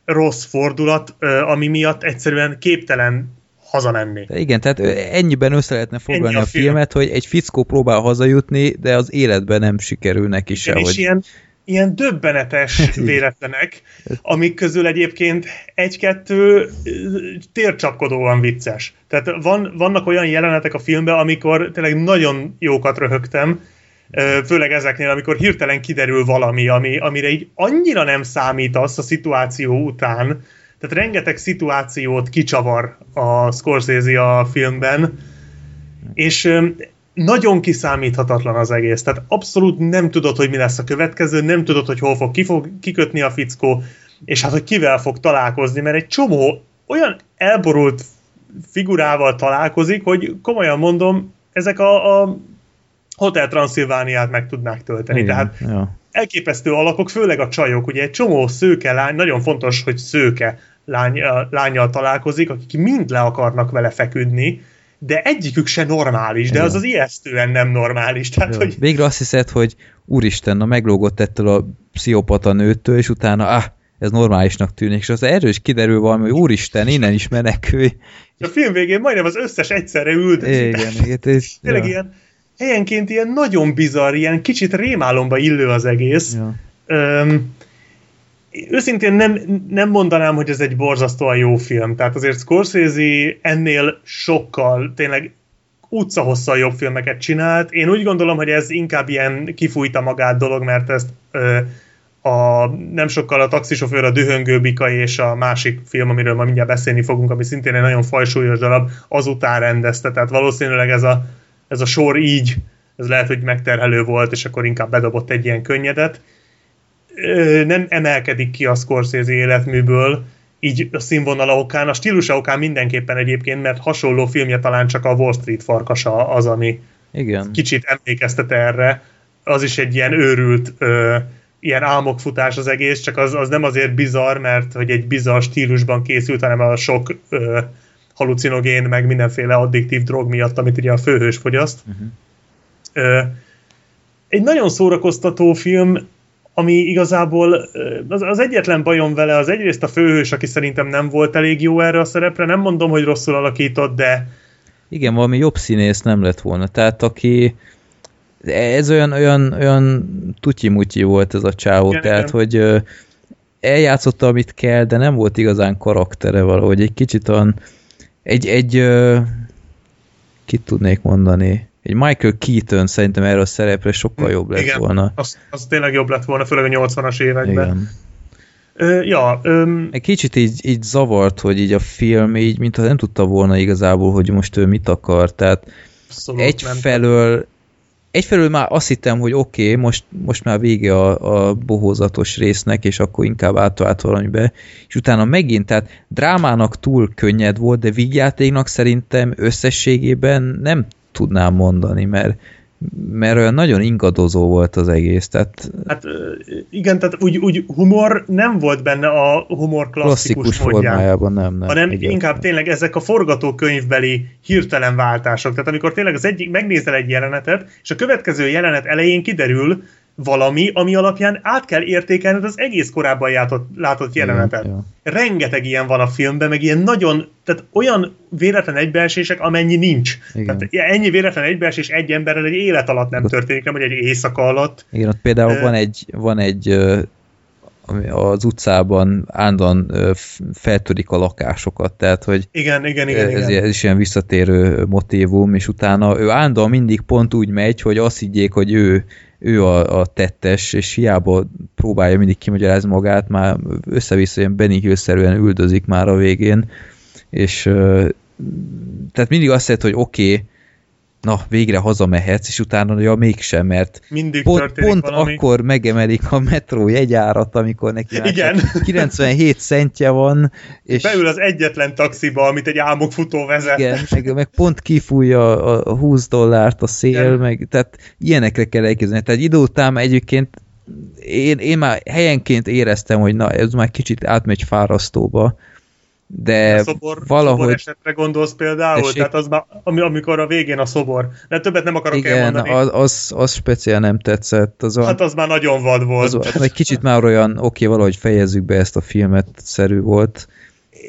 rossz fordulat, ö, ami miatt egyszerűen képtelen hazamenni. Igen, tehát ennyiben össze lehetne foglalni a, a film. filmet, hogy egy fickó próbál hazajutni, de az életben nem sikerül neki se. És ilyen, ilyen döbbenetes *laughs* véletlenek, amik közül egyébként egy-kettő tércsapkodóan vicces. Tehát van, vannak olyan jelenetek a filmben, amikor tényleg nagyon jókat röhögtem, főleg ezeknél, amikor hirtelen kiderül valami, ami, amire így annyira nem számítasz a szituáció után, tehát rengeteg szituációt kicsavar a Scorsese a filmben, és nagyon kiszámíthatatlan az egész. Tehát abszolút nem tudod, hogy mi lesz a következő, nem tudod, hogy hol fog, ki fog kikötni a fickó, és hát, hogy kivel fog találkozni, mert egy csomó olyan elborult figurával találkozik, hogy komolyan mondom, ezek a, a Hotel Transzilvániát meg tudnák tölteni. Igen, Tehát ja. elképesztő alakok, főleg a csajok, ugye egy csomó szőke lány, nagyon fontos, hogy szőke lány, lányjal találkozik, akik mind le akarnak vele feküdni, de egyikük se normális, de Igen. az az ijesztően nem normális. Tehát, hogy... Végre azt hiszed, hogy úristen, na meglógott ettől a pszichopata nőttől, és utána, ah, ez normálisnak tűnik, és az erről is kiderül valami, hogy úristen, innen is menekülj. A film végén majdnem az összes egyszerre üldözik. Igen, *laughs* igen. Ez, Tényleg ja. ilyen, helyenként ilyen nagyon bizarr, ilyen kicsit rémálomba illő az egész. Ja. Öm, őszintén nem, nem mondanám, hogy ez egy borzasztóan jó film. Tehát azért Scorsese ennél sokkal, tényleg utcahosszal jobb filmeket csinált. Én úgy gondolom, hogy ez inkább ilyen kifújta magát dolog, mert ezt ö, a, nem sokkal a taxisofőr, a dühöngő bika és a másik film, amiről ma mindjárt beszélni fogunk, ami szintén egy nagyon fajsúlyos darab, azután rendezte. Tehát valószínűleg ez a, ez a sor így, ez lehet, hogy megterhelő volt, és akkor inkább bedobott egy ilyen könnyedet nem emelkedik ki a Scorsese életműből, így a színvonala okán, a stílusa okán mindenképpen egyébként, mert hasonló filmje talán csak a Wall Street farkasa az, ami Igen. kicsit emlékeztet erre. Az is egy ilyen őrült, ö, ilyen álmokfutás az egész, csak az, az nem azért bizarr, mert hogy egy bizarr stílusban készült, hanem a sok ö, halucinogén, meg mindenféle addiktív drog miatt, amit ugye a főhős fogyaszt. Uh-huh. Ö, egy nagyon szórakoztató film, ami igazából az, az egyetlen bajom vele az egyrészt a főhős, aki szerintem nem volt elég jó erre a szerepre, nem mondom, hogy rosszul alakított, de... Igen, valami jobb színész nem lett volna, tehát aki ez olyan, olyan, olyan tutyi volt ez a csávó, igen, tehát igen. hogy eljátszotta, amit kell, de nem volt igazán karaktere valahogy, egy kicsit olyan egy, egy kit tudnék mondani egy Michael Keaton szerintem erre a szerepre sokkal jobb lett Igen, volna. Az, az tényleg jobb lett volna, főleg a 80-as években. Igen. Ö, ja, öm... Egy kicsit így, így zavart, hogy így a film így, mintha nem tudta volna igazából, hogy most ő mit akar, tehát Abszolút egyfelől nem. egyfelől már azt hittem, hogy oké, okay, most, most már vége a, a bohózatos résznek, és akkor inkább átvált valamibe, és utána megint, tehát drámának túl könnyed volt, de vígjátéknak szerintem összességében nem tudnám mondani, mert mert olyan nagyon ingadozó volt az egész. Tehát... Hát igen, tehát úgy, úgy humor nem volt benne a humor klasszikus, klasszikus formájában, nem, nem. Hanem igen. inkább tényleg ezek a forgatókönyvbeli hirtelen váltások. Tehát amikor tényleg az egyik, megnézel egy jelenetet, és a következő jelenet elején kiderül, valami, ami alapján át kell értékelned az egész korábban játott, látott jelenetet. Ja, ja. Rengeteg ilyen van a filmben, meg ilyen nagyon, tehát olyan véletlen egybeesések, amennyi nincs. Igen. Tehát ennyi véletlen egybeesés egy emberrel egy élet alatt nem történik, nem, hogy egy éjszaka alatt. Igen, ott például uh, van egy, van egy az utcában állandóan feltörik a lakásokat, tehát hogy igen, igen, igen, ez, igen. ez is ilyen visszatérő motívum, és utána ő állandóan mindig pont úgy megy, hogy azt higgyék, hogy ő, ő a, a tettes, és hiába próbálja mindig kimagyarázni magát, már össze-vissza ilyen Benny üldözik már a végén, és tehát mindig azt jelenti, hogy oké, okay, na, végre hazamehetsz, és utána ja, mégsem, mert Mindig pont, pont valami. akkor megemelik a metró jegyárat, amikor neki Igen. csak 97 centje van, és Beül az egyetlen taxiba, amit egy álmokfutó vezet. igen, meg, meg pont kifújja a, a 20 dollárt a szél, Igen. meg, tehát ilyenekre kell elképzelni. Tehát idő után egyébként én, én már helyenként éreztem, hogy na, ez már kicsit átmegy fárasztóba, de A szobor, valahogy... szobor esetre gondolsz például? Tessék? Tehát az már, ami, amikor a végén a szobor. De többet nem akarok Igen, elmondani. az, az, az speciál nem tetszett. Az, Hát az már nagyon vad volt. az, az egy kicsit már olyan, oké, valahogy fejezzük be ezt a filmet, szerű volt.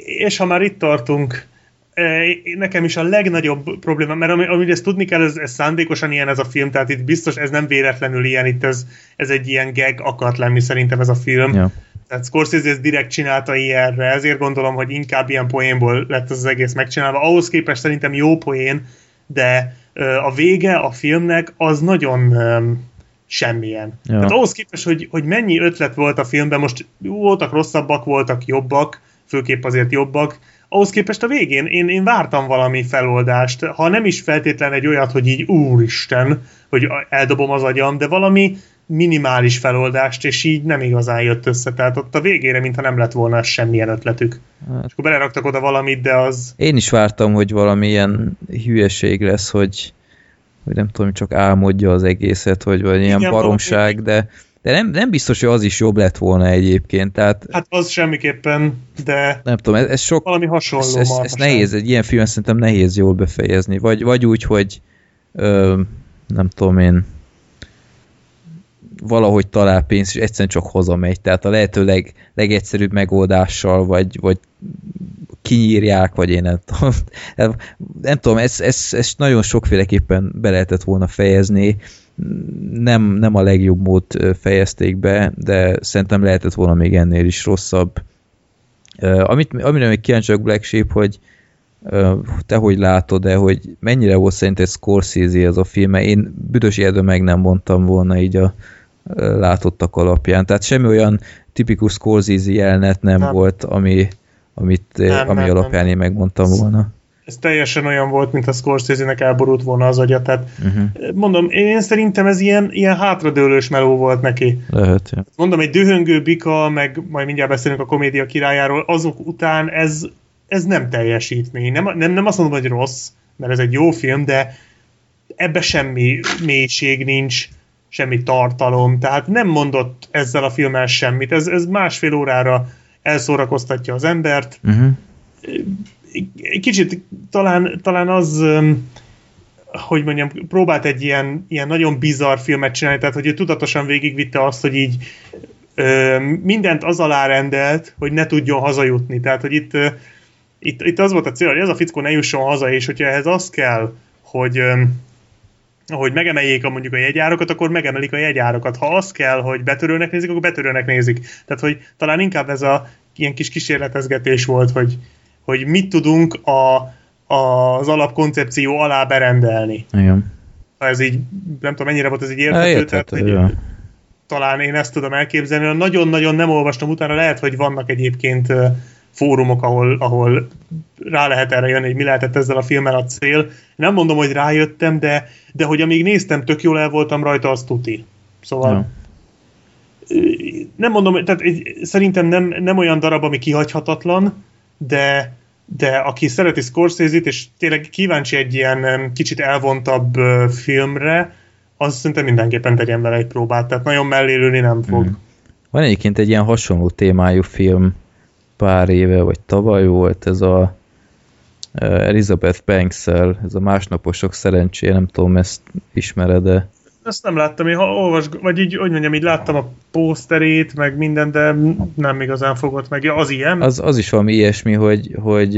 És ha már itt tartunk, eh, nekem is a legnagyobb probléma, mert ami, amit ezt tudni kell, ez, ez szándékosan ilyen ez a film, tehát itt biztos ez nem véletlenül ilyen, itt ez, ez egy ilyen gag akart lenni szerintem ez a film. Ja. Tehát Scorsese ezt direkt csinálta ilyenre, ezért gondolom, hogy inkább ilyen poénból lett ez az egész megcsinálva. Ahhoz képest szerintem jó poén, de a vége a filmnek az nagyon öm, semmilyen. Ja. Tehát ahhoz képest, hogy, hogy mennyi ötlet volt a filmben, most voltak rosszabbak, voltak jobbak, főképp azért jobbak, ahhoz képest a végén én, én vártam valami feloldást, ha nem is feltétlen egy olyat, hogy így úristen, hogy eldobom az agyam, de valami minimális feloldást, és így nem igazán jött össze. Tehát ott a végére, mintha nem lett volna semmilyen ötletük. Hát. És akkor beleraktak oda valamit, de az... Én is vártam, hogy valami ilyen hülyeség lesz, hogy, hogy nem tudom, csak álmodja az egészet, hogy vagy ilyen Igen, baromság, de, de nem, nem biztos, hogy az is jobb lett volna egyébként, tehát Hát az semmiképpen, de nem tudom, ez, ez sok, valami hasonló ez, ez, ez nehéz, egy ilyen film szerintem nehéz jól befejezni, vagy, vagy úgy, hogy ö, nem tudom én valahogy talál pénzt, és egyszerűen csak hazamegy. Tehát a lehető leg, legegyszerűbb megoldással, vagy, vagy kinyírják, vagy én nem tudom. *laughs* Nem tudom, ezt ez, ez nagyon sokféleképpen be lehetett volna fejezni. Nem, nem a legjobb mód fejezték be, de szerintem lehetett volna még ennél is rosszabb. Amit, amire még kíváncsi vagyok Black Sheep, hogy te hogy látod-e, hogy mennyire volt szerinted Scorsese ez a film, én büdös életben meg nem mondtam volna így a látottak alapján. Tehát semmi olyan tipikus Scorsese jelenet nem, Nem. volt, ami, amit, Nem, nem, ami nem, alapján nem. én megmondtam volna. Ez teljesen olyan volt, mint a Scorsese-nek elborult volna az agya. Tehát Uh-huh. mondom, én szerintem ez ilyen, ilyen hátradőlős meló volt neki. Lehet, ja. Mondom, egy dühöngő bika, meg majd mindjárt beszélünk a komédia királyáról, azok után ez, ez nem teljesítmény. Nem, nem, nem azt mondom, hogy rossz, mert ez egy jó film, de ebbe semmi mélység nincs, semmi tartalom, tehát nem mondott ezzel a filmmel semmit. Ez, ez másfél órára elszórakoztatja az embert. Uh-huh. Kicsit talán, talán az, hogy mondjam, próbált egy ilyen, ilyen nagyon bizarr filmet csinálni, tehát hogy ő tudatosan végigvitte azt, hogy így ö, mindent az alá rendelt, hogy ne tudjon hazajutni. Tehát, hogy itt, ö, itt, itt az volt a cél, hogy ez a fickó ne jusson haza, és hogyha ehhez az kell, hogy ö, hogy megemeljék a mondjuk a jegyárakat, akkor megemelik a jegyárakat. Ha az kell, hogy betörőnek nézik, akkor betörőnek nézik. Tehát, hogy talán inkább ez a ilyen kis kísérletezgetés volt, hogy, hogy mit tudunk a, a, az alapkoncepció alá berendelni. Igen. Ha ez így, nem tudom, mennyire volt ez így Hát, érthető, tehát, érthető, hogy talán én ezt tudom elképzelni. Nagyon-nagyon nem olvastam utána, lehet, hogy vannak egyébként fórumok, ahol, ahol rá lehet erre jönni, hogy mi lehetett ezzel a filmmel a cél. Nem mondom, hogy rájöttem, de, de hogy amíg néztem, tök jól el voltam rajta, az tuti. Szóval Ja. nem mondom, tehát egy- szerintem nem, nem olyan darab, ami kihagyhatatlan, de, de aki szereti Scorsese-t, és tényleg kíváncsi egy ilyen kicsit elvontabb filmre, az szerintem mindenképpen tegyen vele egy próbát, tehát nagyon mellélőni nem fog. Mhm. Van egyébként egy ilyen hasonló témájú film pár éve, vagy tavaly volt, ez a Elizabeth banks ez a másnaposok szerencsé, nem tudom, ezt ismered-e? Ezt nem láttam, én ha olvas, vagy így, hogy mondjam, így láttam a pószterét, meg minden, de nem igazán fogott meg. Ja, az ilyen? Az, az is valami ilyesmi, hogy, hogy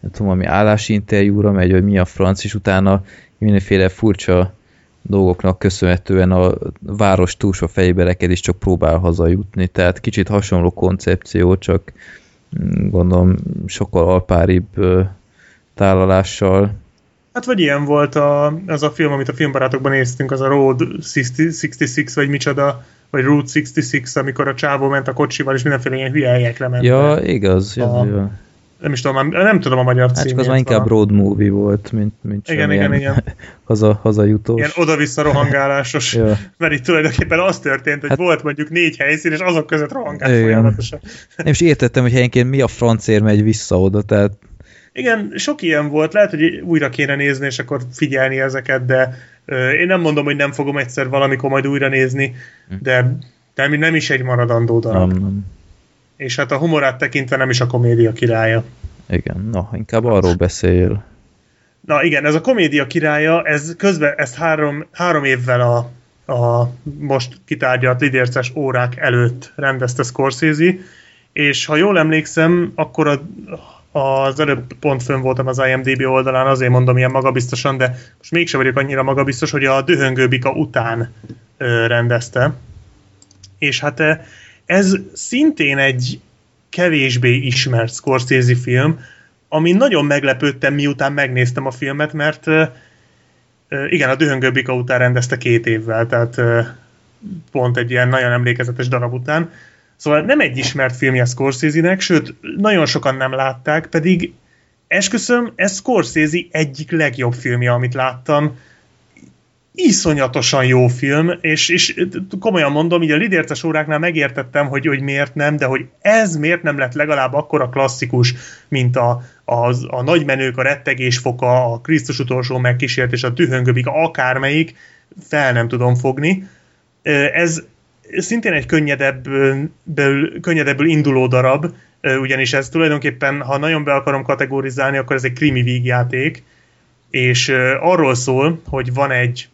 nem tudom, valami állásinterjúra megy, vagy mi a franc, és utána mindenféle furcsa dolgoknak köszönhetően a város túlsó fejébereked is csak próbál hazajutni, tehát kicsit hasonló koncepció, csak mm, gondolom sokkal alpáribb tálalással. Hát vagy ilyen volt a, az a film, amit a filmbarátokban néztünk, az a Road 66, vagy micsoda, vagy Route 66, amikor a csávó ment a kocsival, és mindenféle ilyen hülye helyekre ment. Ja, igaz. A, ja, nem is tudom, nem tudom a magyar címét. Hát az már inkább road movie volt, mint, mint igen, igen, igen. *laughs* haza, hazajutós. Ilyen oda-vissza rohangálásos, *laughs* ja. mert itt tulajdonképpen az történt, hogy hát, volt mondjuk négy helyszín, és azok között rohangál folyamatosan. Nem is értettem, hogy helyenként mi a francér megy vissza oda, tehát igen, sok ilyen volt, lehet, hogy újra kéne nézni, és akkor figyelni ezeket, de én nem mondom, hogy nem fogom egyszer valamikor majd újra nézni, hm. de, de nem is egy maradandó darab. Nem, nem és hát a humorát tekintve nem is a komédia királya. Igen, na, inkább arról beszél. Na igen, ez a komédia királya, ez közben, ezt három, három évvel a, a most kitárgyalt lidérces órák előtt rendezte Scorsese, és ha jól emlékszem, akkor a, az előbb pont fönn voltam az IMDB oldalán, azért mondom ilyen magabiztosan, de most mégsem vagyok annyira magabiztos, hogy a Dühöngő Bika után ö, rendezte. És hát ez szintén egy kevésbé ismert Scorsese film, ami nagyon meglepődtem, miután megnéztem a filmet, mert igen, a Dühöngő Bika után rendezte két évvel, tehát pont egy ilyen nagyon emlékezetes darab után. Szóval nem egy ismert filmje Scorsese-nek, sőt, nagyon sokan nem látták, pedig esküszöm, ez Scorsese egyik legjobb filmje, amit láttam iszonyatosan jó film, és, és komolyan mondom, így a lidérces óráknál megértettem, hogy, hogy miért nem, de hogy ez miért nem lett legalább akkora klasszikus, mint a, az, a nagymenők, a rettegés foka, a Krisztus utolsó megkísért és a tühöngöbik, akármelyik, fel nem tudom fogni. Ez szintén egy könnyedebből, könnyedebből induló darab, ugyanis ez tulajdonképpen, ha nagyon be akarom kategorizálni, akkor ez egy krimi vígjáték, és arról szól, hogy van egy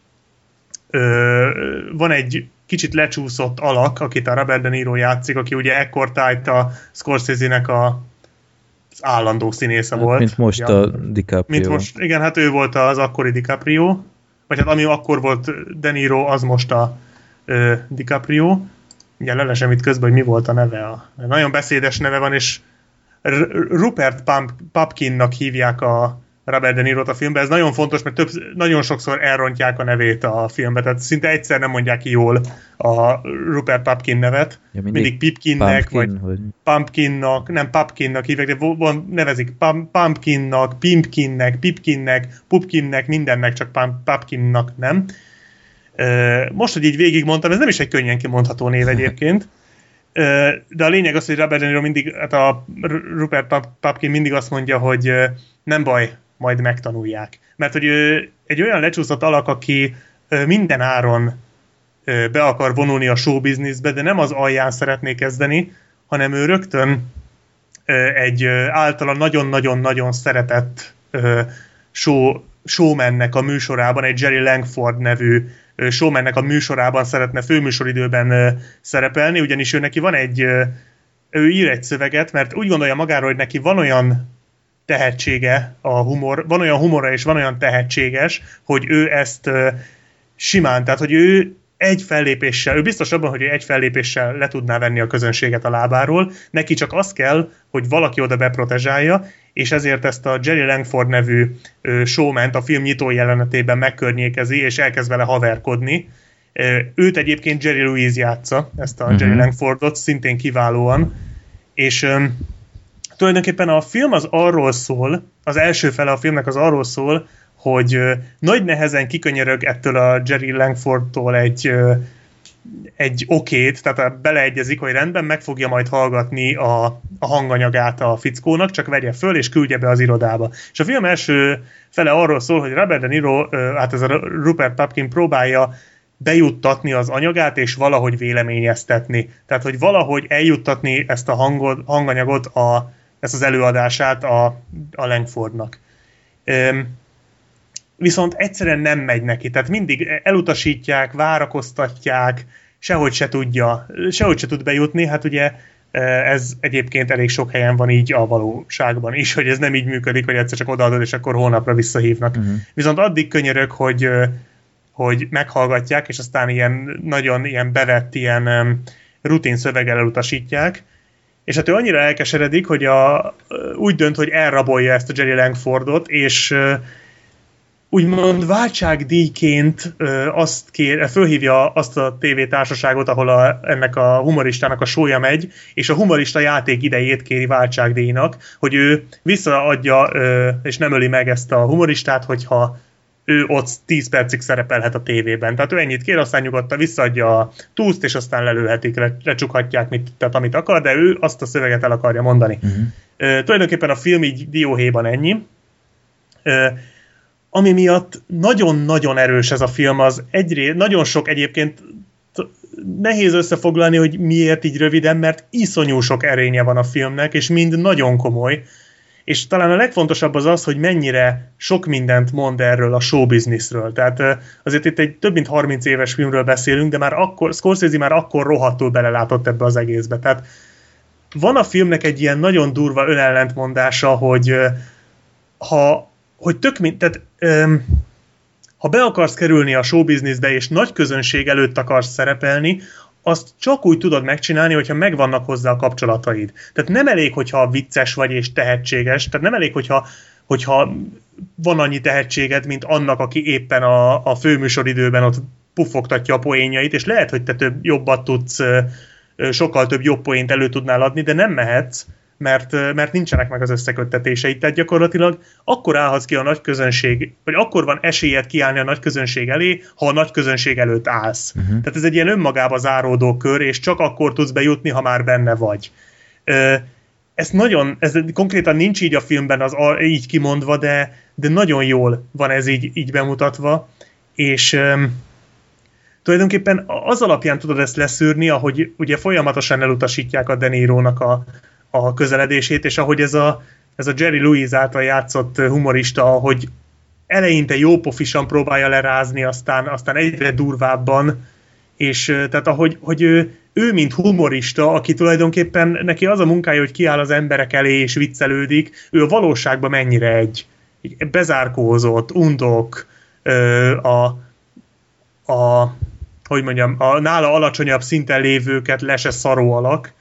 ö, van egy kicsit lecsúszott alak, akit a Robert De Niro játszik, aki ugye ekkor tájt a Scorsese-nek a az állandó színésze hát, volt. Mint most ja. a DiCaprio. Mint most, igen, hát ő volt az akkori DiCaprio, vagy hát ami akkor volt De Niro, az most a ö, DiCaprio. Ugye lelesem itt közben, hogy mi volt a neve. A, nagyon beszédes neve van, és R- Rupert Pump, Pupkinnak hívják a, Robert De niro a filmben. Ez nagyon fontos, mert több, nagyon sokszor elrontják a nevét a filmbe, tehát szinte egyszer nem mondják ki jól a Rupert Pupkin nevet. Ja, mindig, mindig Pipkinnek, Pumpkin, vagy, vagy Pumpkinnak, nem Pupkinnak hívják, de van, nevezik Pum, Pumpkinnak, Pimpkinnek, Pipkinnek, Pupkinnek, mindennek, csak Pupkinnak nem. Most, hogy így végigmondtam, ez nem is egy könnyen kimondható név egyébként, *laughs* de a lényeg az, hogy Robert De Niro mindig, hát a Rupert Pupkin mindig azt mondja, hogy nem baj, majd megtanulják. Mert hogy ő egy olyan lecsúszott alak, aki minden áron be akar vonulni a showbizniszbe, de nem az alján szeretné kezdeni, hanem ő rögtön egy általa nagyon-nagyon-nagyon szeretett show, showmannek a műsorában, egy Jerry Langford nevű showmannek a műsorában szeretne főműsoridőben szerepelni, ugyanis ő neki van egy, ő ír egy szöveget, mert úgy gondolja magáról, hogy neki van olyan tehetsége a humor, van olyan humora és van olyan tehetséges, hogy ő ezt simán, tehát hogy ő egy fellépéssel, ő biztos abban, hogy ő egy fellépéssel le tudná venni a közönséget a lábáról, neki csak az kell, hogy valaki oda beprotezsálja, és ezért ezt a Jerry Langford nevű showman a film nyitó jelenetében megkörnyékezi, és elkezd vele haverkodni. Őt egyébként Jerry Louise játsza, ezt a uh-huh. Jerry Langfordot, szintén kiválóan, és tulajdonképpen a film az arról szól, az első fele a filmnek az arról szól, hogy nagy nehezen kikönyörög ettől a Jerry Langfordtól egy egy okét, tehát beleegyezik, hogy rendben, meg fogja majd hallgatni a, a hanganyagát a fickónak, csak vegye föl és küldje be az irodába. És a film első fele arról szól, hogy Robert De Niro, hát ez a Rupert Pupkin próbálja bejuttatni az anyagát, és valahogy véleményeztetni. Tehát, hogy valahogy eljuttatni ezt a hangod, hanganyagot a, ezt az előadását a, a Langfordnak. Üm, viszont egyszerűen nem megy neki, tehát mindig elutasítják, várakoztatják, sehogy se tudja, sehogy se tud bejutni, hát ugye ez egyébként elég sok helyen van így a valóságban is, hogy ez nem így működik, hogy egyszer csak odaadod, és akkor hónapra visszahívnak. Uh-huh. Viszont addig könyörök, hogy hogy meghallgatják, és aztán ilyen nagyon ilyen bevett, ilyen rutin szöveggel elutasítják, és hát ő annyira elkeseredik, hogy a, úgy dönt, hogy elrabolja ezt a Jerry Langfordot, és úgymond váltságdíjként azt kér, fölhívja azt a tévétársaságot, ahol a, ennek a humoristának a sója megy, és a humorista játék idejét kéri váltságdíjnak, hogy ő visszaadja és nem öli meg ezt a humoristát, hogyha ő ott 10 percig szerepelhet a tévében. Tehát ő ennyit kér, aztán nyugodtan visszaadja a túszt, és aztán lelőhetik, le, lecsukhatják, mit, tehát amit akar, de ő azt a szöveget el akarja mondani. Uh-huh. Uh, tulajdonképpen a film így dióhéjban ennyi. Uh, ami miatt nagyon-nagyon erős ez a film, az egyrészt, nagyon sok egyébként nehéz összefoglalni, hogy miért így röviden, mert iszonyú sok erénye van a filmnek, és mind nagyon komoly. És talán a legfontosabb az az, hogy mennyire sok mindent mond erről a showbizniszről. Tehát azért itt egy több mint 30 éves filmről beszélünk, de már akkor, Scorsese már akkor rohadtul belelátott ebbe az egészbe. Tehát van a filmnek egy ilyen nagyon durva önellentmondása, hogy ha hogy tök mint, tehát öm, ha be akarsz kerülni a showbizniszbe és nagy közönség előtt akarsz szerepelni, azt csak úgy tudod megcsinálni, hogyha megvannak hozzá a kapcsolataid. Tehát nem elég, hogyha vicces vagy és tehetséges, tehát nem elég, hogyha, hogyha van annyi tehetséged, mint annak, aki éppen a, a főműsoridőben ott puffogtatja a poénjait, és lehet, hogy te több jobbat tudsz, sokkal több jobb poént elő tudnál adni, de nem mehetsz, mert, mert nincsenek meg az összeköttetéseit. Tehát gyakorlatilag akkor állhatsz ki a nagy közönség, vagy akkor van esélyed kiállni a nagy közönség elé, ha a nagy közönség előtt állsz. Uh-huh. Tehát ez egy ilyen önmagába záródó kör, és csak akkor tudsz bejutni, ha már benne vagy. Ez nagyon, ez konkrétan nincs így a filmben az így kimondva, de, de nagyon jól van ez így, így bemutatva, és tulajdonképpen az alapján tudod ezt leszűrni, ahogy ugye folyamatosan elutasítják a Denírónak a, a közeledését, és ahogy ez a, ez a Jerry Lewis által játszott humorista, hogy eleinte jópofisan próbálja lerázni, aztán, aztán egyre durvábban, és tehát ahogy hogy ő, ő, mint humorista, aki tulajdonképpen neki az a munkája, hogy kiáll az emberek elé és viccelődik, ő a valóságban mennyire egy, bezárkózott, undok, a, a hogy mondjam, a nála alacsonyabb szinten lévőket lese szaró alak,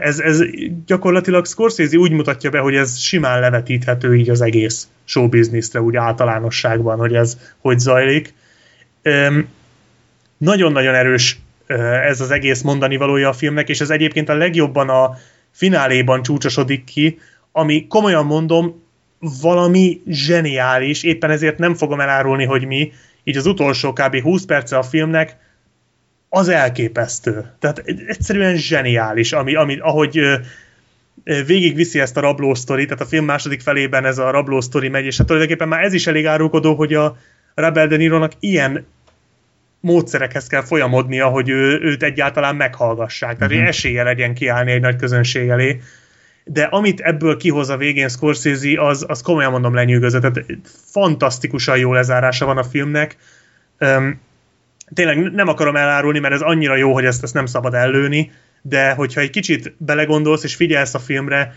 ez, ez gyakorlatilag Scorsese úgy mutatja be, hogy ez simán levetíthető így az egész showbizniszre, úgy általánosságban, hogy ez hogy zajlik. Nagyon-nagyon erős ez az egész mondani valója a filmnek, és ez egyébként a legjobban a fináléban csúcsosodik ki, ami komolyan mondom, valami zseniális, éppen ezért nem fogom elárulni, hogy mi, így az utolsó kb. 20 perce a filmnek az elképesztő. Tehát egyszerűen zseniális, ami, ami, ahogy végig viszi ezt a rabló sztori, tehát a film második felében ez a rabló sztori megy, és hát tulajdonképpen már ez is elég árulkodó, hogy a Rebel De Niro-nak ilyen módszerekhez kell folyamodnia, hogy ő, őt egyáltalán meghallgassák. Tehát, uh-huh. hogy esélye legyen kiállni egy nagy közönség elé. De amit ebből kihoz a végén Scorsese, az, az komolyan mondom lenyűgözött. Tehát fantasztikusan jó lezárása van a filmnek. Um, tényleg nem akarom elárulni, mert ez annyira jó, hogy ezt, ezt nem szabad ellőni, de hogyha egy kicsit belegondolsz és figyelsz a filmre,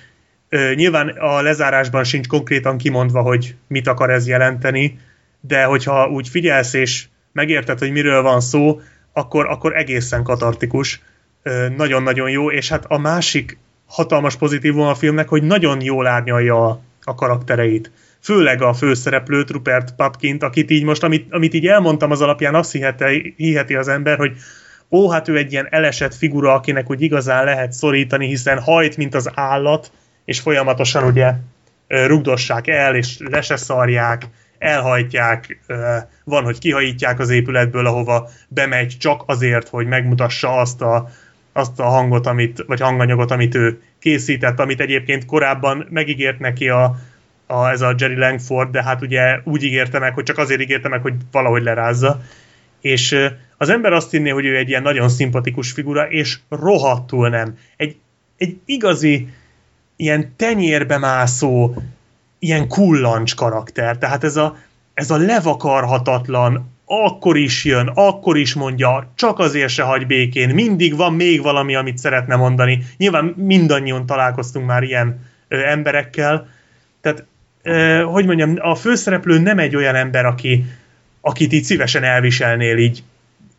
nyilván a lezárásban sincs konkrétan kimondva, hogy mit akar ez jelenteni, de hogyha úgy figyelsz és megérted, hogy miről van szó, akkor, akkor egészen katartikus, nagyon-nagyon jó, és hát a másik hatalmas pozitívum a filmnek, hogy nagyon jól árnyalja a, a karaktereit főleg a főszereplőt, Rupert Papkint, akit így most, amit, amit így elmondtam az alapján, azt hiheti, hiheti az ember, hogy ó, hát ő egy ilyen elesett figura, akinek úgy igazán lehet szorítani, hiszen hajt, mint az állat, és folyamatosan ugye rugdossák el, és le szarják, elhajtják, van, hogy kihajítják az épületből, ahova bemegy csak azért, hogy megmutassa azt a, azt a hangot, amit, vagy hanganyagot, amit ő készített, amit egyébként korábban megígért neki a, a, ez a Jerry Langford, de hát ugye úgy ígérte meg, hogy csak azért ígérte meg, hogy valahogy lerázza. És az ember azt hinné, hogy ő egy ilyen nagyon szimpatikus figura, és rohadtul nem. Egy, egy igazi ilyen tenyérbe mászó, ilyen kullancs karakter. Tehát ez a, ez a levakarhatatlan, akkor is jön, akkor is mondja, csak azért se hagy békén, mindig van még valami, amit szeretne mondani. Nyilván mindannyian találkoztunk már ilyen ö, emberekkel, tehát hogy mondjam, a főszereplő nem egy olyan ember, aki, akit így szívesen elviselnél így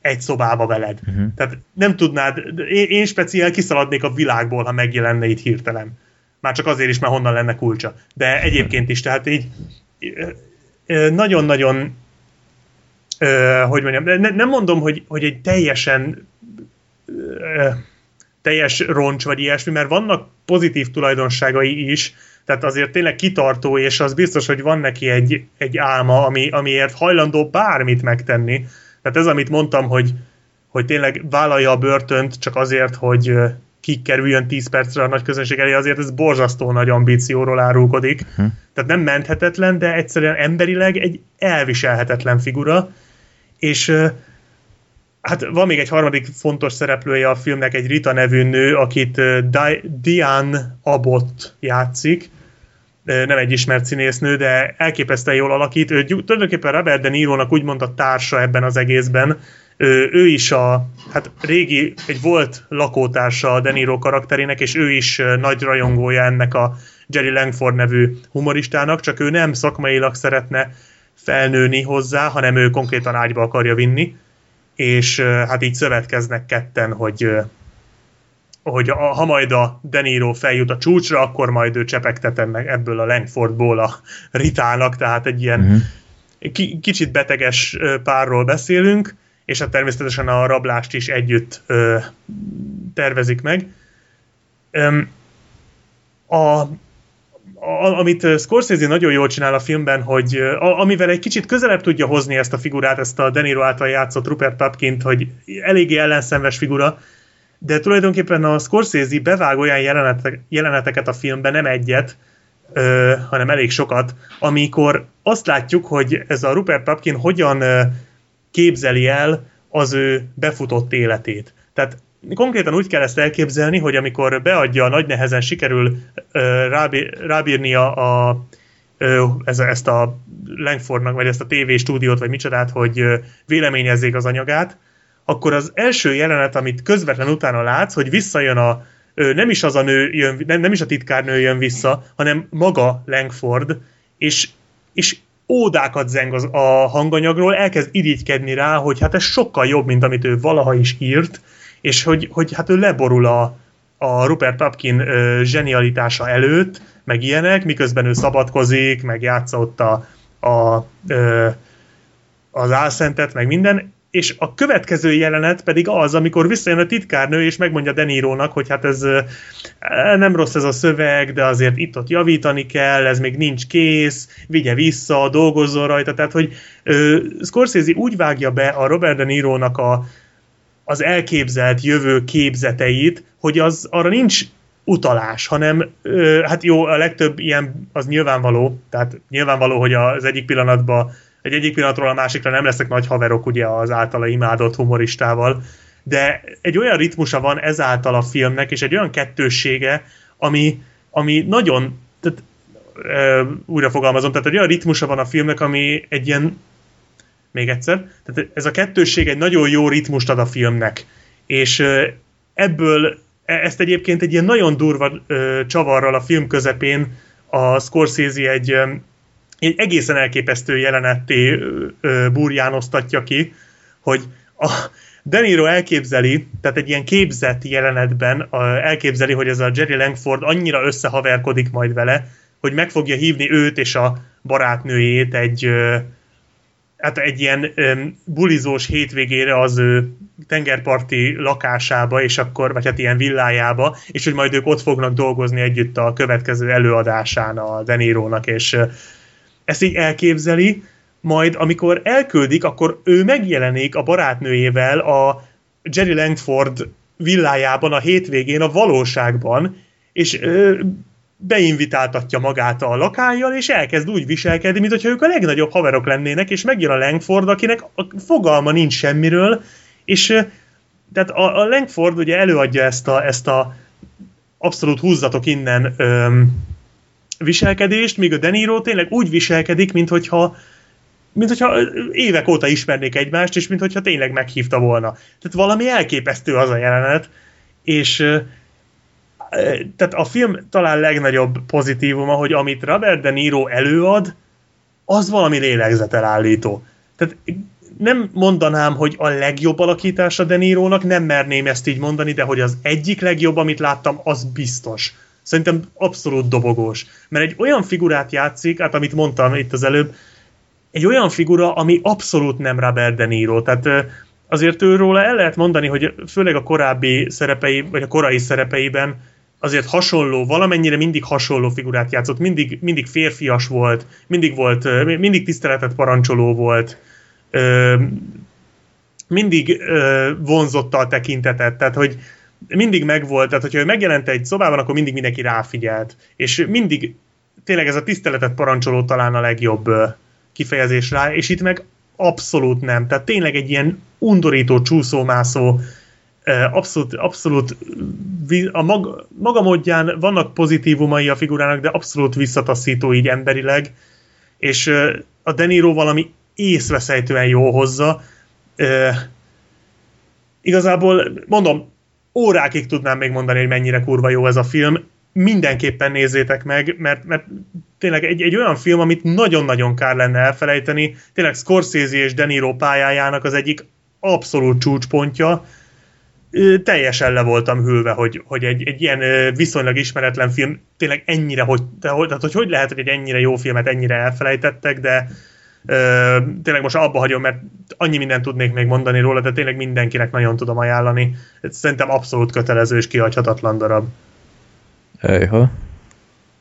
egy szobába veled. Uh-huh. Tehát nem tudnád, én, én speciál kiszaladnék a világból, ha megjelenne itt hirtelen. Már csak azért is, mert honnan lenne kulcsa. De egyébként is, tehát így nagyon-nagyon hogy mondjam, ne, nem mondom, hogy, hogy egy teljesen teljes roncs vagy ilyesmi, mert vannak pozitív tulajdonságai is, tehát azért tényleg kitartó, és az biztos, hogy van neki egy, egy álma, ami, amiért hajlandó bármit megtenni. Tehát ez, amit mondtam, hogy, hogy tényleg vállalja a börtönt csak azért, hogy kikerüljön 10 percre a nagy közönség elé, azért ez borzasztó nagy ambícióról árulkodik. Uh-huh. Tehát nem menthetetlen, de egyszerűen emberileg egy elviselhetetlen figura, és hát van még egy harmadik fontos szereplője a filmnek, egy Rita nevű nő, akit Diane Abbott játszik, nem egy ismert színésznő, de elképesztően jól alakít. Ő tulajdonképpen Robert De Niro-nak úgymond a társa ebben az egészben. Ő, ő is a, hát régi, egy volt lakótársa a De Niro karakterének, és ő is nagy rajongója ennek a Jerry Langford nevű humoristának, csak ő nem szakmailag szeretne felnőni hozzá, hanem ő konkrétan ágyba akarja vinni, és hát így szövetkeznek ketten, hogy hogy a, ha majd a Deniro feljut a csúcsra, akkor majd ő csepegtetem meg ebből a Langfordból a Ritának, tehát egy ilyen uh-huh. ki, kicsit beteges párról beszélünk, és hát természetesen a rablást is együtt ö, tervezik meg. Öm, a, amit Scorsese nagyon jól csinál a filmben, hogy amivel egy kicsit közelebb tudja hozni ezt a figurát, ezt a Deniro által játszott Rupert Papkint, hogy eléggé ellenszenves figura, de tulajdonképpen a Scorsese bevág olyan jelenetek, jeleneteket a filmben, nem egyet, ö, hanem elég sokat, amikor azt látjuk, hogy ez a Rupert Papkin hogyan ö, képzeli el az ő befutott életét. Tehát konkrétan úgy kell ezt elképzelni, hogy amikor beadja, nagy nehezen sikerül ö, rábírnia a, ez, ezt a Langfordnak, vagy ezt a TV stúdiót, vagy micsodát, hogy véleményezzék az anyagát, akkor az első jelenet, amit közvetlen utána látsz, hogy visszajön a, nem is az a nő jön, nem, nem is a titkárnő jön vissza, hanem maga Langford, és, és ódákat zeng az, a hanganyagról, elkezd irigykedni rá, hogy hát ez sokkal jobb, mint amit ő valaha is írt, és hogy, hogy hát ő leborul a, a Rupert Tapkin ö, zsenialitása előtt, meg ilyenek, miközben ő szabadkozik, meg játsza ott a, a, ö, az álszentet, meg minden, és a következő jelenet pedig az, amikor visszajön a titkárnő, és megmondja Denírónak, hogy hát ez nem rossz ez a szöveg, de azért itt-ott javítani kell, ez még nincs kész, vigye vissza, dolgozzon rajta, tehát hogy ö, Scorsese úgy vágja be a Robert De Nirónak a, az elképzelt jövő képzeteit, hogy az arra nincs utalás, hanem ö, hát jó, a legtöbb ilyen az nyilvánvaló, tehát nyilvánvaló, hogy az egyik pillanatban egy egyik pillanatról a másikra nem lesznek nagy haverok ugye az általa imádott humoristával, de egy olyan ritmusa van ezáltal a filmnek, és egy olyan kettőssége, ami, ami nagyon, tehát, e, újra fogalmazom, tehát egy olyan ritmusa van a filmnek, ami egy ilyen még egyszer. Tehát ez a kettősség egy nagyon jó ritmust ad a filmnek. És ebből e, ezt egyébként egy ilyen nagyon durva csavarral a film közepén a Scorsese egy, egy egészen elképesztő jelenetté burjánoztatja ki, hogy a De Niro elképzeli, tehát egy ilyen képzett jelenetben elképzeli, hogy ez a Jerry Langford annyira összehaverkodik majd vele, hogy meg fogja hívni őt és a barátnőjét egy, hát egy ilyen um, bulizós hétvégére az ő tengerparti lakásába, és akkor, vagy hát ilyen villájába, és hogy majd ők ott fognak dolgozni együtt a következő előadásán a Denirónak, és ezt így elképzeli, majd amikor elküldik, akkor ő megjelenik a barátnőjével a Jerry Langford villájában a hétvégén a valóságban, és uh, beinvitáltatja magát a lakájjal, és elkezd úgy viselkedni, mint hogyha ők a legnagyobb haverok lennének, és megjön a Langford, akinek a fogalma nincs semmiről, és tehát a, a Langford ugye előadja ezt a, ezt a abszolút húzzatok innen öm, viselkedést, míg a Deniro tényleg úgy viselkedik, mint hogyha mint hogyha évek óta ismernék egymást, és mint hogyha tényleg meghívta volna. Tehát valami elképesztő az a jelenet, és tehát a film talán legnagyobb pozitívuma, hogy amit Robert De Niro előad, az valami lélegzetelállító. tehát nem mondanám, hogy a legjobb alakítása De Nirónak, nem merném ezt így mondani, de hogy az egyik legjobb, amit láttam, az biztos. Szerintem abszolút dobogós. Mert egy olyan figurát játszik, hát amit mondtam itt az előbb, egy olyan figura, ami abszolút nem Robert De Niro. Tehát azért őróla el lehet mondani, hogy főleg a korábbi szerepei, vagy a korai szerepeiben azért hasonló, valamennyire mindig hasonló figurát játszott, mindig, mindig férfias volt, mindig volt, mindig tiszteletet parancsoló volt, mindig vonzotta a tekintetet, tehát hogy mindig megvolt, tehát hogyha ő megjelent egy szobában, akkor mindig mindenki ráfigyelt, és mindig tényleg ez a tiszteletet parancsoló talán a legjobb kifejezés rá, és itt meg abszolút nem. Tehát tényleg egy ilyen undorító, csúszómászó, abszolút, abszolút a maga, maga módján vannak pozitívumai a figurának, de abszolút visszataszító így emberileg, és a Deniro valami észveszejtően jó hozza. Igazából mondom, órákig tudnám még mondani, hogy mennyire kurva jó ez a film. Mindenképpen nézzétek meg, mert, mert tényleg egy, egy olyan film, amit nagyon-nagyon kár lenne elfelejteni. Tényleg Scorsese és De Niro pályájának az egyik abszolút csúcspontja. Teljesen le voltam hűlve, hogy, hogy egy, egy ilyen viszonylag ismeretlen film tényleg ennyire, hogy, tehát, hogy hogy lehet, hogy egy ennyire jó filmet ennyire elfelejtettek, de, Ö, tényleg most abba hagyom, mert annyi mindent tudnék még mondani róla, de tényleg mindenkinek nagyon tudom ajánlani. Szerintem abszolút kötelező és kihagyhatatlan darab. Ejha.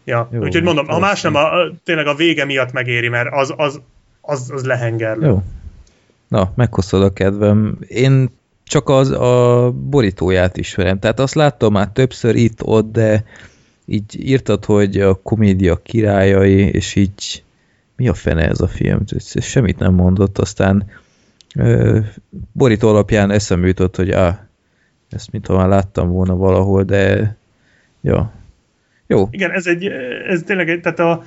Ja, Jó, úgyhogy mondom, ha más nem, a, tényleg a vége miatt megéri, mert az, az, az, az lehengerlő. Jó. Na, meghoztad a kedvem. Én csak az a borítóját ismerem. Tehát azt láttam már többször itt-ott, de így írtad, hogy a komédia királyai, és így mi a fene ez a film? Semmit nem mondott, aztán ö, borító alapján eszembe jutott, hogy ah, ezt mintha már láttam volna valahol, de ja, jó. Igen, ez egy, ez tényleg tehát a,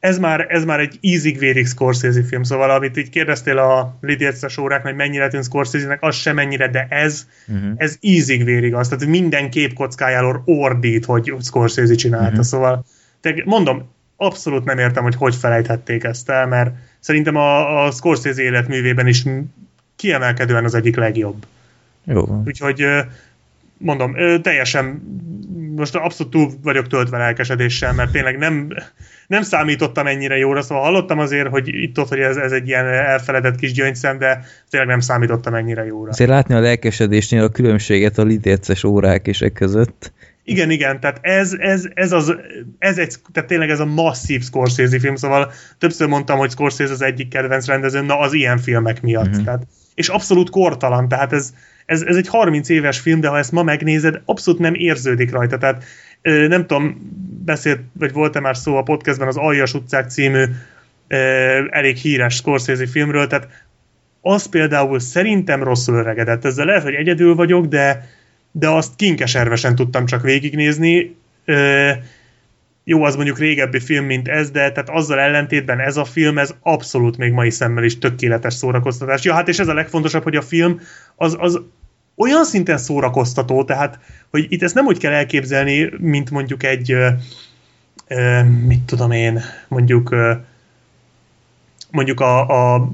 ez már, ez már egy ízig-vérig Scorsese film, szóval amit így kérdeztél a Lidérces órák, hogy mennyire tűnt Scorsese-nek, az sem mennyire, de ez, uh-huh. ez ízig-vérig az, tehát minden képkockájáról ordít, hogy Scorsese csinálta, uh-huh. szóval te, mondom, abszolút nem értem, hogy hogy felejthették ezt el, mert szerintem a, a Scorsese életművében is kiemelkedően az egyik legjobb. Jó. Úgyhogy mondom, teljesen most abszolút túl vagyok töltve lelkesedéssel, mert tényleg nem, nem számítottam ennyire jóra, szóval hallottam azért, hogy itt ott, hogy ez, ez egy ilyen elfeledett kis gyöngyszem, de tényleg nem számítottam ennyire jóra. Azért látni a lelkesedésnél a különbséget a lidérces órák és e között. Igen, igen, tehát ez, ez, ez, az, ez egy, tehát tényleg ez a masszív Scorsese film, szóval többször mondtam, hogy Scorsese az egyik kedvenc rendezőm, na az ilyen filmek miatt. Uh-huh. Tehát, és abszolút kortalan, tehát ez, ez, ez egy 30 éves film, de ha ezt ma megnézed, abszolút nem érződik rajta. Tehát nem tudom, beszélt, vagy volt-e már szó a podcastben az Aljas utcák című elég híres Scorsese filmről, tehát az például szerintem rosszul öregedett. Ezzel lehet, hogy egyedül vagyok, de, de azt kinkeservesen tudtam csak végignézni. Jó, az mondjuk régebbi film, mint ez, de tehát azzal ellentétben ez a film, ez abszolút még mai szemmel is tökéletes szórakoztatás. Ja, hát és ez a legfontosabb, hogy a film az, az olyan szinten szórakoztató, tehát, hogy itt ezt nem úgy kell elképzelni, mint mondjuk egy, ö, mit tudom én, mondjuk ö, mondjuk a, a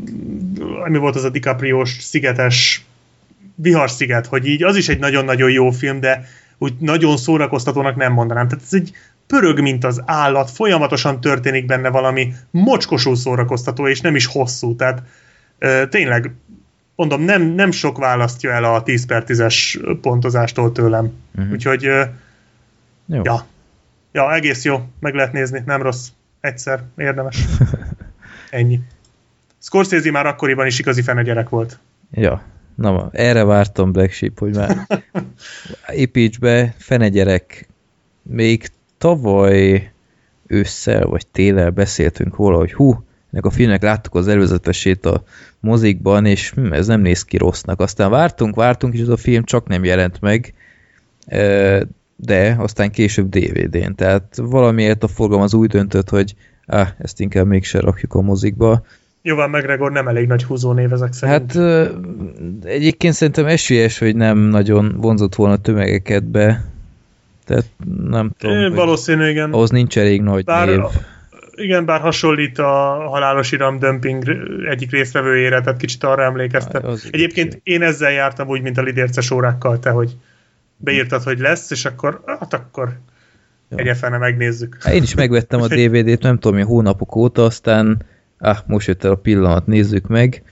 mi volt az a DiCaprio-s szigetes viharsziget, hogy így az is egy nagyon-nagyon jó film, de úgy nagyon szórakoztatónak nem mondanám. Tehát ez egy pörög, mint az állat, folyamatosan történik benne valami mocskosul szórakoztató, és nem is hosszú. Tehát ö, tényleg mondom, nem, nem sok választja el a 10 per 10-es pontozástól tőlem. Uh-huh. Úgyhogy jó. Ja. ja, egész jó, meg lehet nézni, nem rossz. Egyszer, érdemes. *laughs* Ennyi. Scorsese már akkoriban is igazi fene gyerek volt. Ja, na erre vártam Black Sheep, hogy már *laughs* építs be, fene gyerek. Még tavaly ősszel vagy télen beszéltünk róla, hogy hú, ennek a filmnek láttuk az előzetesét a mozikban, és hm, ez nem néz ki rossznak. Aztán vártunk, vártunk, és ez a film csak nem jelent meg, de aztán később DVD-n. Tehát valamiért a forgalom az úgy döntött, hogy ah, ezt inkább mégse rakjuk a mozikba. Jóval McGregor nem elég nagy húzó név ezek szerint. Hát egyébként szerintem esélyes, hogy nem nagyon vonzott volna tömegeket be. Tehát nem tudom. É, valószínű, igen. Ahhoz nincs elég nagy Bár név igen, bár hasonlít a halálos iram dömping egyik résztvevőjére, tehát kicsit arra emlékeztet. Az Egyébként igaz. én ezzel jártam úgy, mint a lidérces órákkal, te, hogy beírtad, hogy lesz, és akkor, hát akkor egyefene megnézzük. Hát én is megvettem a DVD-t, nem tudom, hogy hónapok óta, aztán ah, most jött el a pillanat, nézzük meg,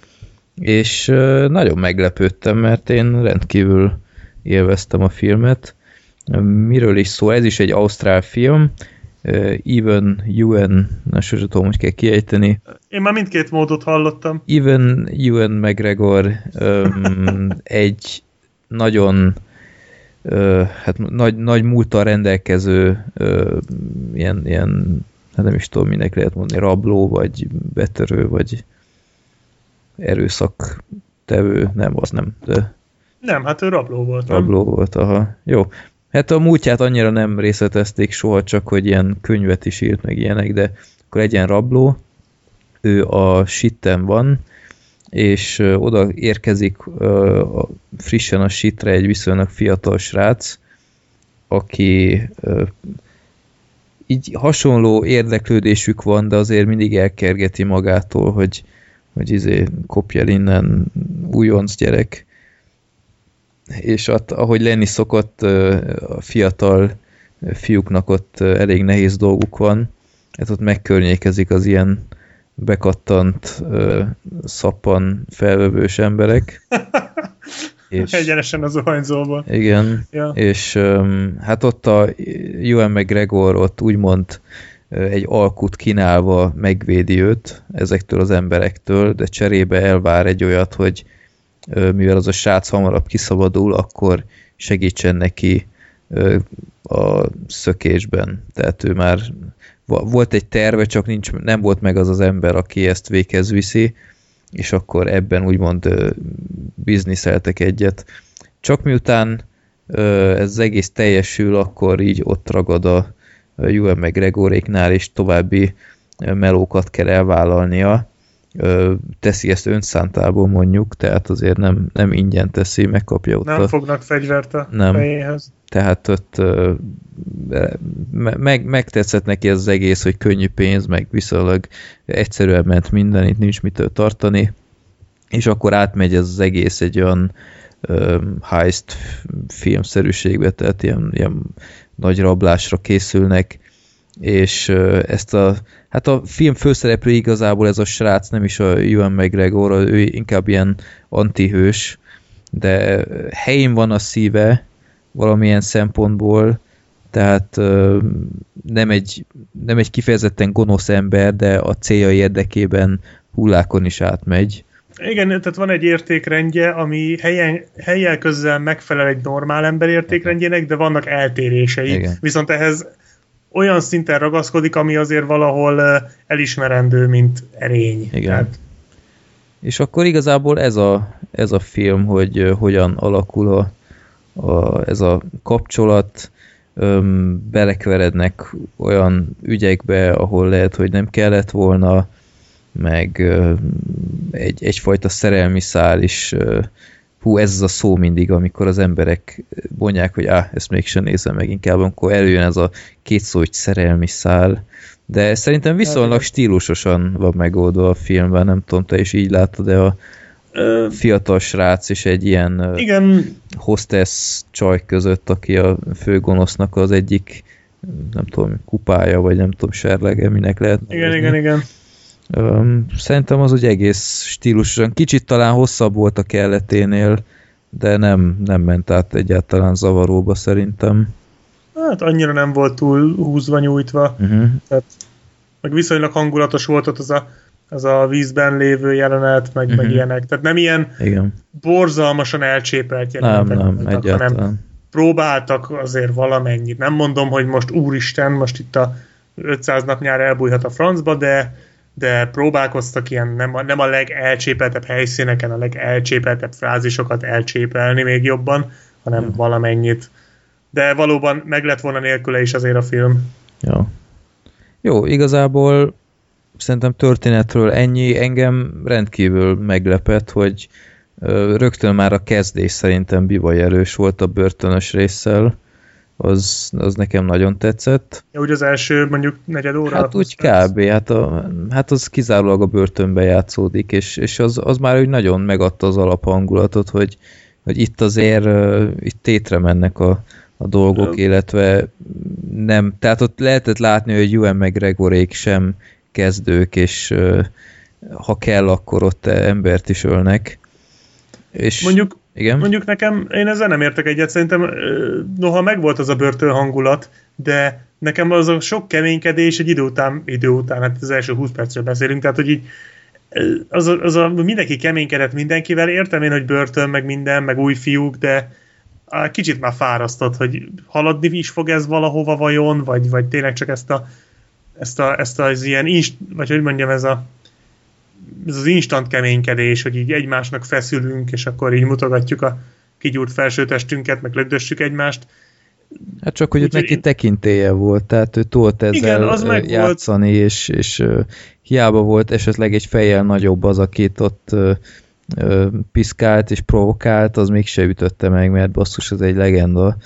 és nagyon meglepődtem, mert én rendkívül élveztem a filmet. Miről is szó? Ez is egy ausztrál film, Even Ewan, na sosem tudom, hogy kell kiejteni. Én már mindkét módot hallottam. Even Ewan McGregor um, *laughs* egy nagyon uh, hát nagy, nagy múltal rendelkező uh, ilyen, ilyen hát nem is tudom, minek lehet mondani, rabló, vagy betörő, vagy erőszak tevő, nem, az nem, de... Nem, hát ő rabló volt. Rabló nem? volt, aha. Jó. Hát a múltját annyira nem részletezték soha, csak hogy ilyen könyvet is írt, meg ilyenek, de akkor egy ilyen rabló, ő a sitten van, és oda érkezik frissen a sitre egy viszonylag fiatal srác, aki így hasonló érdeklődésük van, de azért mindig elkergeti magától, hogy, hogy izé kopja innen újonc gyerek. És ott, ahogy lenni szokott, a fiatal fiúknak ott elég nehéz dolguk van, ez ott megkörnyékezik az ilyen bekattant, szappan felvevős emberek. *laughs* És, Egyenesen az zuhanyzóban. Igen, ja. és hát ott a Ewan McGregor ott úgymond egy alkut kínálva megvédi őt ezektől az emberektől, de cserébe elvár egy olyat, hogy mivel az a srác hamarabb kiszabadul, akkor segítsen neki a szökésben. Tehát ő már volt egy terve, csak nincs, nem volt meg az az ember, aki ezt véghez viszi, és akkor ebben úgymond bizniszeltek egyet. Csak miután ez egész teljesül, akkor így ott ragad a Ewan McGregoréknál, és további melókat kell elvállalnia. Teszi ezt önszántából mondjuk, tehát azért nem, nem ingyen teszi, megkapja ott Nem a... fognak fegyvert a nem. fejéhez. Tehát ott meg, megtetszett neki ez az egész, hogy könnyű pénz, meg viszonylag egyszerűen ment minden, itt nincs mitől tartani, és akkor átmegy ez az egész egy olyan heist filmszerűségbe, tehát ilyen, ilyen nagy rablásra készülnek, és ezt a, hát a film főszereplő igazából ez a srác, nem is a Ewan McGregor, ő inkább ilyen antihős, de helyén van a szíve valamilyen szempontból, tehát nem egy, nem egy kifejezetten gonosz ember, de a célja érdekében hullákon is átmegy. Igen, tehát van egy értékrendje, ami helyen, helyel közel megfelel egy normál ember értékrendjének, de vannak eltérései. Igen. Viszont ehhez olyan szinten ragaszkodik, ami azért valahol elismerendő, mint erény. Igen. Tehát... És akkor igazából ez a, ez a film, hogy hogyan alakul a, a, ez a kapcsolat, öm, belekeverednek olyan ügyekbe, ahol lehet, hogy nem kellett volna, meg öm, egy, egyfajta szerelmi szál is, öm, hú, ez az a szó mindig, amikor az emberek mondják, hogy ah, ezt mégsem nézem meg inkább, amikor előjön ez a két szó, hogy szerelmi szál, de szerintem viszonylag stílusosan van megoldva a filmben, nem tudom, te is így látod, de a, fiatal srác és egy ilyen igen. hostess csaj között, aki a főgonosznak az egyik nem tudom, kupája, vagy nem tudom, serlege, minek lehet. Igen, nevezni. igen, igen. Szerintem az úgy egész stílusosan, kicsit talán hosszabb volt a kelleténél, de nem, nem ment át egyáltalán zavaróba szerintem. Hát annyira nem volt túl húzva, nyújtva. Uh-huh. Tehát, meg viszonylag hangulatos volt ott az a az a vízben lévő jelenet, meg, uh-huh. meg mhm. ilyenek. Tehát nem ilyen Igen. borzalmasan elcsépelt jelenetek nem, nem, voltak, hanem próbáltak azért valamennyit. Nem mondom, hogy most úristen, most itt a 500 napnyár elbújhat a francba, de, de próbálkoztak ilyen nem a, nem a legelcsépeltebb helyszíneken, a legelcsépeltebb frázisokat elcsépelni még jobban, hanem ja. valamennyit. De valóban meg lett volna nélküle is azért a film. Jó. Jó, igazából szerintem történetről ennyi. Engem rendkívül meglepett, hogy rögtön már a kezdés szerintem bivaj erős volt a börtönös résszel. Az, az nekem nagyon tetszett. Ja, úgy az első mondjuk negyed óra? Hát úgy kb. Hát, a, hát az kizárólag a börtönbe játszódik, és, és az, az már úgy nagyon megadta az alaphangulatot, hogy, hogy itt azért uh, itt tétre mennek a, a dolgok, ja. illetve nem, tehát ott lehetett látni, hogy Ewan McGregorék sem kezdők, és uh, ha kell, akkor ott embert is ölnek. És mondjuk, igen? mondjuk nekem, én ezzel nem értek egyet, szerintem noha megvolt az a börtön hangulat, de nekem az a sok keménykedés egy idő után, idő után, hát az első 20 percről beszélünk, tehát hogy így az a, az a, mindenki keménykedett mindenkivel, értem én, hogy börtön, meg minden, meg új fiúk, de kicsit már fárasztott, hogy haladni is fog ez valahova vajon, vagy, vagy tényleg csak ezt a ezt, a, ezt az ilyen, inst, vagy hogy mondjam, ez a ez az instant keménykedés, hogy így egymásnak feszülünk, és akkor így mutogatjuk a kigyúrt felsőtestünket, meg lögdössük egymást. Hát csak, hogy Úgy, neki én... tekintélye volt, tehát ő tudott ezzel igen, az játszani, volt. és, és hiába volt esetleg egy fejjel nagyobb az, akit ott piszkált és provokált, az mégse ütötte meg, mert basszus, az egy legenda.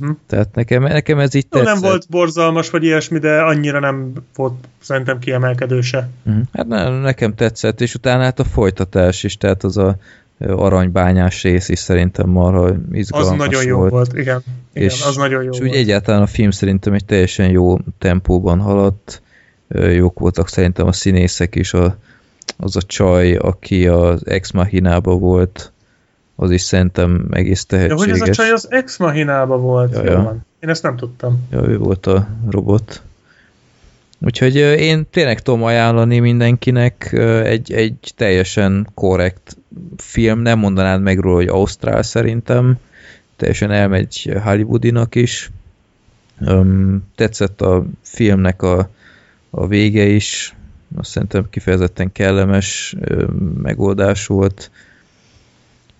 Uh-huh. Tehát nekem, nekem ez így tetszett. Nem volt borzalmas, vagy ilyesmi, de annyira nem volt szerintem kiemelkedőse. Uh-huh. Hát ne, nekem tetszett, és utána hát a folytatás is, tehát az a aranybányás rész is szerintem marha izgalmas Az nagyon jó volt, volt igen. igen és, az nagyon jó és volt. úgy egyáltalán a film szerintem egy teljesen jó tempóban haladt, jók voltak szerintem a színészek is, a, az a csaj, aki az Ex Machinában volt, az is szerintem egész tehetséges. Ja, hogy ez a csaj az Ex Machinába volt. Ja, ja. Van. Én ezt nem tudtam. Ja, ő volt a robot. Úgyhogy én tényleg tudom ajánlani mindenkinek egy, egy teljesen korrekt film, nem mondanád meg róla, hogy Ausztrál szerintem, teljesen elmegy Hollywoodinak is. Tetszett a filmnek a, a vége is, azt szerintem kifejezetten kellemes megoldás volt.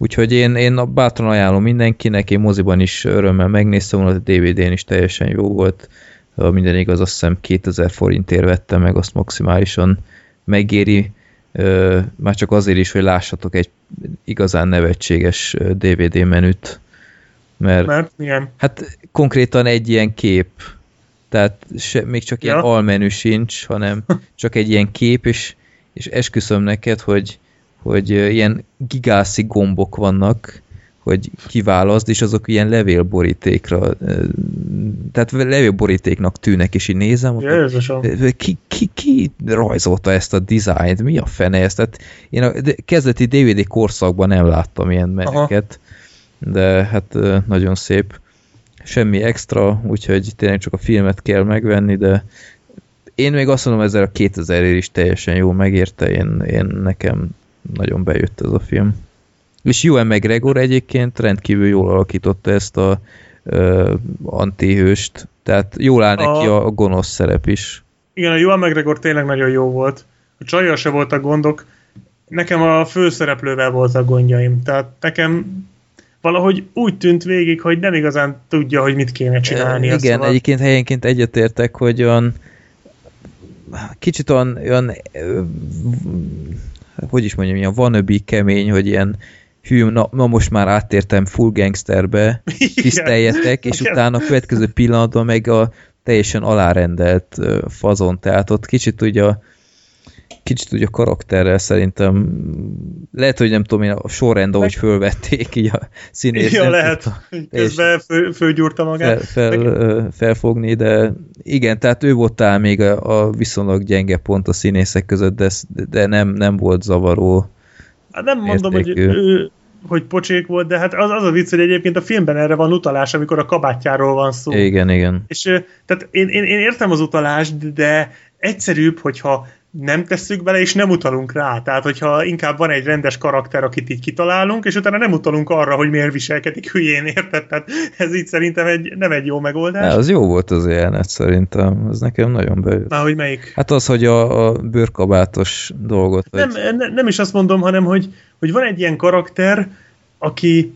Úgyhogy én, én bátran ajánlom mindenkinek, én moziban is örömmel megnéztem a DVD-n is teljesen jó volt. Minden igaz, azt hiszem 2000 forintért vettem meg, azt maximálisan megéri. Már csak azért is, hogy lássatok egy igazán nevetséges DVD menüt. Mert, Mert milyen? Hát konkrétan egy ilyen kép, tehát se, még csak ja. ilyen almenü sincs, hanem *laughs* csak egy ilyen kép, és, és esküszöm neked, hogy hogy ilyen gigászi gombok vannak, hogy kiválaszt, és azok ilyen levélborítékra, tehát levélborítéknak tűnnek, és így nézem, ki, ki, ki rajzolta ezt a dizájnt, mi a fene ez? Tehát én a kezdeti DVD korszakban nem láttam ilyen meneket, de hát nagyon szép. Semmi extra, úgyhogy tényleg csak a filmet kell megvenni, de én még azt mondom, ezzel a 2000 ér is teljesen jó megérte, én, én nekem nagyon bejött ez a film. És Ewan McGregor egyébként rendkívül jól alakította ezt a uh, antihőst, tehát jól áll neki a, a gonosz szerep is. Igen, a Ewan McGregor tényleg nagyon jó volt. A csajjal se voltak gondok, nekem a főszereplővel voltak gondjaim. Tehát nekem valahogy úgy tűnt végig, hogy nem igazán tudja, hogy mit kéne csinálni. E, igen, szóval... egyébként helyenként egyetértek, hogy olyan kicsit olyan, olyan hogy is mondjam, ilyen vanöbi kemény, hogy ilyen hű, na, na most már áttértem full gangsterbe, *laughs* tiszteljetek, és Igen. utána a következő pillanatban meg a teljesen alárendelt fazon, tehát ott kicsit ugye a kicsit ugye a karakterrel szerintem lehet, hogy nem tudom én a sorrend, ahogy fölvették így a színészt. Ja, lehet. Közben fő, fölgyúrta magát. Fel, fel, felfogni, de igen, tehát ő volt talán még a, a viszonylag gyenge pont a színészek között, de, de nem, nem volt zavaró. Hát nem mondom, hogy ő, hogy pocsék volt, de hát az, az a vicc, hogy egyébként a filmben erre van utalás, amikor a kabátjáról van szó. Igen, igen. És tehát én, én, én értem az utalást, de egyszerűbb, hogyha nem tesszük bele, és nem utalunk rá. Tehát, hogyha inkább van egy rendes karakter, akit így kitalálunk, és utána nem utalunk arra, hogy miért viselkedik hülyén, érted? Tehát ez így szerintem egy, nem egy jó megoldás. Ne, az jó volt az jelenet szerintem, ez nekem nagyon bejött. Na, hogy melyik? Hát az, hogy a, a bőrkabátos dolgot. Nem, vagy... ne, nem is azt mondom, hanem, hogy, hogy van egy ilyen karakter, aki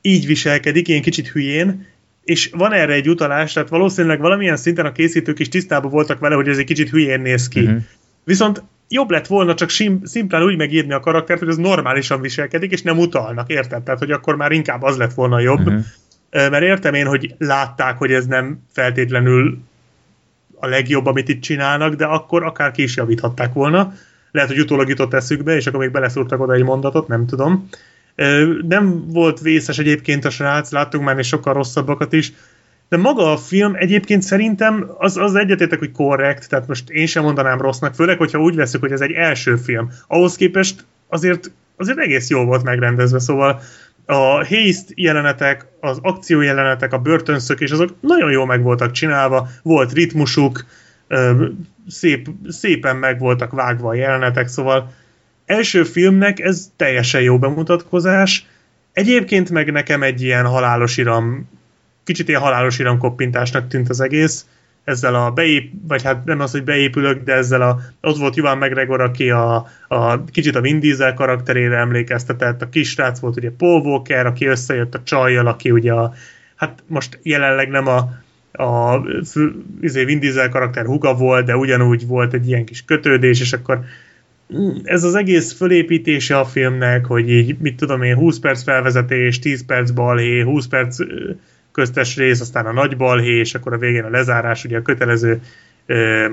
így viselkedik, ilyen kicsit hülyén, és van erre egy utalás, tehát valószínűleg valamilyen szinten a készítők is tisztában voltak vele, hogy ez egy kicsit hülyén néz ki. Uh-huh. Viszont jobb lett volna csak sim, szimplán úgy megírni a karaktert, hogy az normálisan viselkedik, és nem utalnak, érted? Tehát, hogy akkor már inkább az lett volna jobb. Uh-huh. mert értem én, hogy látták, hogy ez nem feltétlenül a legjobb, amit itt csinálnak, de akkor akár ki is javíthatták volna. Lehet, hogy utólag jutott eszükbe, és akkor még beleszúrtak oda egy mondatot, nem tudom. Nem volt vészes egyébként a srác, láttunk már még sokkal rosszabbakat is, de maga a film egyébként szerintem az, az egyetétek, hogy korrekt, tehát most én sem mondanám rossznak, főleg, hogyha úgy veszük, hogy ez egy első film. Ahhoz képest azért, azért egész jó volt megrendezve, szóval a haste jelenetek, az akció jelenetek, a börtönszökés, azok nagyon jól meg voltak csinálva, volt ritmusuk, szép, szépen meg voltak vágva a jelenetek, szóval első filmnek ez teljesen jó bemutatkozás. Egyébként meg nekem egy ilyen halálos iram, kicsit ilyen halálos iram koppintásnak tűnt az egész, ezzel a beép, vagy hát nem az, hogy beépülök, de ezzel a, ott volt Juan McGregor, aki a, a kicsit a Vin Diesel karakterére emlékeztetett, a kisrác volt ugye Paul Walker, aki összejött a csajjal, aki ugye a, hát most jelenleg nem a, a izé Vin Diesel karakter huga volt, de ugyanúgy volt egy ilyen kis kötődés, és akkor ez az egész fölépítése a filmnek, hogy így, mit tudom én, 20 perc felvezetés, 10 perc balhé, 20 perc köztes rész, aztán a nagy balhé, és akkor a végén a lezárás, ugye a kötelező ö,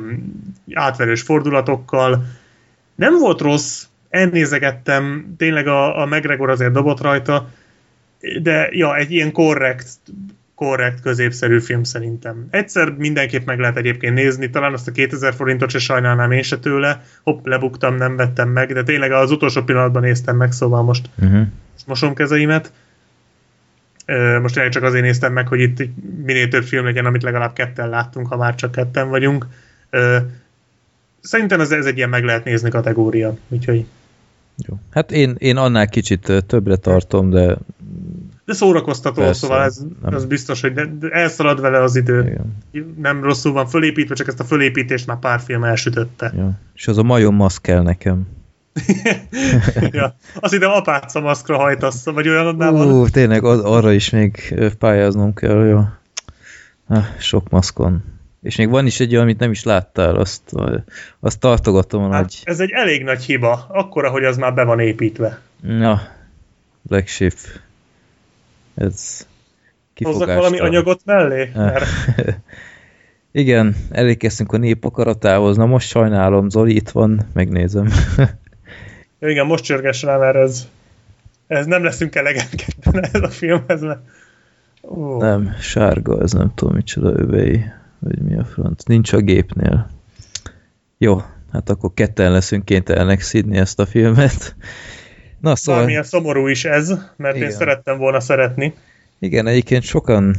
átverős fordulatokkal. Nem volt rossz, elnézegettem, tényleg a, a McGregor azért dobott rajta, de ja, egy ilyen korrekt, korrekt, középszerű film szerintem. Egyszer mindenképp meg lehet egyébként nézni, talán azt a 2000 forintot se sajnálnám én se tőle, hopp, lebuktam, nem vettem meg, de tényleg az utolsó pillanatban néztem meg, szóval most, uh-huh. mosom kezeimet. Most tényleg csak azért néztem meg, hogy itt minél több film legyen, amit legalább ketten láttunk, ha már csak ketten vagyunk. Szerintem ez, ez egy ilyen meg lehet nézni kategória, úgyhogy... Jó. Hát én, én annál kicsit többre tartom, de... De szórakoztató, Persze, szóval ez, ez biztos, hogy de, de elszalad vele az idő. Igen. Nem rosszul van fölépítve, csak ezt a fölépítést már pár film elsütötte. Ja. És az a majom maszk kell nekem. *laughs* ja, azt hiszem apáca maszkra hajtasz, vagy olyan annál van. Ú, tényleg az, arra is még pályáznom kell, jó. Ah, sok maszkon. És még van is egy olyan, amit nem is láttál, azt, azt tartogatom hát, nagy... Ez egy elég nagy hiba, akkora, hogy az már be van építve. Na, Black Sheep. Ez Hozzak valami anyagot mellé? *laughs* Mert... Igen, elérkeztünk a nép akaratához. Na most sajnálom, Zoli itt van, megnézem. *laughs* Ja, igen, most csörges rá, mert ez, ez nem leszünk elegenkedben ez a filmhez, mert... Oh. Nem, sárga, ez nem tudom micsoda övei, vagy mi a front. Nincs a gépnél. Jó, hát akkor ketten leszünk kénytelenek szidni ezt a filmet. Na szóval... Bármilyen szomorú is ez, mert Igen. én szerettem volna szeretni. Igen, egyébként sokan,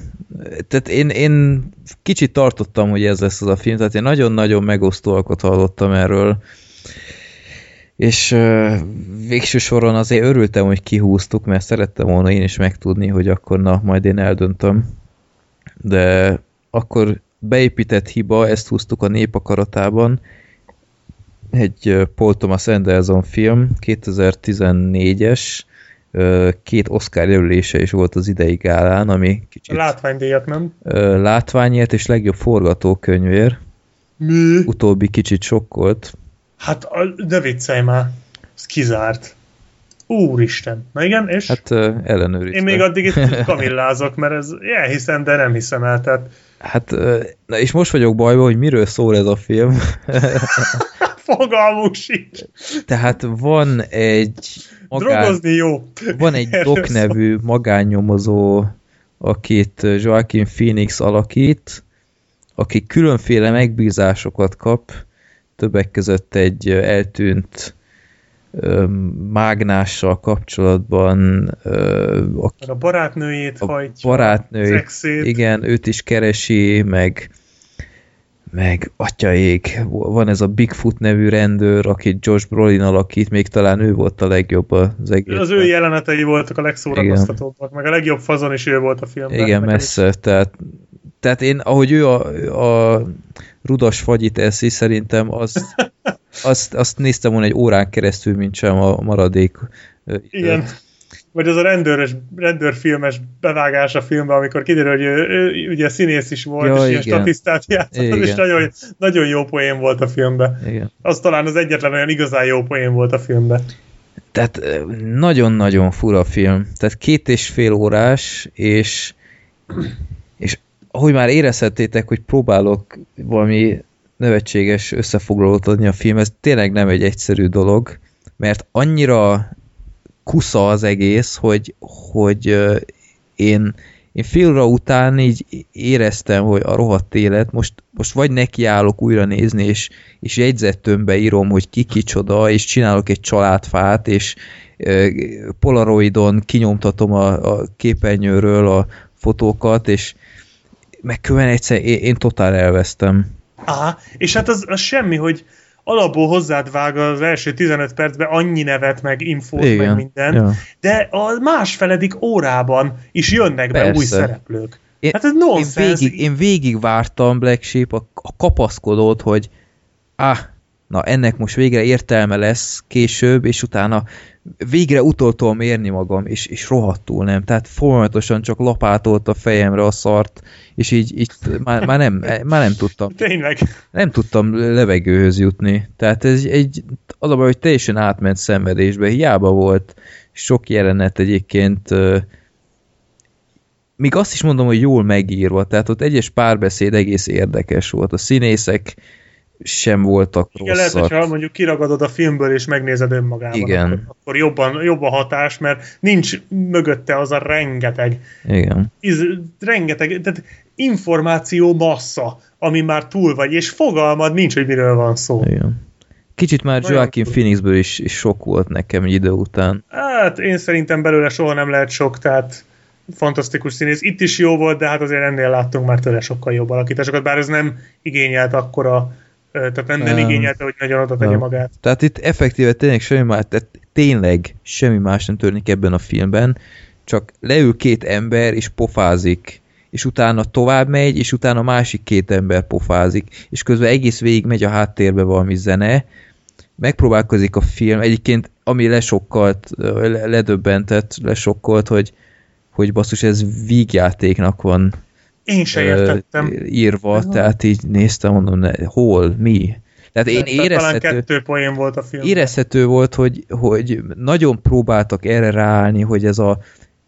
tehát én, én kicsit tartottam, hogy ez lesz az a film, tehát én nagyon-nagyon megosztóakat hallottam erről, és végső soron azért örültem, hogy kihúztuk, mert szerettem volna én is megtudni, hogy akkor na, majd én eldöntöm. De akkor beépített hiba, ezt húztuk a népakaratában, egy Paul Thomas Anderson film, 2014-es, két Oscar jelölése is volt az idei gálán, ami kicsit... A látványdíjak, nem? Látványért és legjobb forgatókönyvér. Mi? Utóbbi kicsit sokkolt. Hát, de viccelj már. Ez kizárt. Úristen. Na igen, és? Hát uh, ellenőriztem. Én még addig itt kamillázok, mert ez elhiszem, de nem hiszem el. Tehát... Hát, na és most vagyok bajban, hogy miről szól ez a film. *laughs* Fogalmuk sincs. Tehát van egy... Magán... Drogozni jó. Van egy Doc nevű magánnyomozó, akit Joaquin Phoenix alakít, aki különféle megbízásokat kap, többek között egy eltűnt mágnással kapcsolatban aki, a barátnőjét a hajtja, barátnőjét, igen, őt is keresi, meg meg atyaék, van ez a Bigfoot nevű rendőr, akit Josh Brolin alakít, még talán ő volt a legjobb az egész. Az ő jelenetei voltak a legszórakoztatóbbak, meg a legjobb fazon is ő volt a filmben. Igen, messze, is. tehát tehát én, ahogy ő a, a rudas fagyit eszi, szerintem az, *laughs* azt, azt néztem volna egy órán keresztül, mint sem a maradék. Igen. Vagy az a rendőrös, rendőrfilmes bevágás a filmben, amikor kiderül, hogy ő, ő ugye színész is volt, ja, és ilyen statisztát játszott, és nagyon, nagyon jó poén volt a filmben. Igen. Az talán az egyetlen olyan igazán jó poén volt a filmben. Tehát nagyon-nagyon fura film. Tehát két és fél órás, és És ahogy már érezhettétek, hogy próbálok valami nevetséges összefoglalót adni a film, ez tényleg nem egy egyszerű dolog, mert annyira kusza az egész, hogy, hogy én, én fél óra után így éreztem, hogy a rohadt élet, most, most vagy nekiállok újra nézni, és, és jegyzettömbe írom, hogy ki kicsoda, és csinálok egy családfát, és polaroidon kinyomtatom a, a képernyőről a fotókat, és meg külön egyszer én, én totál elvesztem. Aha, és hát az, az semmi, hogy alapból hozzád vág az első 15 percben annyi nevet, meg infót, Igen. meg minden, ja. de a másfeledik órában is jönnek Persze. be új szereplők. Én, hát ez nonsens. Én végig, én végig vártam Black Sheep a, a kapaszkodót, hogy ah, na ennek most végre értelme lesz később, és utána végre utoltól mérni magam, és, és rohadtul nem. Tehát folyamatosan csak lapátolt a fejemre a szart, és így, így már, már, nem, már nem tudtam. Tényleg? Nem tudtam levegőhöz jutni. Tehát ez egy, az a baj, hogy teljesen átment szenvedésbe. Hiába volt sok jelenet egyébként még azt is mondom, hogy jól megírva, tehát ott egyes párbeszéd egész érdekes volt. A színészek sem voltak Igen, rosszak. lehet, hogyha mondjuk kiragadod a filmből és megnézed önmagában, Igen. Akkor, akkor jobban, jobb a hatás, mert nincs mögötte az a rengeteg Igen. Iz, rengeteg, tehát információ massza, ami már túl vagy, és fogalmad nincs, hogy miről van szó. Igen. Kicsit már Nagyon Joaquin túl. Phoenixből is, is sok volt nekem egy idő után. Hát én szerintem belőle soha nem lehet sok, tehát fantasztikus színész. Itt is jó volt, de hát azért ennél láttunk már tőle sokkal jobb alakításokat, bár ez nem igényelt akkora tehát nem, nem igényelte, hogy nagyon oda tegye magát. Tehát itt effektíve tényleg semmi más, tehát tényleg semmi más nem történik ebben a filmben, csak leül két ember és pofázik, és utána tovább megy, és utána másik két ember pofázik, és közben egész végig megy a háttérbe valami zene, megpróbálkozik a film, egyébként ami lesokkalt, ledöbbentett, lesokkolt, hogy, hogy basszus, ez vígjátéknak van én se értettem. írva, uh-huh. tehát így néztem, mondom, ne, hol, mi? Tehát én érezhető, talán kettő poén volt a film. Érezhető volt, hogy, hogy nagyon próbáltak erre ráállni, hogy ez a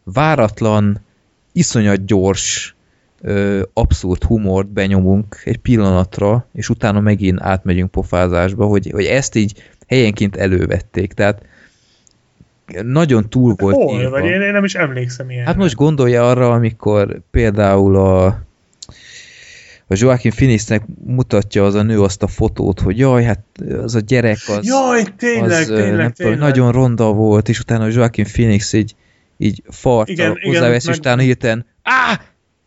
váratlan, iszonyat gyors, abszurd humort benyomunk egy pillanatra, és utána megint átmegyünk pofázásba, hogy, hogy ezt így helyenként elővették. Tehát nagyon túl volt Hol? Írva. Vagy én, én nem is emlékszem ilyen. Hát most gondolja arra, amikor például a a Joaquin Phoenixnek mutatja az a nő azt a fotót, hogy jaj, hát az a gyerek az, jaj, tényleg, az tényleg, nem tényleg. Tudom, nagyon ronda volt, és utána a Joaquin Phoenix így, így farta hozzávesz, meg... és utána hirtelen áh!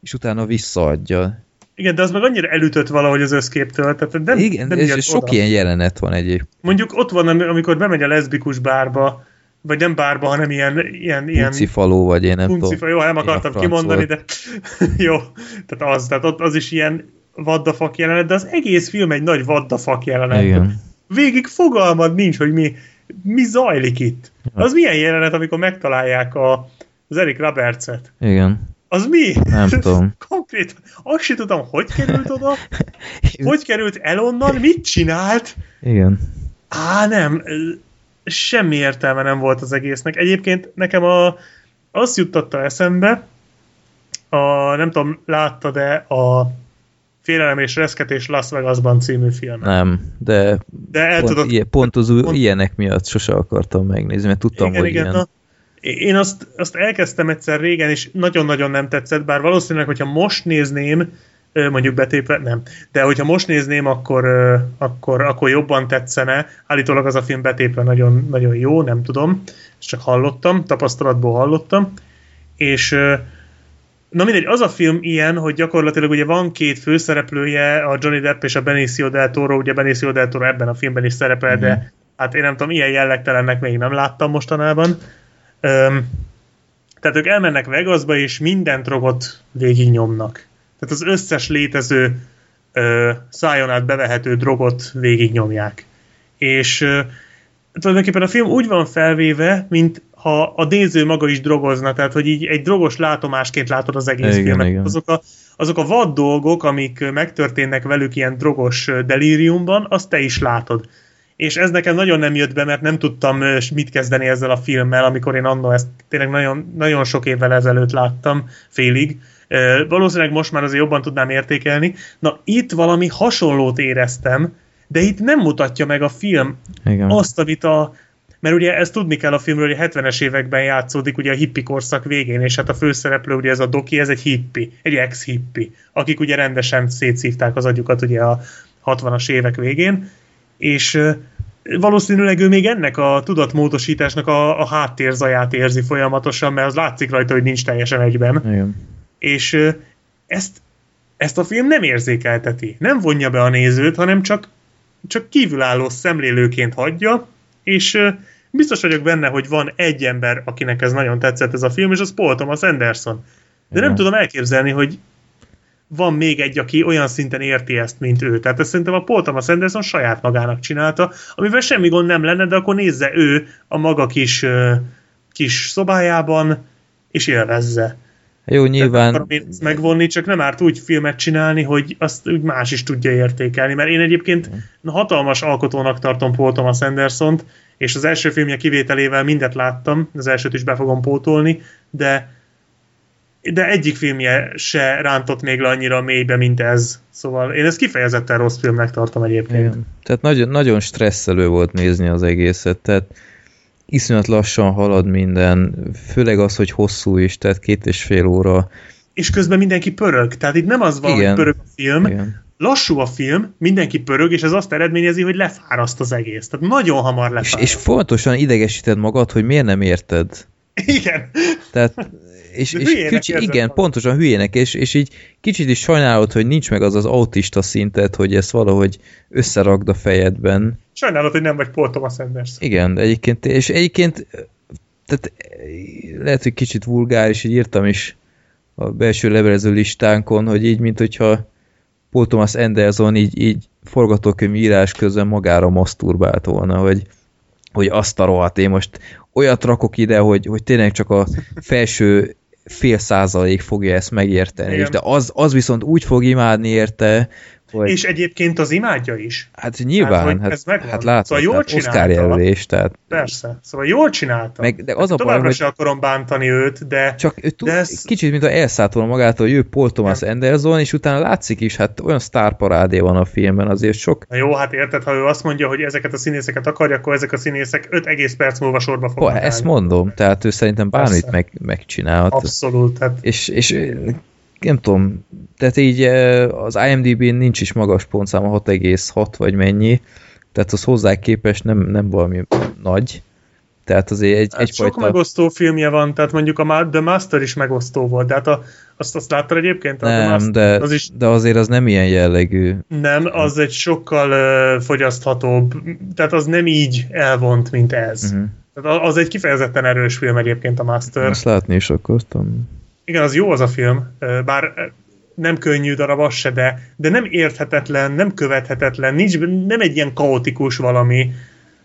és utána visszaadja. Igen, de az meg annyira elütött valahogy az összképtől. Tehát nem, Igen, nem ez sok oda. ilyen jelenet van egyébként. Mondjuk ott van, amikor bemegy a leszbikus bárba, vagy nem bárba, hanem ilyen... ilyen, ilyen faló, vagy én nem tudom. Jó, nem akartam kimondani, de *laughs* jó. Tehát az, tehát ott az is ilyen fuck jelenet, de az egész film egy nagy fuck jelenet. Igen. Végig fogalmad nincs, hogy mi, mi zajlik itt. Az milyen jelenet, amikor megtalálják a, az Eric Robertset? Igen. Az mi? Nem *laughs* tudom. Konkrét. Azt sem tudom, hogy került oda, *laughs* hogy került el onnan, mit csinált. Igen. Á, nem semmi értelme nem volt az egésznek. Egyébként nekem a, azt juttatta eszembe, a, nem tudom, látta de a Félelem és Reszketés Las Vegasban című film. Nem, de, de el pont, tudod, ilyen, pont az pont, ilyenek miatt sose akartam megnézni, mert tudtam, igen, hogy igen, ilyen. Na, én azt, azt elkezdtem egyszer régen, és nagyon-nagyon nem tetszett, bár valószínűleg, hogyha most nézném, mondjuk betépve, nem. De hogyha most nézném, akkor, akkor, akkor jobban tetszene. Állítólag az a film betépve nagyon, nagyon jó, nem tudom. Ezt csak hallottam, tapasztalatból hallottam. És na mindegy, az a film ilyen, hogy gyakorlatilag ugye van két főszereplője, a Johnny Depp és a Benicio del Toro, ugye Benicio del Toro ebben a filmben is szerepel, mm-hmm. de mhm. hát én nem tudom, ilyen jellegtelennek még nem láttam mostanában. Um, tehát ők elmennek Vegasba, és minden drogot végignyomnak tehát az összes létező ö, szájon át bevehető drogot végignyomják. És ö, tulajdonképpen a film úgy van felvéve, mint ha a néző maga is drogozna, tehát hogy így egy drogos látomásként látod az egész igen, filmet. Igen. Azok, a, azok a vad dolgok, amik megtörténnek velük ilyen drogos delíriumban, azt te is látod. És ez nekem nagyon nem jött be, mert nem tudtam mit kezdeni ezzel a filmmel, amikor én annó ezt tényleg nagyon, nagyon sok évvel ezelőtt láttam, félig, valószínűleg most már azért jobban tudnám értékelni. Na, itt valami hasonlót éreztem, de itt nem mutatja meg a film Igen. azt, amit a mert ugye ezt tudni kell a filmről, hogy a 70-es években játszódik, ugye a hippi korszak végén, és hát a főszereplő, ugye ez a Doki, ez egy hippi, egy ex-hippi, akik ugye rendesen szétszívták az agyukat ugye a 60-as évek végén, és valószínűleg ő még ennek a tudatmódosításnak a, a háttérzaját érzi folyamatosan, mert az látszik rajta, hogy nincs teljesen egyben. Igen. És ezt, ezt a film nem érzékelteti, nem vonja be a nézőt, hanem csak, csak kívülálló szemlélőként hagyja, és biztos vagyok benne, hogy van egy ember, akinek ez nagyon tetszett ez a film, és az Paul Thomas Anderson. De Igen. nem tudom elképzelni, hogy van még egy, aki olyan szinten érti ezt, mint ő. Tehát ezt szerintem a Paul Thomas Anderson saját magának csinálta, amivel semmi gond nem lenne, de akkor nézze ő a maga kis, kis szobájában, és élvezze. Jó, nyilván... én ezt megvonni, csak nem árt úgy filmet csinálni, hogy azt úgy más is tudja értékelni, mert én egyébként hatalmas alkotónak tartom Paul Thomas Anderson-t, és az első filmje kivételével mindet láttam, az elsőt is be fogom pótolni, de de egyik filmje se rántott még le annyira mélybe, mint ez. Szóval én ezt kifejezetten rossz filmnek tartom egyébként. Igen. Tehát nagyon, nagyon stresszelő volt nézni az egészet, tehát iszonyat lassan halad minden, főleg az, hogy hosszú is, tehát két és fél óra. És közben mindenki pörög, tehát itt nem az van, Igen. hogy pörög a film, Igen. lassú a film, mindenki pörög, és ez azt eredményezi, hogy lefáraszt az egész. Tehát nagyon hamar lefáraszt. És, és fontosan idegesíted magad, hogy miért nem érted. Igen. Tehát *laughs* és, és kicsi, igen, van. pontosan hülyének, és, és így kicsit is sajnálod, hogy nincs meg az az autista szintet, hogy ezt valahogy összeragd a fejedben. Sajnálod, hogy nem vagy Paul Thomas Anderson. Igen, egyébként, és egyébként tehát lehet, hogy kicsit vulgáris, így írtam is a belső levelező listánkon, hogy így, mint hogyha Paul Thomas Anderson így, így forgatókönyv írás közben magára maszturbált volna, hogy, hogy azt a rohadt, én most olyat rakok ide, hogy, hogy tényleg csak a felső fél százalék fogja ezt megérteni, és de az, az viszont úgy fog imádni érte, hogy... És egyébként az imádja is. Hát nyilván, hát, hát, hát látod, szóval jól hát Oscar jelölés, tehát... Persze, szóval jól csinálta. Meg, de az hát a továbbra baj, se akarom bántani őt, de... Csak ő de ez... kicsit, mint a elszálltól magától, hogy ő Paul Thomas nem. Anderson, és utána látszik is, hát olyan sztárparádé van a filmben, azért sok... Na jó, hát érted, ha ő azt mondja, hogy ezeket a színészeket akarja, akkor ezek a színészek 5 egész perc múlva sorba fognak Ezt mondom, tehát ő szerintem bármit meg, megcsinálhat. Abszolút, hát... És, és nem tudom, tehát így az IMDb-n nincs is magas pontszám, 6,6 vagy mennyi, tehát az hozzá képest nem, nem valami nagy. Tehát azért egy, hát egyfajta... Sok megosztó filmje van, tehát mondjuk a The Master is megosztó volt, tehát a, azt, azt láttad egyébként? Nem, Master, de, az is... de azért az nem ilyen jellegű. Nem, az egy sokkal uh, fogyaszthatóbb, tehát az nem így elvont, mint ez. Uh-huh. Tehát az egy kifejezetten erős film egyébként a Master. Azt látni is akartam igen, az jó az a film, bár nem könnyű darab az se, de, de nem érthetetlen, nem követhetetlen, nincs, nem egy ilyen kaotikus valami,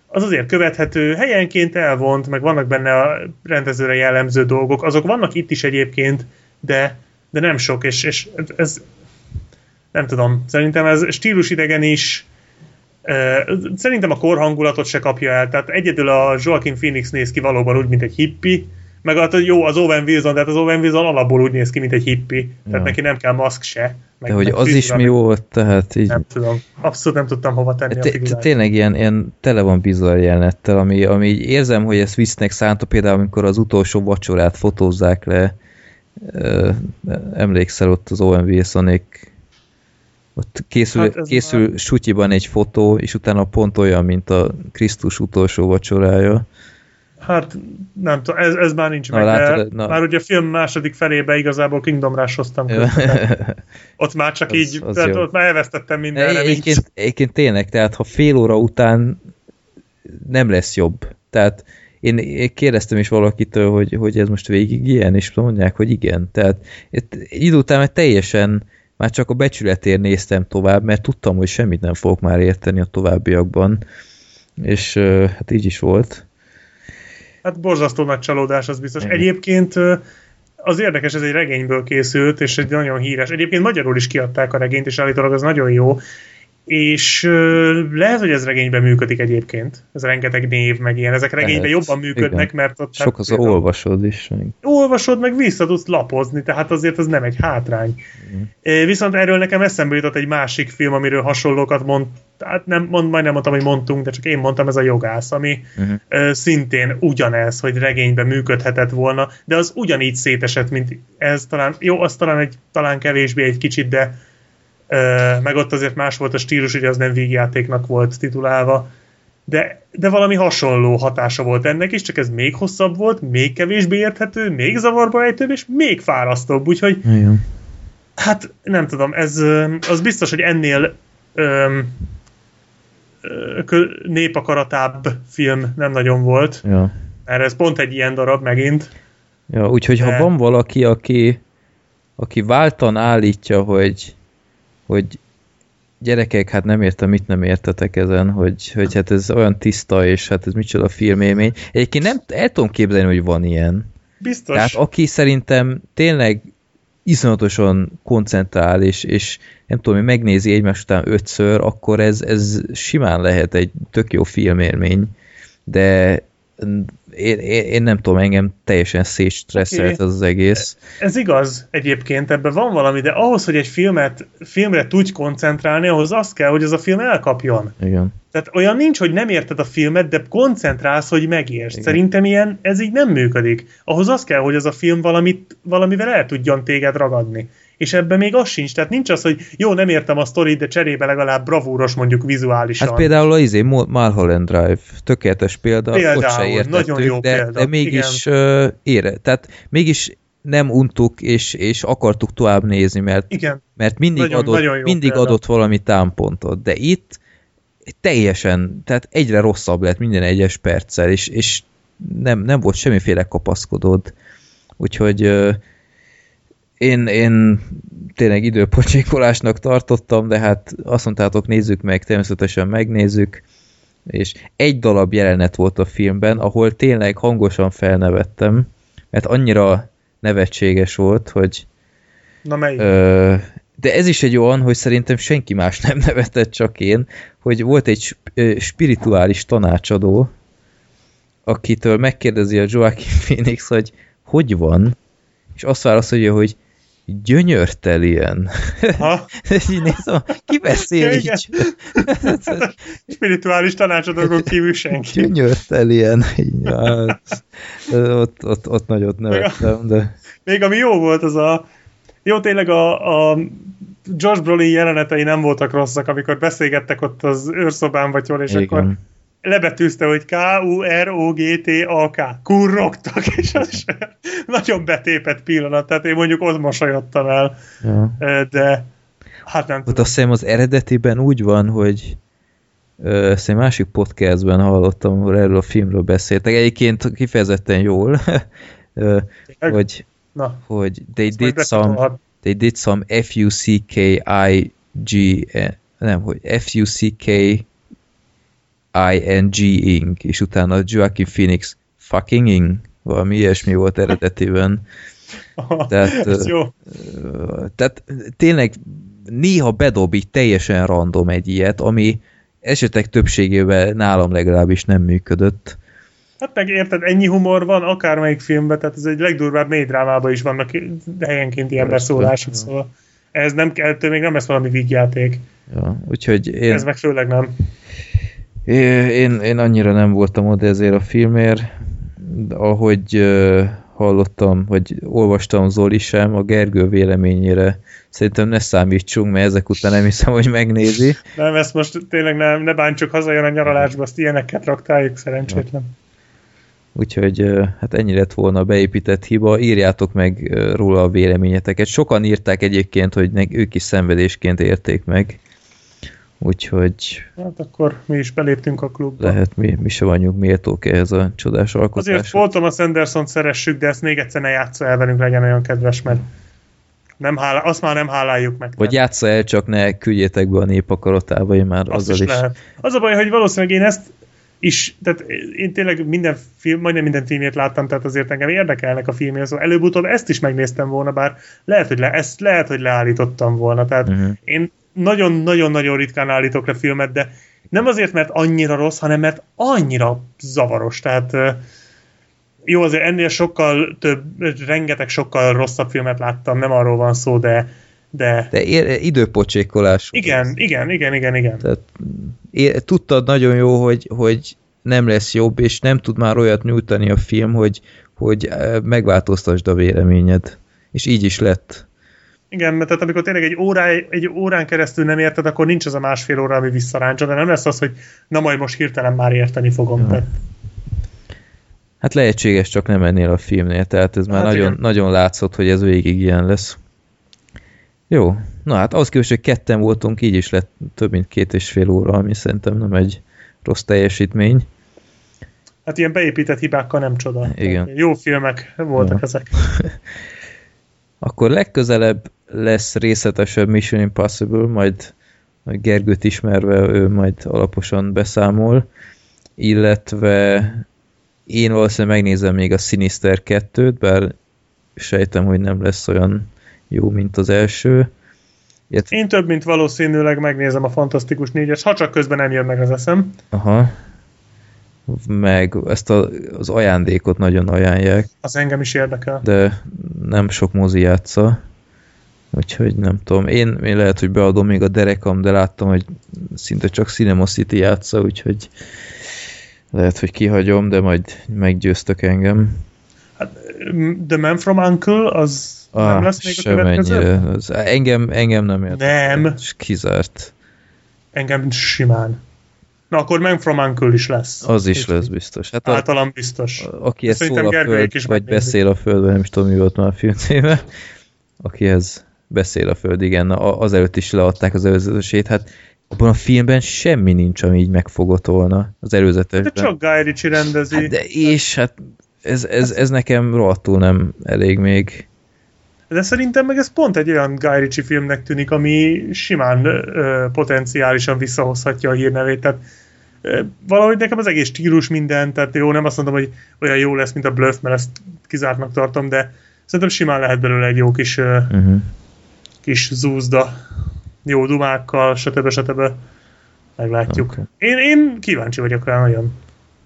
az azért követhető, helyenként elvont, meg vannak benne a rendezőre jellemző dolgok, azok vannak itt is egyébként, de, de nem sok, és, és ez nem tudom, szerintem ez stílusidegen is, szerintem a korhangulatot se kapja el, tehát egyedül a Joaquin Phoenix néz ki valóban úgy, mint egy hippi, meg hát jó, az Owen Wilson, tehát az Owen Wilson alapból úgy néz ki, mint egy hippi, tehát ja. neki nem kell maszk se. Meg, De hogy az is mi volt, tehát így... Nem tudom, abszolút nem tudtam hova tenni a figurát. Tényleg ilyen, ilyen tele van bizarr jelenettel, ami, ami így érzem, hogy ezt visznek szánta, például amikor az utolsó vacsorát fotózzák le, emlékszel ott az Owen Wilsonék ott készül, hát készül már... sutyiban egy fotó, és utána pont olyan, mint a Krisztus utolsó vacsorája. Hát nem tudom, ez, ez már nincs na, meg, látod, na. már ugye a film második felébe igazából Kingdom Rush hoztam *laughs* Ott már csak az, így, az tehát jó. ott már elvesztettem mindenre. Egyébként, egyébként tényleg, tehát ha fél óra után nem lesz jobb. Tehát én, én kérdeztem is valakitől, hogy, hogy ez most végig ilyen, és mondják, hogy igen. Tehát egy idő után teljesen már csak a becsületért néztem tovább, mert tudtam, hogy semmit nem fogok már érteni a továbbiakban. És hát így is volt. Hát borzasztó nagy csalódás, az biztos. Egyébként az érdekes, ez egy regényből készült, és egy nagyon híres. Egyébként magyarul is kiadták a regényt, és állítólag az nagyon jó. És lehet, hogy ez regényben működik egyébként. Ez rengeteg név, meg ilyen. Ezek regényben lehet. jobban működnek, Igen. mert ott... Sok hát, az olvasod is. Olvasod, meg vissza tudsz lapozni, tehát azért az nem egy hátrány. Mm. Viszont erről nekem eszembe jutott egy másik film, amiről hasonlókat mond, hát nem, mond, majdnem mondtam, hogy mondtunk, de csak én mondtam, ez a jogász, ami uh-huh. uh, szintén ugyanez, hogy regényben működhetett volna, de az ugyanígy szétesett, mint ez talán, jó, az talán egy, talán kevésbé egy kicsit, de meg ott azért más volt a stílus, ugye az nem vígjátéknak volt titulálva, de, de valami hasonló hatása volt ennek is, csak ez még hosszabb volt, még kevésbé érthető, még zavarba ejtőbb, és még fárasztóbb, úgyhogy Igen. hát nem tudom, ez az biztos, hogy ennél öm, népakaratább film nem nagyon volt. Ja. Erre ez pont egy ilyen darab megint. Ja, úgyhogy de... ha van valaki, aki, aki váltan állítja, hogy hogy gyerekek, hát nem értem, mit nem értetek ezen, hogy, hogy hát ez olyan tiszta, és hát ez micsoda filmélmény. Egyébként nem el tudom képzelni, hogy van ilyen. Biztos. Tehát aki szerintem tényleg iszonyatosan koncentrál, és, és nem tudom, hogy megnézi egymás után ötször, akkor ez, ez simán lehet egy tök jó filmélmény. De én, én, én nem tudom, engem teljesen szétstresszelt okay. ez az egész. Ez igaz egyébként, ebben van valami, de ahhoz, hogy egy filmet, filmre tudj koncentrálni, ahhoz azt kell, hogy az a film elkapjon. Igen. Tehát olyan nincs, hogy nem érted a filmet, de koncentrálsz, hogy megérts. Igen. Szerintem ilyen, ez így nem működik. Ahhoz az kell, hogy az a film valamit, valamivel el tudjon téged ragadni és ebben még az sincs, tehát nincs az, hogy jó, nem értem a sztorit, de cserébe legalább bravúros mondjuk vizuálisan. Hát például az izé, Mulholland Drive, tökéletes példa, például, ott se értettük, nagyon jó de, példa. de mégis uh, ére, tehát mégis nem untuk, és, és akartuk tovább nézni, mert, Igen. mert mindig, nagyon, adott, nagyon mindig adott valami támpontot, de itt teljesen, tehát egyre rosszabb lett minden egyes perccel, és, és nem, nem volt semmiféle kapaszkodód. Úgyhogy én, én tényleg időpocsékolásnak tartottam, de hát azt mondtátok, nézzük meg, természetesen megnézzük, és egy darab jelenet volt a filmben, ahol tényleg hangosan felnevettem, mert annyira nevetséges volt, hogy Na melyik? Ö, de ez is egy olyan, hogy szerintem senki más nem *laughs* nevetett, csak én, hogy volt egy spirituális tanácsadó, akitől megkérdezi a Joaquin Phoenix, hogy hogy van, és azt válaszolja, hogy gyönyörtelien. Ha? *laughs* így nézem, ki beszél így? *laughs* Spirituális tanácsadókon kívül senki. Gyönyörtelien. Hát, ott, ott, ott nagyot nevettem, de... Még ami jó volt, az a... Jó, tényleg a, a Josh Brolin jelenetei nem voltak rosszak, amikor beszélgettek ott az őrszobán, vagy hol, és Igen. akkor lebetűzte, hogy K-U-R-O-G-T-A-K. Kurrogtak, *laughs* és az is nagyon betépett pillanat, tehát én mondjuk ott mosolyodtam el. Ja. De hát nem tudom. Azt hiszem az eredetiben úgy van, hogy ezt egy másik podcastben hallottam, ahol erről a filmről beszéltek. Egyébként kifejezetten jól, *laughs* hogy, Na, hogy they did some they did some F-U-C-K-I-G nem, hogy F-U-C-K ing, és utána Joaquin Phoenix fucking ing, valami ilyesmi volt eredetiben. *laughs* tehát, jó. tehát tényleg néha bedob így teljesen random egy ilyet, ami esetek többségében nálam legalábbis nem működött. Hát meg érted, ennyi humor van akármelyik filmben, tehát ez egy legdurvább drámában is vannak helyenként ilyen beszólások, szóval ez nem kell, még nem lesz valami vígjáték. Ja, úgyhogy én... Ez meg főleg nem. Én, én annyira nem voltam oda ezért a filmért, ahogy uh, hallottam, vagy olvastam Zoli sem a Gergő véleményére. Szerintem ne számítsunk, mert ezek után nem hiszem, hogy megnézi. Nem, ezt most tényleg nem, ne bántsuk, hazajön a nyaralásba, azt ilyeneket raktáljuk, szerencsétlen. Ja. Úgyhogy hát ennyi lett volna a beépített hiba. Írjátok meg róla a véleményeteket. Sokan írták egyébként, hogy ők is szenvedésként érték meg. Úgyhogy... Hát akkor mi is beléptünk a klubba. Lehet, mi, mi se vagyunk méltók ehhez a csodás alkotásra. Azért voltam a sanderson szeressük, de ezt még egyszer ne játsza el velünk, legyen olyan kedves, mert nem hálá, azt már nem háláljuk meg. Vagy játsza el, csak ne küldjétek be a népakaratába, én már azt is, is lehet. Az a baj, hogy valószínűleg én ezt is, tehát én tényleg minden film, majdnem minden filmét láttam, tehát azért engem érdekelnek a filmje, szóval előbb-utóbb ezt is megnéztem volna, bár lehet, hogy, le, ezt lehet, hogy leállítottam volna, tehát uh-huh. én nagyon-nagyon-nagyon ritkán állítok le filmet, de nem azért, mert annyira rossz, hanem mert annyira zavaros. Tehát jó, azért ennél sokkal több, rengeteg sokkal rosszabb filmet láttam, nem arról van szó, de de... De ér, időpocsékolás. Igen, igen, igen, igen, igen. Tehát, ér, tudtad nagyon jó, hogy, hogy nem lesz jobb, és nem tud már olyat nyújtani a film, hogy, hogy megváltoztasd a véleményed. És így is lett. Igen, mert tehát amikor tényleg egy, órá, egy órán keresztül nem érted, akkor nincs az a másfél óra, ami visszaráncsa, de nem lesz az, hogy na majd most hirtelen már érteni fogom. Tehát. Hát lehetséges, csak nem ennél a filmnél, tehát ez már hát nagyon, nagyon látszott, hogy ez végig ilyen lesz. Jó, na hát az képest, hogy ketten voltunk, így is lett több mint két és fél óra, ami szerintem nem egy rossz teljesítmény. Hát ilyen beépített hibákkal nem csoda. Igen. Jó filmek voltak ja. ezek. *laughs* Akkor legközelebb lesz részletesebb Mission Impossible, majd Gergőt ismerve ő majd alaposan beszámol, illetve én valószínűleg megnézem még a Sinister 2-t, bár sejtem, hogy nem lesz olyan jó, mint az első. Ilyet... Én több, mint valószínűleg megnézem a Fantasztikus 4-es, ha csak közben nem jön meg az eszem. Aha. Meg ezt a, az ajándékot nagyon ajánlják. Az engem is érdekel. De nem sok mozi játsza. Úgyhogy nem tudom. Én, én lehet, hogy beadom még a derekam, de láttam, hogy szinte csak Cinema City játsza, úgyhogy lehet, hogy kihagyom, de majd meggyőztök engem. Hát, The Man from Uncle, az ah, nem lesz még a következő? Az, engem, engem nem érdekel. Nem. Kizárt. Engem simán. Na akkor Man from Uncle is lesz. Az is lesz biztos. Hát Általam biztos. A, aki ezt szól a föld, is vagy beszél a földben, nem is tudom, mi volt már a film címe. Akihez beszél a föld, igen, azelőtt is leadták az előzetesét, hát abban a filmben semmi nincs, ami így megfogott volna az előzetesben. De csak Guy Ritchie rendezi. Hát de és hát ez, ez, ez nekem rohadtul nem elég még. De szerintem meg ez pont egy olyan Guy Ritchie filmnek tűnik, ami simán ö, potenciálisan visszahozhatja a hírnevét. Tehát ö, valahogy nekem az egész stílus minden, tehát jó, nem azt mondom, hogy olyan jó lesz, mint a Bluff, mert ezt kizártnak tartom, de szerintem simán lehet belőle egy jó kis, ö, uh-huh. Kis zúzda, jó dumákkal, stb. stb. Meglátjuk. Okay. Én, én kíváncsi vagyok rá nagyon.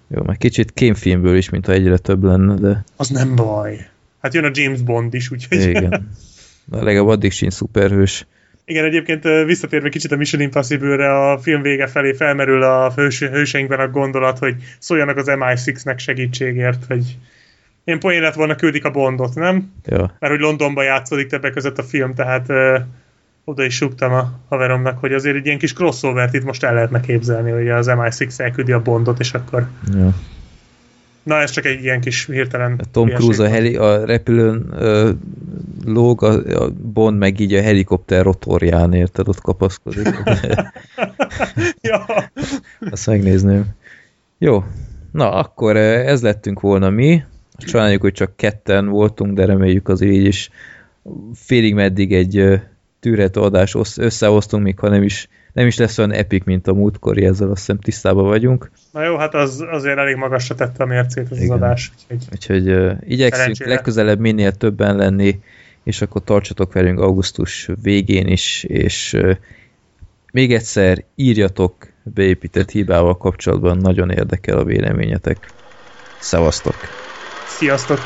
Jó, meg kicsit kémfilmből is, mint ha egyre több lenne, de... Az nem baj. Hát jön a James Bond is, úgyhogy... Igen. De legalább addig sincs szuperhős. Igen, egyébként visszatérve kicsit a Mission Impossible-re, a film vége felé felmerül a hős, hőseinkben a gondolat, hogy szóljanak az MI6-nek segítségért, hogy én poén lett volna küldik a Bondot, nem? Ja. Mert hogy Londonban játszódik többek között a film, tehát ö, oda is súgtam a haveromnak, hogy azért egy ilyen kis crossovert itt most el lehetne képzelni, hogy az MI6 elküldi a Bondot, és akkor ja. Na, ez csak egy ilyen kis hirtelen... A Tom Cruise a, heli, a repülőn ö, lóg, a, a Bond meg így a helikopter rotorján, érted, ott kapaszkodik. *laughs* ja. Azt megnézném. Jó, na akkor ez lettünk volna mi. Sajnáljuk, hogy csak ketten voltunk, de reméljük az így is félig meddig egy tűrhető adás összehoztunk, még ha nem is nem is lesz olyan epik, mint a múltkori, ezzel azt hiszem tisztában vagyunk. Na jó, hát az azért elég magasra tette a mércét az, az adás. Úgyhogy, úgyhogy uh, igyekszünk szerencsére. legközelebb minél többen lenni, és akkor tartsatok velünk augusztus végén is, és uh, még egyszer írjatok beépített hibával kapcsolatban, nagyon érdekel a véleményetek. Szevasztok! Sziasztok!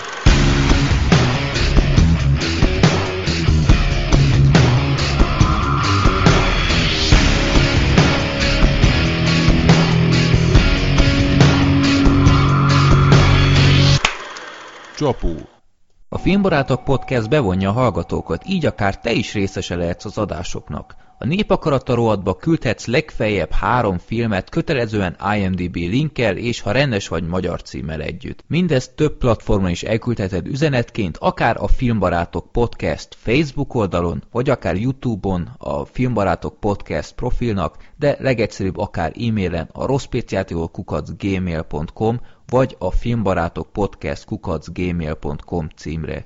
Csapó. A Filmbarátok Podcast bevonja a hallgatókat, így akár te is részese lehetsz az adásoknak. A népakarata rovatba küldhetsz legfeljebb három filmet kötelezően IMDB linkkel és ha rendes vagy magyar címmel együtt. Mindezt több platformon is elküldheted üzenetként, akár a Filmbarátok Podcast Facebook oldalon, vagy akár Youtube-on a Filmbarátok Podcast profilnak, de legegyszerűbb akár e-mailen a rosszpéciátikokukacgmail.com vagy a filmbarátok podcast kukacgmail.com címre.